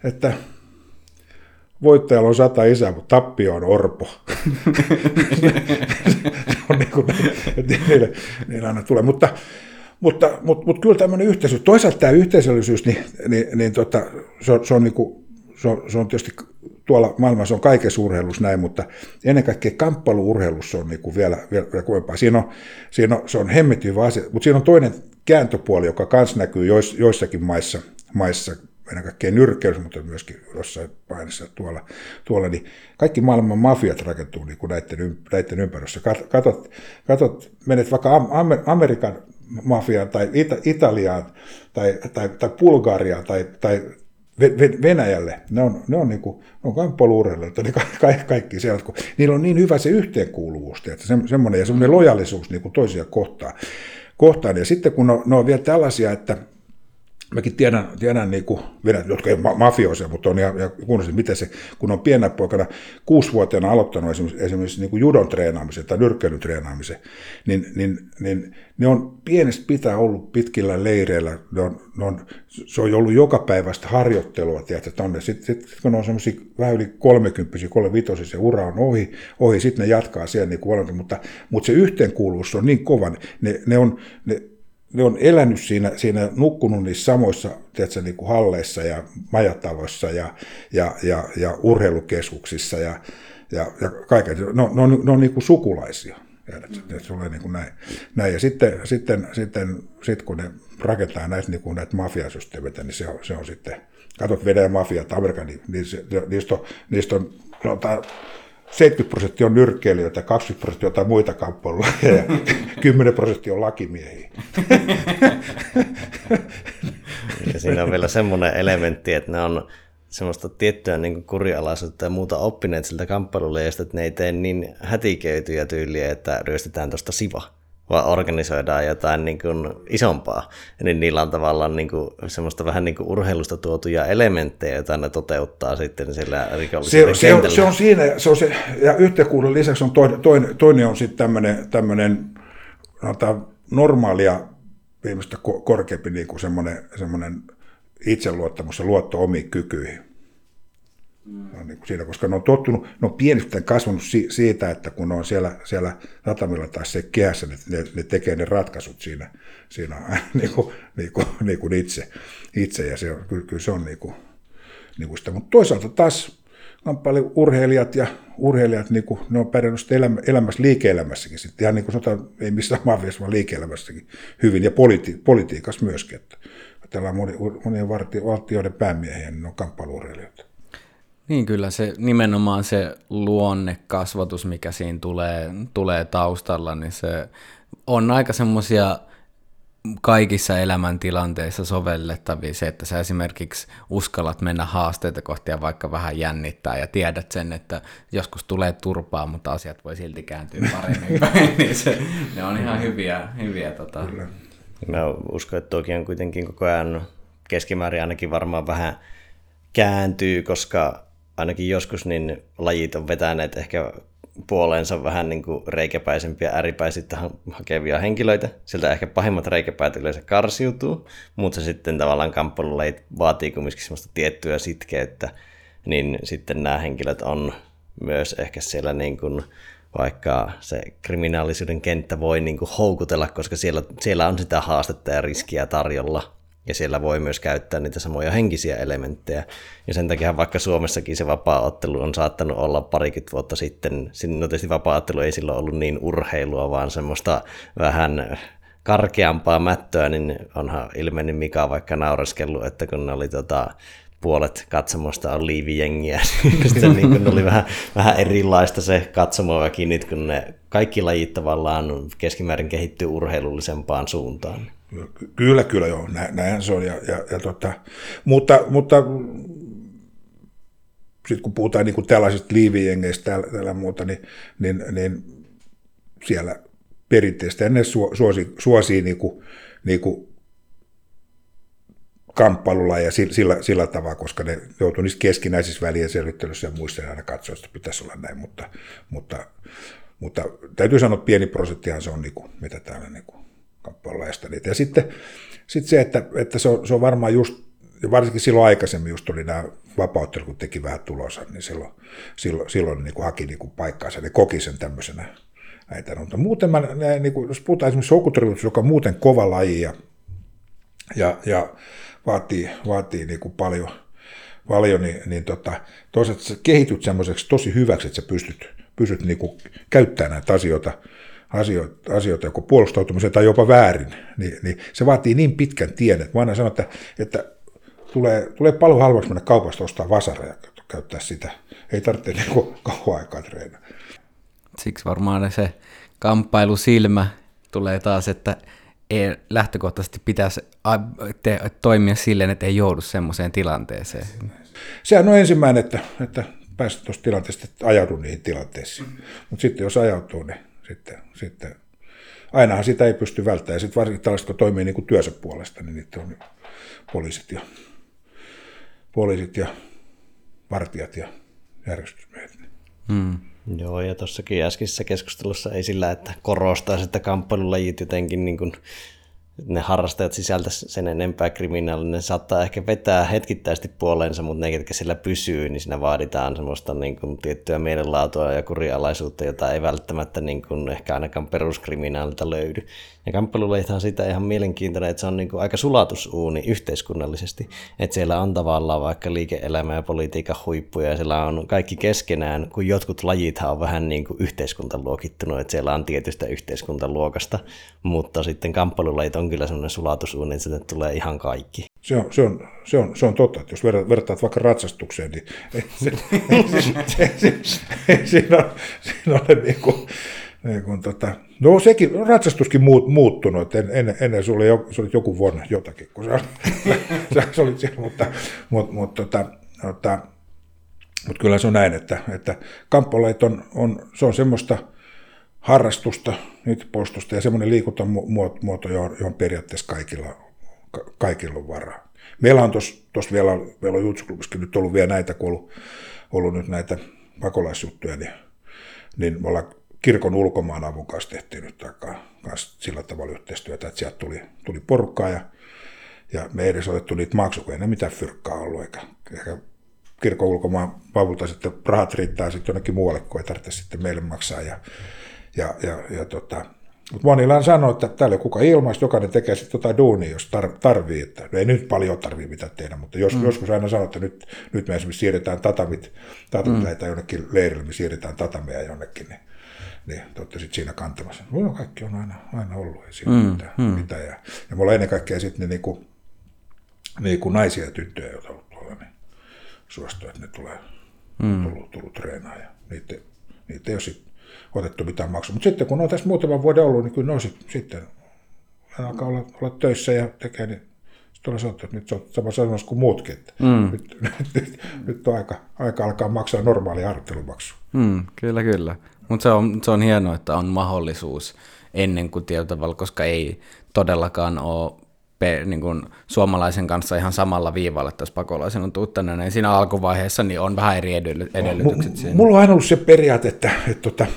että voittajalla on sata isää, mutta tappio on orpo. on niin kuin, niille, niille aina tulee. Mutta, mutta, mutta, mutta kyllä tämmöinen yhteisöllisyys, toisaalta tämä yhteisöllisyys, niin, niin, niin tota, se, on, se, on niin kuin, se, on, se on tietysti tuolla maailmassa on kaikessa urheilussa näin, mutta ennen kaikkea kamppailuurheilussa on niin kuin vielä, vielä, vielä kovempaa. Siinä on, siinä on, se on hemmetin asia, mutta siinä on toinen kääntöpuoli, joka myös näkyy jois, joissakin maissa, maissa ennen kaikkea nyrkkeilyssä, mutta myöskin jossain painissa tuolla, tuolla niin kaikki maailman mafiat rakentuu niin kuin näiden, näiden ympäristössä. Katot, katot, menet vaikka Amerikan mafiaan tai Ita- Italiaan tai, tai, tai Bulgariaan tai, tai Venäjälle, ne on, ne on, niin kuin, ne on kamppailuurheilijoita, niin kaikki, kaikki siellä, kun niillä on niin hyvä se yhteenkuuluvuus, että se, semmoinen ja semmoinen lojallisuus niin kuin toisia kohtaan. kohtaan. Ja sitten kun ne on, ne on vielä tällaisia, että Mäkin tiedän, tiedän niin kuin jotka ei ole mafioisia, mutta on ihan, ihan kunnossa, miten se, kun on pienä poikana kuusivuotiaana aloittanut esimerkiksi, esimerkiksi niin kuin judon treenaamisen tai nyrkkeilyn treenaamisen, niin, niin, niin ne on pienestä pitää ollut pitkillä leireillä, ne on, ne on, se on ollut joka päivästä harjoittelua, tiedätkö, tonne. Sitten sit, kun on semmoisia vähän yli 30 kolmevitosia, se ura on ohi, ohi. Sitten ne jatkaa siellä niin kuin mutta, mutta se yhteenkuuluvuus on niin kova, ne, ne on, ne, ne on elänyt siinä, siinä nukkunut niissä samoissa tiedätkö, niin kuin halleissa ja majataloissa ja, ja, ja, ja urheilukeskuksissa ja, ja, ja kaiken. Ne on, ne on, ne on niin kuin sukulaisia. Se on niin kuin näin. näin. Ja sitten, sitten, sitten, sitten, kun ne rakentaa näitä, niin kuin näitä mafiasysteemeitä, niin se on, se on sitten, katsot Venäjän mafiat, Amerikan, niin, niin niistä on, niistä on no, 70 prosenttia on nyrkkeilijöitä, 20 prosenttia jotain muita kamppailuja ja 10 prosenttia on lakimiehiä. Ja siinä on vielä semmoinen elementti, että ne on semmoista tiettyä niin kurialaisuutta ja muuta oppineet siltä kamppailuleista, että ne ei tee niin hätiköityjä tyyliä, että ryöstetään tuosta siva, vaan organisoidaan jotain niin kuin isompaa. Niin niillä on tavallaan niin kuin semmoista vähän niin kuin urheilusta tuotuja elementtejä, joita ne toteuttaa sitten sillä rikollisella se, se, on, se on siinä, se on se, ja yhteenkuulun lisäksi on toinen, toinen, toinen on sitten tämmöinen, tämmöinen normaalia viimeistä korkeampi niin kuin semmoinen, semmoinen itseluottamus ja luotto omiin kykyihin. Mm. Niin siinä, koska ne on tottunut, ne on pienistä kasvanut si- siitä, että kun ne on siellä, siellä satamilla tai se kehässä, ne, ne, ne tekee ne ratkaisut siinä, siinä niin kuin, niin kuin, niin kuin itse, itse, ja se on, kyllä, kyllä se on niin kuin, niin kuin sitä. Mutta toisaalta taas paljon urheilijat ja urheilijat, niin kuin, ne on pärjännyt elämä, elämässä, liike-elämässäkin sitten, ihan niin kuin sanotaan, ei missään maailmassa, vaan liike-elämässäkin hyvin, ja politi- politiikassa myöskin, että ajatellaan monien valtioiden päämiehiä, niin ne on kamppailuurheilijoita. Niin kyllä se nimenomaan se luonnekasvatus, mikä siinä tulee, tulee taustalla, niin se on aika semmoisia kaikissa elämäntilanteissa sovellettavia se, että sä esimerkiksi uskallat mennä haasteita kohti ja vaikka vähän jännittää ja tiedät sen, että joskus tulee turpaa, mutta asiat voi silti kääntyä paremmin päin, niin se, ne on ihan hyviä, hyviä tota. Mä uskon, että toki on kuitenkin koko ajan keskimäärin ainakin varmaan vähän kääntyy, koska ainakin joskus niin lajit on vetäneet ehkä puoleensa vähän niin kuin reikäpäisempiä ääripäisyyttä hakevia henkilöitä. Sieltä ehkä pahimmat reikäpäät yleensä karsiutuu, mutta sitten tavallaan kamppailulajit vaatii kumminkin sellaista tiettyä sitkeyttä, niin sitten nämä henkilöt on myös ehkä siellä niin kuin vaikka se kriminaalisuuden kenttä voi niin kuin houkutella, koska siellä, siellä on sitä haastetta ja riskiä tarjolla. Ja siellä voi myös käyttää niitä samoja henkisiä elementtejä. Ja sen takia vaikka Suomessakin se vapaa-ottelu on saattanut olla parikymmentä vuotta sitten, no tietysti vapaa-ottelu ei silloin ollut niin urheilua, vaan semmoista vähän karkeampaa mättöä, niin onhan ilmeinen Mika vaikka naureskellut, että kun ne oli tota, puolet katsomosta on liivijengiä. Sitten niin kun oli vähän, vähän erilaista se katsomoväki nyt, kun ne kaikki lajit tavallaan keskimäärin kehittyy urheilullisempaan suuntaan. Kyllä, kyllä joo, Nä, näin se on. Ja, ja, ja tota, mutta, mutta sitten kun puhutaan niin kuin tällaisista liivijengeistä täällä, täällä muuta, niin, niin, niin siellä perinteistä ennen suosi, suosii niin kuin, niin kuin kamppailulla ja sillä, sillä, tavalla, koska ne joutuu niissä keskinäisissä välien selvittelyssä ja muissa aina katsoa, että pitäisi olla näin, mutta, mutta, mutta täytyy sanoa, että pieni prosenttihan se on, niin kuin, mitä täällä niin kamppailulajasta niitä. Ja sitten, sitten se, että, että se, on, se on varmaan just, varsinkin silloin aikaisemmin just oli nämä vapauttelut, kun teki vähän tulossa, niin silloin, silloin, silloin niin kuin haki niin kuin paikkaansa, ne koki sen tämmöisenä näitä. Mutta muuten mä, niin kuin, jos puhutaan esimerkiksi soukutrivutus, joka on muuten kova laji ja, ja, ja vaatii, vaatii niin kuin paljon, paljon, niin, niin tota, toisaalta sä kehityt semmoiseksi tosi hyväksi, että sä pystyt, pystyt niin kuin käyttämään näitä asioita, asioita, asioita joko puolustautumiseen tai jopa väärin, niin, niin se vaatii niin pitkän tien, että mä aina sanon, että, että tulee, tulee paljon halvaksi mennä kaupasta ostaa vasara ja käyttää sitä. Ei tarvitse niin kauan aikaa treenaa. Siksi varmaan se kamppailusilmä tulee taas, että ei, lähtökohtaisesti pitäisi te, toimia silleen, että ei joudu semmoiseen tilanteeseen. Sehän on ensimmäinen, että, että päästä tuosta tilanteesta, että ajaudu niihin tilanteisiin. Mm. Mutta sitten jos ajautuu, niin sitten, sitten ainahan sitä ei pysty välttämään. Ja sitten varsinkin tällaiset, kun toimii niin kuin työnsä puolesta, niin niitä on poliisit ja, poliisit ja vartijat ja järjestysmiehet. Mm. Joo, ja tuossakin äskeisessä keskustelussa ei sillä, että korostaa, että kamppailulajit jotenkin niin kuin ne harrastajat sisältä sen enempää kriminaalinen saattaa ehkä vetää hetkittäisesti puoleensa, mutta ne, ketkä sillä pysyy, niin siinä vaaditaan semmoista niin kuin, tiettyä mielenlaatua ja kurialaisuutta, jota ei välttämättä niin kuin, ehkä ainakaan peruskriminaalilta löydy. Ja kamppailuleita on siitä ihan mielenkiintoinen, että se on niin kuin aika sulatusuuni yhteiskunnallisesti, että siellä on tavallaan vaikka liike-elämä ja politiikan huippuja ja siellä on kaikki keskenään, kun jotkut lajithan on vähän niin kuin yhteiskuntaluokittunut, että siellä on tietystä yhteiskuntaluokasta, mutta sitten kamppailulajit on kyllä semmoinen sulatusuuni, että sinne tulee ihan kaikki. Se on, se on, se on, se on totta, että jos vertaat vaikka ratsastukseen, niin se, siinä, ole, siinä ole niin kuin, niin kuin tota, no sekin, ratsastuskin muut, muuttunut, että ennen, ennen sulla se oli joku vuonna jotakin, kun sä, sä, sä olit siellä, mutta, mutta, mutta, tota, tota, mutta kyllä se on näin, että, että kamppoleit on, on, se on semmoista harrastusta, nyt postusta ja semmoinen liikuntamuoto, johon, johon periaatteessa kaikilla, kaikilla on varaa. Meillä on tuossa vielä, meillä on Jutsuklubissakin nyt ollut vielä näitä, kun ollut, ollut nyt näitä pakolaisjuttuja, niin, niin me ollaan kirkon ulkomaan avun kanssa tehtiin nyt kanssa sillä tavalla yhteistyötä, että sieltä tuli, tuli porukkaa ja, ja me ei edes otettu niitä maksuja, kun ei ne mitään fyrkkaa ollut, eikä, eikä kirkon ulkomaan avulta sitten rahat riittää sitten jonnekin muualle, kun ei tarvitse sitten meille maksaa. Ja, ja, ja, ja tota, mutta monilla sanoo, että täällä ei kuka ilmaista, jokainen tekee sitten jotain duunia, jos tar- tarvii. Että, no ei nyt paljon tarvii mitä tehdä, mutta jos, mm. joskus aina sanoo, että nyt, nyt me esimerkiksi siirretään tatamit, tatamit mm. jonnekin leirille, me siirretään tatameja jonnekin, niin niin te olette sitten siinä kantamassa. No kaikki on aina, aina ollut, ei siinä mm, mitään. Mm. mitään. Ja, ja mulla ennen kaikkea sitten ne niinku, niinku naisia ja tyttöjä, joita on tuolla, niin suostu, että ne tulee mm. tullut, tullut treenaa ja niitä, niitä ei ole sit otettu mitään maksua. Mutta sitten kun ne on tässä muutaman vuoden ollut, niin kyllä ne sit, sitten alkaa olla, olla töissä ja tekee, niin sitten on sanottu, että nyt se on samassa asemassa kuin muutkin. Että mm. nyt, nyt, nyt, nyt, on aika, aika alkaa maksaa normaali harjoittelumaksu. Mm, kyllä, kyllä. Mutta se on, se on hienoa, että on mahdollisuus ennen kuin tietyllä koska ei todellakaan ole pe, niin kuin suomalaisen kanssa ihan samalla viivalla, että jos pakolaisen on tuuttanut, niin siinä alkuvaiheessa niin on vähän eri edellytykset. M- mulla on aina ollut se periaate, että, että, että,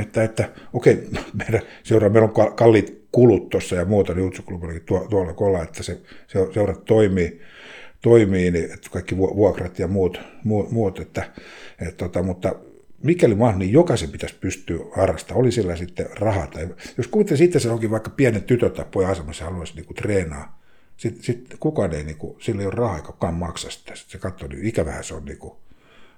että, että okei, meidän seuraa, meillä on kalliit kulut tuossa ja muuta, niin Utsuklubillakin tuo, tuolla kolla, että se, se seura toimii, toimii niin, että kaikki vuokrat ja muut, muut, muut että, että, tota, mutta mikäli mahdollista, niin jokaisen pitäisi pystyä harrastamaan, oli sillä sitten rahaa. Tai, jos sitten se onkin vaikka pienen tytön tai pojan asemassa haluaisi niin treenaa, sitten sit kukaan ei, niin kuin, sillä ei ole rahaa, kukaan maksa sitä. Sitten se katsoo, niin ikävähän se on niin kuin,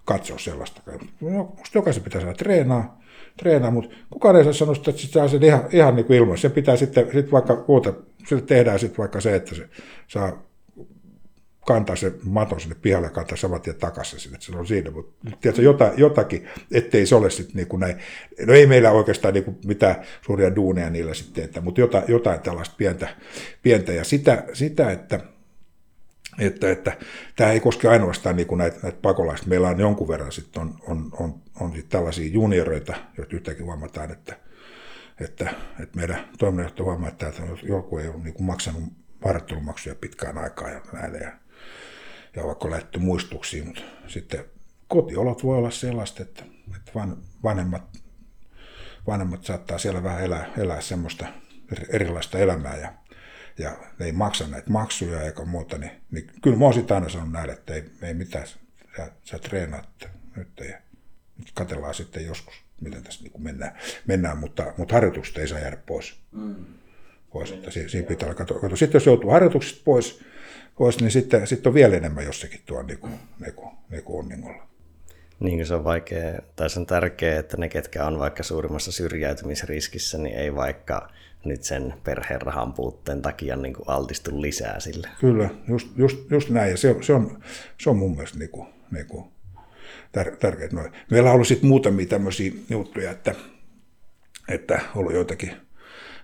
katsoa sellaista. No, jokaisen pitää saada treenaa, treenaa, mutta kukaan ei saa sanoa että se saa sen ihan, ihan niin kuin ilman. Se pitää sitten, sitten vaikka muuta, sille tehdään sitten vaikka se, että se saa kantaa se maton sinne pihalle ja kantaa saman tien takaisin sinne, että se on siinä, mutta tiedätkö, jota, jotakin, ettei se ole sitten niin kuin näin, no ei meillä oikeastaan niin kuin mitään suuria duuneja niillä sitten, että, mutta jotain, jotain tällaista pientä, pientä ja sitä, sitä että, että, että tämä ei koske ainoastaan niin kuin näitä, näitä pakolaisia. Meillä on jonkun verran sitten on, on, on, on sit tällaisia junioreita, joita yhtäkkiä huomataan, että, että, että meidän toiminnanjohtaja huomaa, että joku ei ole niin kuin maksanut harjoittelumaksuja pitkään aikaa ja näin. Ja ja vaikka lähetty muistuksiin, mutta sitten kotiolot voi olla sellaista, että, että vanhemmat, vanhemmat saattaa siellä vähän elää, elää semmoista erilaista elämää ja, ja ne ei maksa näitä maksuja eikä muuta, niin, niin kyllä mä oon sitten aina sanonut näille, että ei, ei mitään, sä, sä treenaat nyt ja nyt katsellaan sitten joskus, miten tässä niin mennään, mennään mutta, mutta harjoitukset ei saa jäädä pois. Mm. pois että siinä, siinä pitää olla katsoa. Sitten jos joutuu harjoituksista pois, pois, niin sitten, sitten on vielä enemmän jossakin tuo niin kuin, niin kuin, niin kuin onningolla. Niin se on vaikea, tai se on tärkeää, että ne, ketkä on vaikka suurimmassa syrjäytymisriskissä, niin ei vaikka nyt sen perheen rahan puutteen takia niin kuin altistu lisää sille. Kyllä, just, just, just näin, ja se, se, on, se on mun mielestä niin kuin, niin kuin tär, tärkeää. Noin. Meillä on ollut sitten muutamia tämmöisiä juttuja, että, että on ollut joitakin,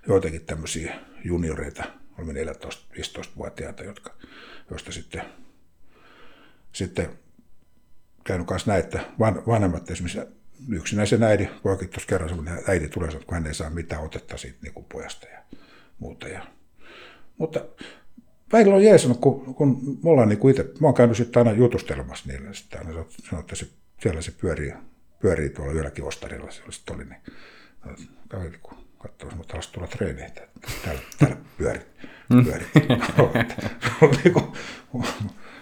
joitakin tämmöisiä junioreita, olemme 14-15-vuotiaita, jotka, joista sitten, sitten käynyt kanssa näin, että van, vanhemmat esimerkiksi yksinäisen äidin, poikin tuossa kerran semmoinen äiti tulee, kun hän ei saa mitään otetta siitä niin pojasta ja muuta. Ja, mutta välillä on jeesannut, kun, kun me ollaan niin itse, mä oon käynyt sitten aina jutustelemassa niille, sitten aina sanoo, että se, siellä se pyörii, pyörii tuolla yölläkin ostarilla, siellä sitten oli, niin kävin, kun katsomassa, mutta alas tulla treeneihin, täällä, täällä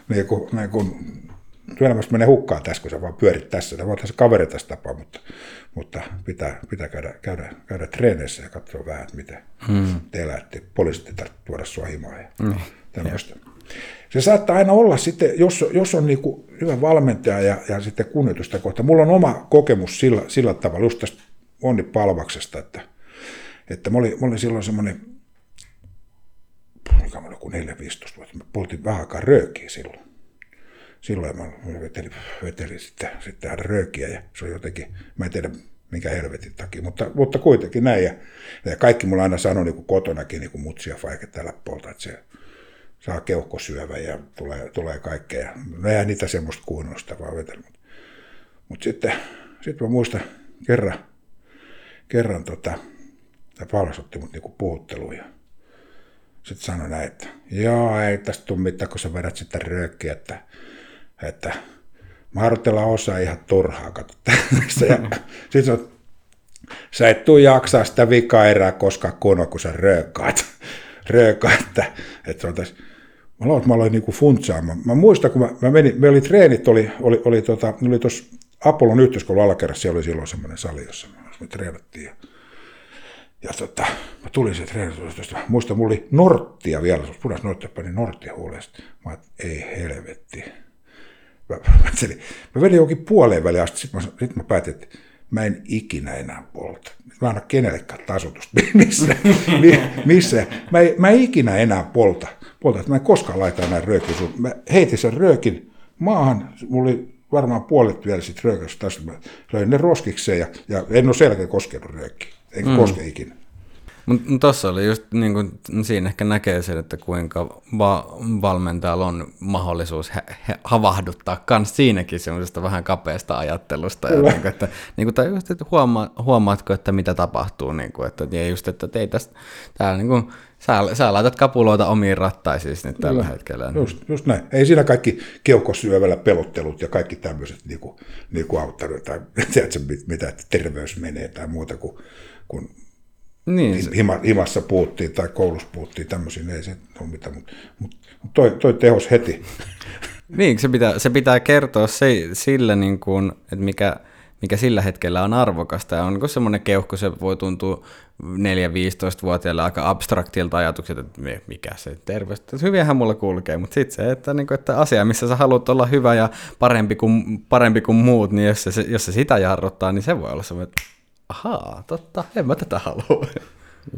niin kuin, niin kuin, työelämässä menee hukkaan tässä, kun sä vaan pyörit tässä. Tämä on tässä kaveri tässä tapaa, mutta, mutta pitää, pitää käydä, käydä, käydä treeneissä ja katsoa vähän, että miten mm. te elätte. Poliisit ei tarvitse tuoda sua himaan ja mm. tämmöistä. Se saattaa aina olla sitten, jos, jos on niin kuin hyvä valmentaja ja, ja sitten kunnioitusta kohta. Mulla on oma kokemus sillä, sillä tavalla just tästä Onni Palvaksesta, että, että mä olin, mä olin silloin semmoinen, mikä mä olin kuin 4-15 vuotta, mä poltin vähän aikaa röökiä silloin silloin mä vetelin, vetelin sitten, sitten aina röökiä ja se on jotenkin, mä en tiedä minkä helvetin takia, mutta, mutta kuitenkin näin. Ja, ja kaikki mulla aina sanoi niin kuin kotonakin niin kuin mutsia faike tällä polta, että se saa keuhkosyövä ja tulee, tulee kaikkea. No eihän niitä semmoista vaan vetellä. Mutta, mutta sitten, sitten mä muistan kerran, kerran tota, tämä Pallas otti mut niinku puhutteluun ja sitten sanoi näin, että joo, ei tästä tule mitään, kun sä vedät sitä röökkiä, että että mä osa ihan turhaa, kato ja sitten se sä et tuu jaksaa sitä vikaerää koska kunnolla, kun sä röökaat, röökaat että, että se on tässä, mä aloin, mä aloin niinku funtsaamaan. Mä muistan, kun mä, mä menin, me oli treenit, oli, oli, oli, tota, oli tuossa Apollon yhteiskoulun alakerrassa, siellä oli silloin semmoinen sali, jossa me treenattiin. Ja, ja tota, mä tulin sieltä treenitusta, muistan, mulla oli norttia vielä, punas norttia, panin norttia huolesta. Mä ei helvetti mä, mä, mä vedin jokin puoleen väliin asti, sitten mä, sit mä päätin, että mä en ikinä enää polta. Mä en anna kenellekään tasotusta, missä, missä. Mä, en, mä en ikinä enää polta, polta. Mä en koskaan laita enää röökiä. Mä heitin sen röökin maahan, mulla oli varmaan puolet vielä sit röökästä. Mä löin ne roskikseen ja, ja en ole selkeä koskenut röökiä. Enkä mm. koske ikinä. Mutta tuossa oli just, niin kun, siinä ehkä näkee sen, että kuinka va- valmentajalla on mahdollisuus he, he, havahduttaa myös siinäkin semmoisesta vähän kapeasta ajattelusta. Ja niin kun, että, niin kun, tai just, että huoma, huomaatko, että mitä tapahtuu. Niin kun, että, ja just, että ei tästä, täällä niin kun, sä, sä laitat kapuloita omiin rattaisiin nyt tällä Kyllä. hetkellä. Just, just näin. Ei siinä kaikki keuhkosyövällä pelottelut ja kaikki tämmöiset niin kuin, niin kuin auttanut, tai tiedätkö, mitä, terveys menee tai muuta kuin, kuin niin. Hima, himassa puhuttiin tai koulussa puhuttiin tämmöisiä, ei se ole mitään, mutta, mutta toi, toi tehos heti. niin, se pitää, se pitää kertoa se, sillä, niin kuin, että mikä, mikä sillä hetkellä on arvokasta. Ja on niin semmoinen keuhko, se voi tuntua 4-15-vuotiaille aika abstraktilta ajatukset, että mikä se terveys. Hyviähän mulla kulkee, mutta sitten se, että, niin kuin, että asia, missä sä haluat olla hyvä ja parempi kuin, parempi kuin muut, niin jos se, jos se sitä jarruttaa, niin se voi olla semmoinen, että ahaa, totta, en mä tätä halua.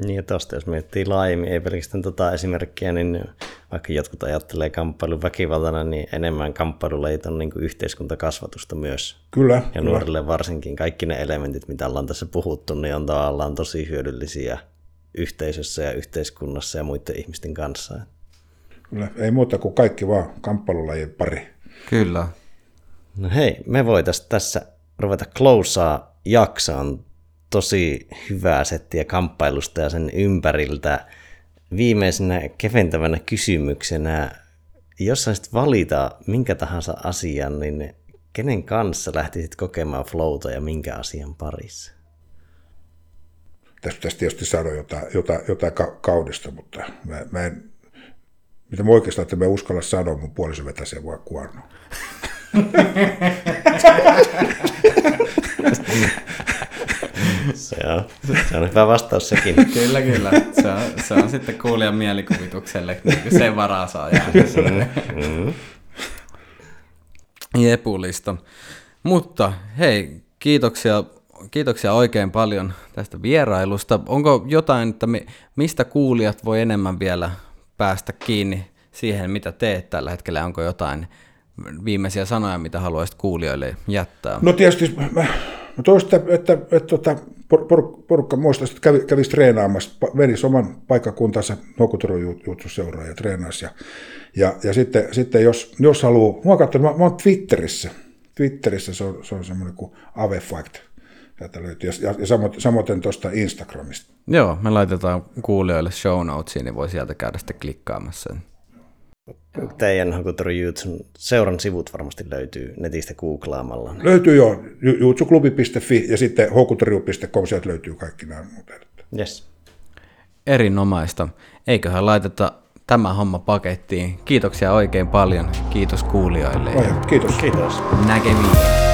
Niin tosta, jos miettii laajemmin, ei pelkästään tota esimerkkiä, niin vaikka jotkut ajattelee kamppailun väkivaltana, niin enemmän kamppailulajit on niin yhteiskuntakasvatusta myös. Kyllä. Ja nuorille kyllä. varsinkin. Kaikki ne elementit, mitä ollaan tässä puhuttu, niin on tavallaan tosi hyödyllisiä yhteisössä ja yhteiskunnassa ja muiden ihmisten kanssa. Kyllä, ei muuta kuin kaikki vaan kamppailulajien pari. Kyllä. No hei, me voitaisiin tässä ruveta closaa jaksoon tosi hyvää settiä kamppailusta ja sen ympäriltä. Viimeisenä keventävänä kysymyksenä, jos saisit valita minkä tahansa asian, niin kenen kanssa lähtisit kokemaan flowta ja minkä asian parissa? Tästä pitäisi tietysti sanoa jotain, jotain, jotain ka- kaudesta, mutta mä, mä en, mitä mä oikeastaan, että mä uskalla sanoa, mun puoliso vetää sen vaan kuornoon. Se on, se on hyvä vastaus sekin. kyllä, kyllä. Se on, se on sitten kuulijan mielikuvitukselle, niin sen varaa saa jäädä. Mm. Jepulista. Mutta hei, kiitoksia, kiitoksia oikein paljon tästä vierailusta. Onko jotain, että mistä kuulijat voi enemmän vielä päästä kiinni siihen, mitä teet tällä hetkellä? Onko jotain viimeisiä sanoja, mitä haluaisit kuulijoille jättää? No tietysti mä, mä toistan, että, että, että, että tota, por, porukka muistaisi, että kävi, kävisi treenaamassa, venisi oman paikkakuntansa seuraa ja treenaisi. Ja, ja, ja sitten, sitten, jos, jos haluaa, mä katson, mä, mä oon Twitterissä, Twitterissä se on, se on semmoinen kuin Avefact, sieltä löytyy, ja, ja samoin, samoin tuosta Instagramista. Joo, me laitetaan kuulijoille show notesiin, niin voi sieltä käydä sitten klikkaamassa Teidän Hakutoro Jutsun seuran sivut varmasti löytyy netistä googlaamalla. Löytyy jo, jutsuklubi.fi ja sitten hokutoriu.com, sieltä löytyy kaikki nämä muuten. Yes. Erinomaista. Eiköhän laiteta tämä homma pakettiin. Kiitoksia oikein paljon. Kiitos kuulijoille. Kiitos. Kiitos. Näkemiin.